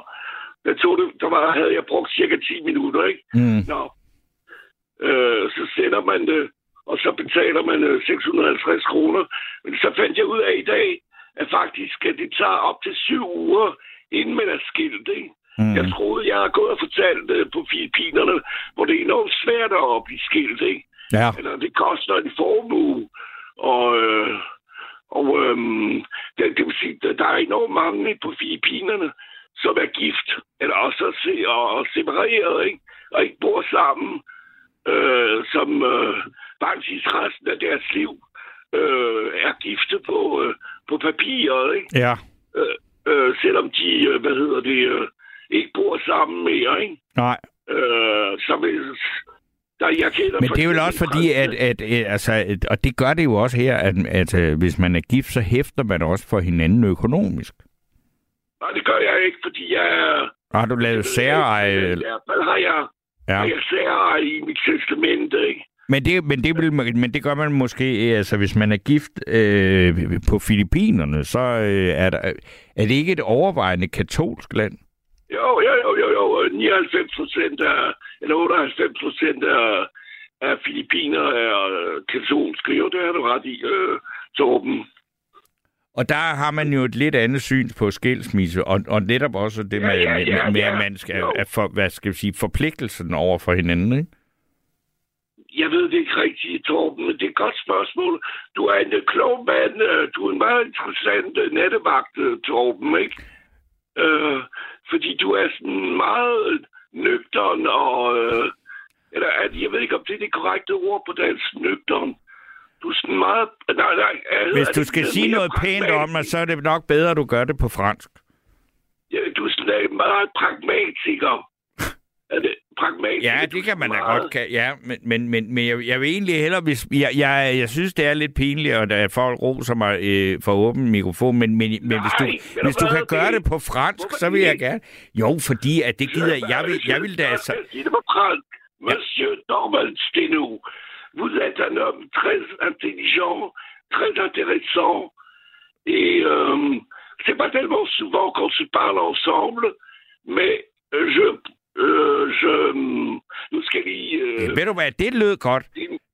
der, tog det, der var, havde jeg brugt cirka 10 minutter, ikke? Mm. Nå. Øh, så sender man det, og så betaler man øh, 650 kroner. Men så fandt jeg ud af i dag, faktisk at det tager op til syv uger, inden man er skilt, ikke? Mm. Jeg troede, jeg har gået og fortalt øh, på Filippinerne, hvor det er enormt svært at blive skilt, ikke? Ja. Eller det koster en formue. Og, øh, og øh, det, det vil sige, at der er enormt mange på Filippinerne, som er gift, eller også er se, og, og separeret, ikke? og ikke bor sammen, øh, som øh, faktisk resten af deres liv øh, er gifte på, øh, på papiret, ikke? Ja. Øh, øh, selvom de, øh, hvad hedder det, øh, ikke bor sammen mere, ikke? Nej. Øh, så vil, der, jeg kender Men det er vel også fordi, at, at, at altså, at, og det gør det jo også her, at, at øh, hvis man er gift, så hæfter man også for hinanden økonomisk. Nej, det gør jeg ikke, fordi jeg er... Har du lavet særeje? I hvert fald har jeg, ja. Har jeg særeje i mit testamente, ikke? Men det, men, det vil, men det gør man måske, øh, altså hvis man er gift øh, på Filippinerne, så øh, er, der, er det ikke et overvejende katolsk land? Jo, jo, jo, jo, jo. 99 procent af, eller 98 procent af, af filipiner er katolske. Jo, det har du ret i, øh, Torben. Og der har man jo et lidt andet syn på skilsmisse, og, og netop også det med, ja, med, ja, med, med ja. at man skal, Jo. at for, hvad skal vi sige, forpligtelsen over for hinanden, ikke? Jeg ved det ikke rigtigt, Torben, men det er et godt spørgsmål. Du er en øh, klog mand. øh, Du er en meget interessant øh, nattevagt, Torben, ikke? Øh, fordi du er sådan meget nøgtern og... Øh, eller at, jeg ved ikke, om det er det korrekte ord på dansk, nøgtern. Du er sådan meget... Nej, nej, jeg, Hvis du skal sige noget pænt om mig, så er det nok bedre, at du gør det på fransk. Ja, du er sådan en meget pragmatiker. Er det pragmatiker? Ja, det kan man da meget- godt. Kan, ja, men, men, men, men jeg, jeg vil egentlig hellere... Hvis, jeg, jeg, jeg synes, det er lidt pinligt, at at folk roser mig øh, for åben mikrofon, men, men, men hvis du, hvis du kan gøre det- det på fransk, Hvorfor så vil jeg gerne... Jo, fordi at det gider jeg... vil, jeg vil da... Jeg Altså, sige det på fransk. Monsieur Norman Steno, vous êtes un homme très intelligent, très intéressant, et euh, c'est pas tellement souvent qu'on se parle ensemble, mais euh, je, euh, je, nu skal I... Øh, ved du hvad, det lød godt.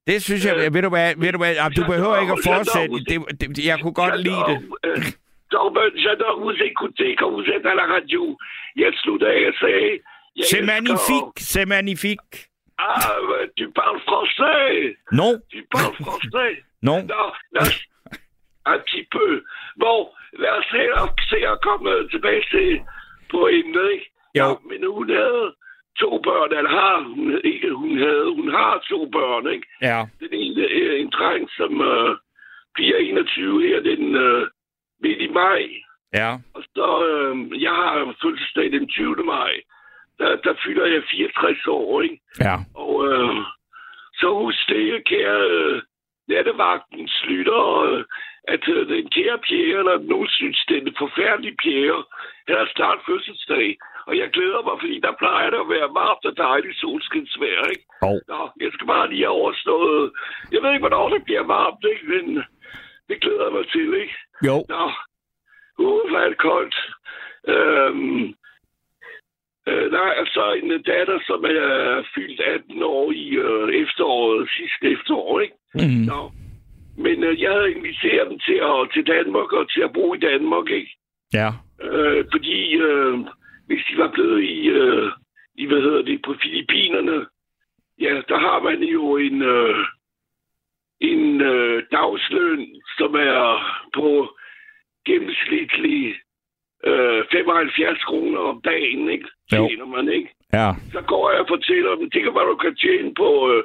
Det synes jeg... Ved du hvad, ved du, hvad du behøver ikke at fortsætte. Det, det, jeg kunne godt lide det. Øh, j'adore vous écouter quand vous êtes à la radio. Jeg slutter af at sige... C'est magnifique, c'est magnifique. Ah, tu parles français Non, Tu parles français non. Non, os... Un petit peu. Bon, se at komme tilbage til pointet, ikke? Jo. Nå, men hun havde to børn, eller har hun ikke, hun havde, hun har to børn, ikke? Ja, Den ene er en dreng, som øh, bliver 21 her den øh, midt i maj. ja. Og så, øh, jeg har fødselsdag den 20. maj. Der, der fylder jeg 64 år, ikke? Ja. Og øh, så husk det, kære øh, nattevagten slutter, øh, at øh, den kære Pierre, eller nogen synes, det er en forfærdelig Pierre, han har snart fødselsdag. Og jeg glæder mig, fordi der plejer det at være varmt og dejligt solskinsvejr, ikke? Og Nå, jeg skal bare lige have overstået. Jeg ved ikke, hvornår det bliver varmt, ikke? Men det glæder jeg mig til, ikke? jo, Nå, uh, hvor er det koldt. Øhm, øh, nej, altså en datter, som er fyldt 18 år i øh, efteråret, sidste efterår, ikke? mm, Nå. Men øh, jeg havde inviteret dem til, at, til Danmark og til at bo i Danmark, ikke? ja. Øh, fordi øh, hvis de var blevet i, øh, i, hvad hedder det, på Filippinerne, ja, der har man jo en, øh, en øh, dagsløn, som er på gennemsnitlig øh, 75 kroner om dagen, ikke? Jo. Tjener man, ikke? Ja, Så går jeg og fortæller dem, det kan være, du kan tjene på, øh,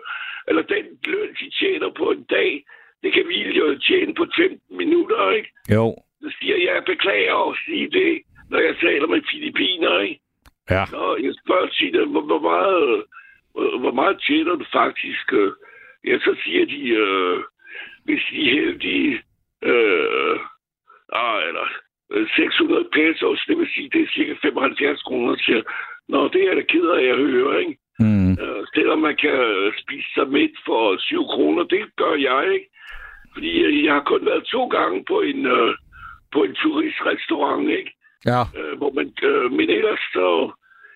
eller den løn, de tjener på en dag, det kan vi jo tjene på 15 minutter, ikke? jo, Så siger jeg, jeg beklager at sige det, når jeg taler med filippiner, ikke? ja. Og jeg spørger til hvor, hvor, meget, hvor, meget tjener du faktisk? øh? Ja, så siger de, øh, hvis de er heldige, øh, ah, eller øh, 600 pesos, det vil sige, det er cirka 75 kroner til. Nå, det er da ked af at høre, ikke? Mm, Øh, selvom man kan øh, spise sig midt for 7 kroner, det gør jeg ikke. Fordi øh, jeg har kun været to gange på en, øh, på en turistrestaurant, ikke? Ja. Øh, hvor man, øh, men ellers så...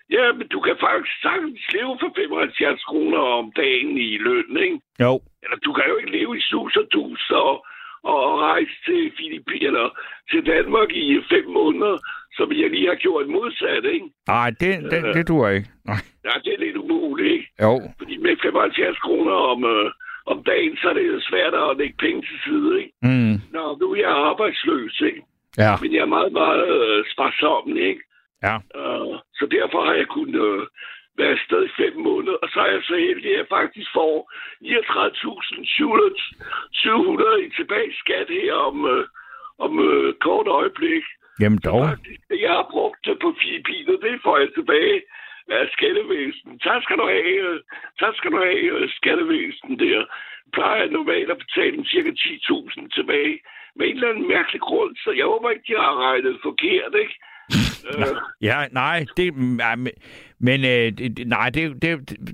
Ja, men du kan faktisk sagtens leve for 75 kroner om dagen i løn, ikke? Jo. Eller du kan jo ikke leve i sus og dus og, og rejse til Filippiner til Danmark i fem måneder, som jeg lige har gjort modsat, ikke? Nej, det, det, det duer ikke. Nej. Ja, det er lidt umuligt, ikke? Jo. Fordi med 75 kroner om, øh, om dagen, så er det svært at lægge penge til side, ikke? Mm. Nå, nu er jeg arbejdsløs, ikke? Ja. Men jeg er meget, meget øh, sparsom, ikke? Ja. Uh, så derfor har jeg kunnet øh, være afsted i fem måneder, og så er jeg så heldig, at jeg faktisk får 39.700 i tilbage skat her om, øh, om øh, kort øjeblik. Jamen dog. Det, jeg har brugt det på Filippiner, det får jeg tilbage af skattevæsen. Tak skal du have, øh, tak skal du have øh, skattevæsen der. Plejer jeg normalt at betale cirka 10.000 tilbage. Med en eller anden mærkelig grund, så jeg håber ikke, de har regnet forkert, ikke? Øh, Ja, nej, det, nej, men, øh, det, nej, det, det,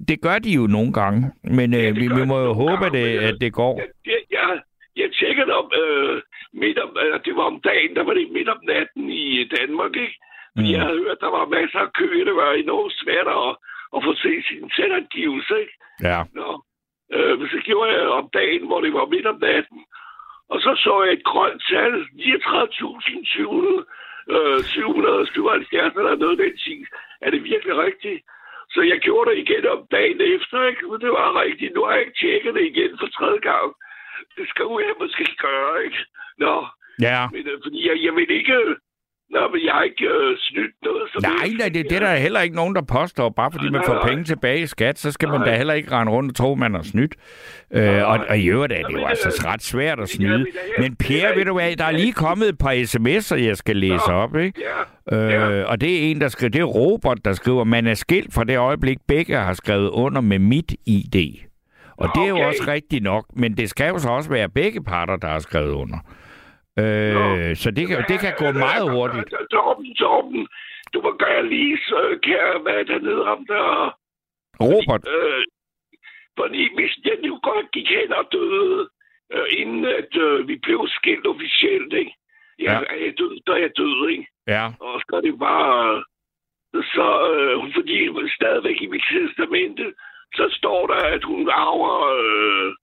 det gør de jo nogle gange. Men øh, vi, vi må jo håbe, at det, at det går. jeg, jeg, jeg tjekkede om, øh, midt om, eller det var om dagen, der var det midt om natten i Danmark, ikke? Fordi Mm. jeg havde hørt, der var masser af kø, det var enormt svært at, at få set sin selvangivelse, ikke? Ja. Nå. Øh, men så gjorde jeg om dagen, hvor det var midt om natten. Og så så jeg et grønt tal, 39.700, øh, 777 eller noget den ting. Er det virkelig rigtigt? Så jeg gjorde det igen om dagen efter, ikke? Men det var rigtigt. Nu har jeg ikke tjekket det igen for tredje gang. Det skal jeg måske gøre, ikke? Nå, Ja. men, øh, fordi jeg, jeg vil ikke... Nå, men jeg har ikke øh, snydt noget som Nej, nej, det, det er der heller ikke nogen, der påstår. Bare fordi man Nej, får nej. penge tilbage i skat, så skal man Nej. da heller ikke rende rundt og tro, man har snydt. Øh, og, og i øvrigt er det jo altså ret svært at snyde. Men Per, ved du hvad, der er lige kommet et par sms'er, jeg skal læse op, ikke? Øh, og det er en, der skriver, det er Robert, der skriver, man er skilt fra det øjeblik, begge har skrevet under med mit ID. Og det er jo Okay. også rigtigt nok, men det skal jo så også være begge parter, der har skrevet under. Øh, så det kan, det kan gå meget hurtigt. Torben, Torben, du må gøre lige så, kære, hvad er der nede om der? Robert, Øh, fordi hvis jeg nu godt gik hen og døde, øh, inden at øh, vi blev skilt officielt, ikke? Jeg, Ja. ja. jeg døde, da jeg døde, ikke? ja. Og så er det bare... Så, øh, fordi stadigvæk i mit testamente, så står der, at hun arver... Øh,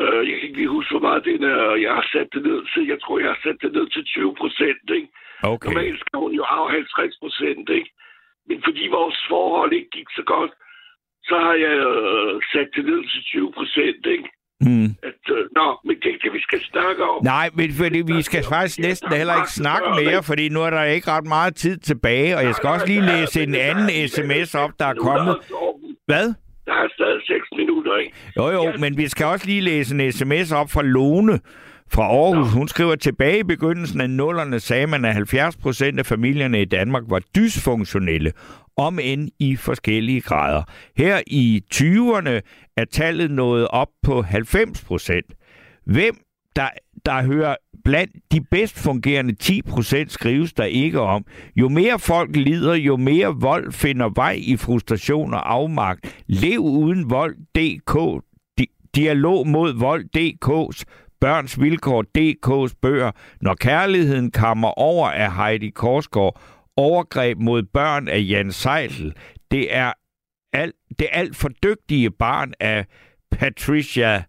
øh, jeg kan ikke huske, hvor meget den er. Jeg har sat det ned til, jeg tror, jeg har sat det ned til 20 procent, ikke? Okay. Normalt skal hun jo arve 50 procent, ikke? Men fordi vores forhold ikke gik så godt, så har jeg øh, sat det ned til 20 procent, ikke? Hmm. At, øh, nå, men det er ikke det, vi skal snakke om. Nej, men fordi vi skal faktisk næsten heller ikke snakke mere, fordi nu er der ikke ret meget tid tilbage, og jeg skal også lige læse en anden sms op, der er kommet. Hvad? Der er stadig 6 minutter, ikke? Jo, jo, men vi skal også lige læse en sms op fra Lone fra Aarhus. Hun skriver, tilbage i begyndelsen af nullerne sagde man, at 70 procent af familierne i Danmark var dysfunktionelle, om end i forskellige grader. Her i 20'erne er tallet nået op på 90 procent. Hvem der, der hører blandt de bedst fungerende 10 procent skrives der ikke om. Jo mere folk lider, jo mere vold finder vej i frustration og afmagt. Lev uden vold DK, dialog mod vold DK's, børns vilkår DK's bøger. Når kærligheden kammer over af Heidi Korsgaard, overgreb mod børn af Jan Seidel. Det er alt, det alt for dygtige barn af Patricia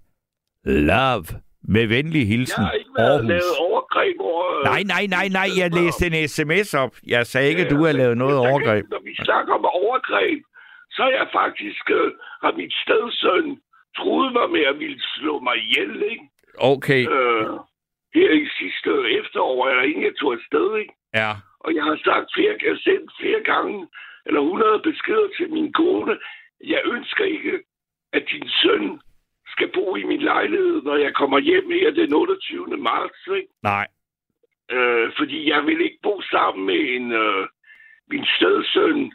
Love. Med venlig hilsen, Jeg været Aarhus. lavet overgreb over... øh, Nej, nej, nej, nej, jeg læste en sms op. Jeg sagde ikke, at du har lavet noget der overgreb. Når vi snakker om overgreb, så er jeg faktisk... Øh, har mit stedsøn troet mig med at ville slå mig ihjel, ikke? Okay, Øh, her i sidste efterår, eller inden jeg tog afsted, ikke? ja. Og jeg har sagt flere, jeg sendt flere gange, eller 100 beskeder til min kone. Jeg ønsker ikke, at din søn skal bo i min lejlighed, når jeg kommer hjem her den 28. marts. Ikke? Nej. Øh, fordi jeg vil ikke bo sammen med en øh, min stedsøn,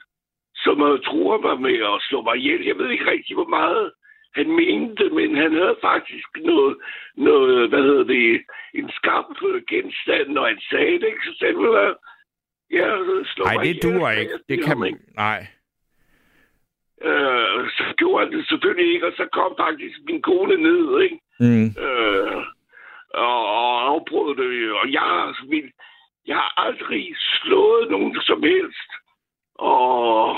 som øh, truer mig med at slå mig ihjel. Jeg ved ikke rigtig, hvor meget han mente, men han havde faktisk noget, noget hvad hedder det, en skarp genstand, når han sagde det. Ikke? Så sagde han, "Ved du hvad, jeg slår Nej, mig det ihjel, duer ikke. Det kan man... ikke? Nej. Øh, så gjorde han det selvfølgelig ikke, og så kom faktisk min kone ned, ikke? Mm. Øh, og, og afbrød det, og jeg, altså, min, jeg har aldrig slået nogen som helst. Og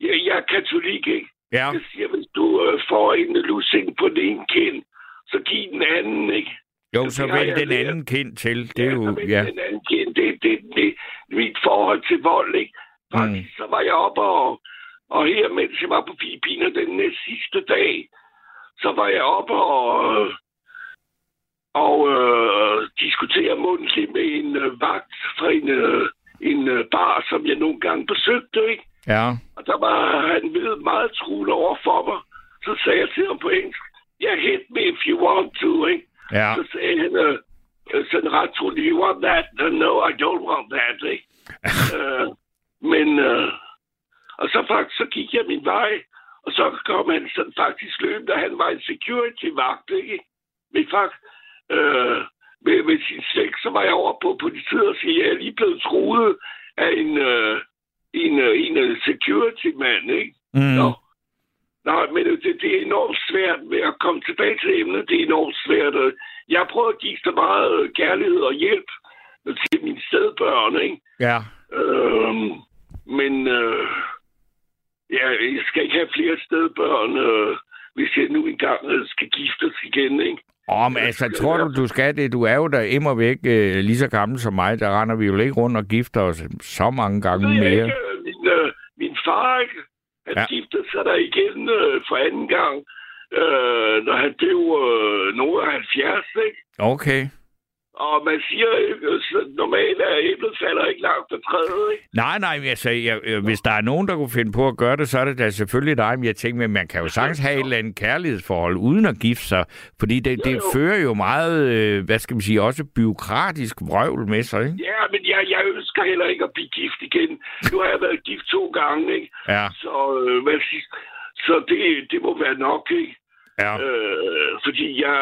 jeg, jeg er katolik, ikke? Ja. Jeg siger, hvis du øh, får en lussing på den ene kind, så giv den anden, ikke? Jo, så vælg jeg den lært. anden kind til. Det er så jo, ja. Den anden kind, det, det, det, det, mit forhold til vold, ikke? Faktisk, mm. så var jeg oppe og, og her, mens jeg var på Filippiner den næste sidste dag, så var jeg oppe og, og øh, diskutere mundtligt med en øh, vagt fra en, øh, en øh, bar, som jeg nogle gange besøgte, ikke? Ja. Og der var han ved meget truende over for mig. Så sagde jeg til ham på engelsk, yeah, hit me if you want to, ikke? Ja. Så sagde han øh, øh, sådan ret truende, you want that? No, I don't want that, ikke? øh, men, øh, og så faktisk, så gik jeg min vej, og så kom han sådan faktisk løb, da han var en security-vagt, ikke? Men faktisk, øh, med, med sin slægt, så var jeg over på politiet og sige, at jeg er lige blevet truet af en, øh, en, øh, en øh, security-mand, ikke? Mm. Nå. Nej, men det, det er enormt svært med at komme tilbage til emnet. Det er enormt svært. øh. Jeg har prøvet at give så meget øh, kærlighed og hjælp til mine stedbørn, ikke? Ja. Øhm, men øh, ja, jeg skal ikke have flere stedbørn, øh, hvis jeg nu engang øh, skal giftes igen, ikke? Om, altså, tror du, du skal det? Du er jo der immer væk øh, lige så gammel som mig. Der render vi jo ikke rundt og gifter os så mange gange jeg mere. ikke. Min, øh, min far, ikke? Han Ja. giftede sig der igen øh, for anden gang, øh, når han blev øh, nogen af 70, ikke? Okay. Og man siger, øh, så normalt er æblet falder ikke langt fra træet, ikke? Nej, nej, altså, jeg, øh, hvis der er nogen, der kunne finde på at gøre det, så er det da selvfølgelig dig. Men jeg tænker, men man kan jo sagtens have et eller andet kærlighedsforhold uden at gifte sig. Fordi det, det Jo, jo. fører jo meget, øh, hvad skal man sige, også byråkratisk vrøvl med sig, ikke? Ja, men jeg, jeg ønsker heller ikke at blive gift igen. Nu har jeg været gift to gange, ikke? Ja, Så, øh, hvad siger, så det, det må være nok, ikke? ja. Øh, fordi jeg,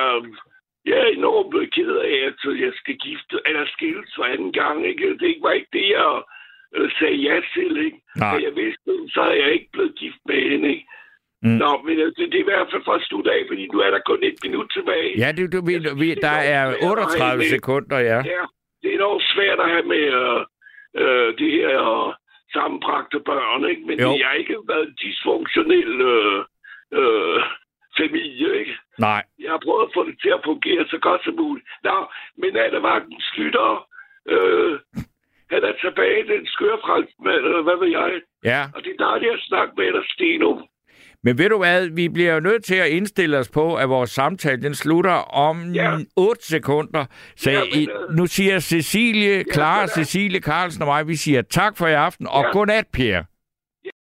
jeg er enormt blevet ked af, at jeg skal gifte, eller skilles for anden gang, ikke? Det var ikke det, jeg øh, sagde ja til, ikke? Nej. Da jeg vidste, så er jeg ikke blevet gift med hende, ikke? Mm. Nå, men øh, det, det er i hvert fald for at slutte af, fordi nu er der kun et minut tilbage. Ja, det, du, vi, vi, der er 38 sekunder, ja. Ja, det er enormt svært at have med øh, øh, det her øh, sammenbragte børn, ikke? Men Jo. det har ikke været dysfunktionel øh, øh, familie, ikke? Nej. Jeg har prøvet at få det til at fungere så godt som muligt. Nå, men Anna Vagten slutter. Øh, han er tilbage, den skøre franskmand, eller hvad ved jeg. Ja, Og det er dejligt at snakke med dig, Steno. men ved du hvad, vi bliver jo nødt til at indstille os på, at vores samtale, den slutter om Ja. 8 sekunder. Så Ja, men, øh, nu siger Cecilie, Clara, godnat. Cecilie Carlsen og mig, vi siger tak for i aften, og Ja. godnat, Per.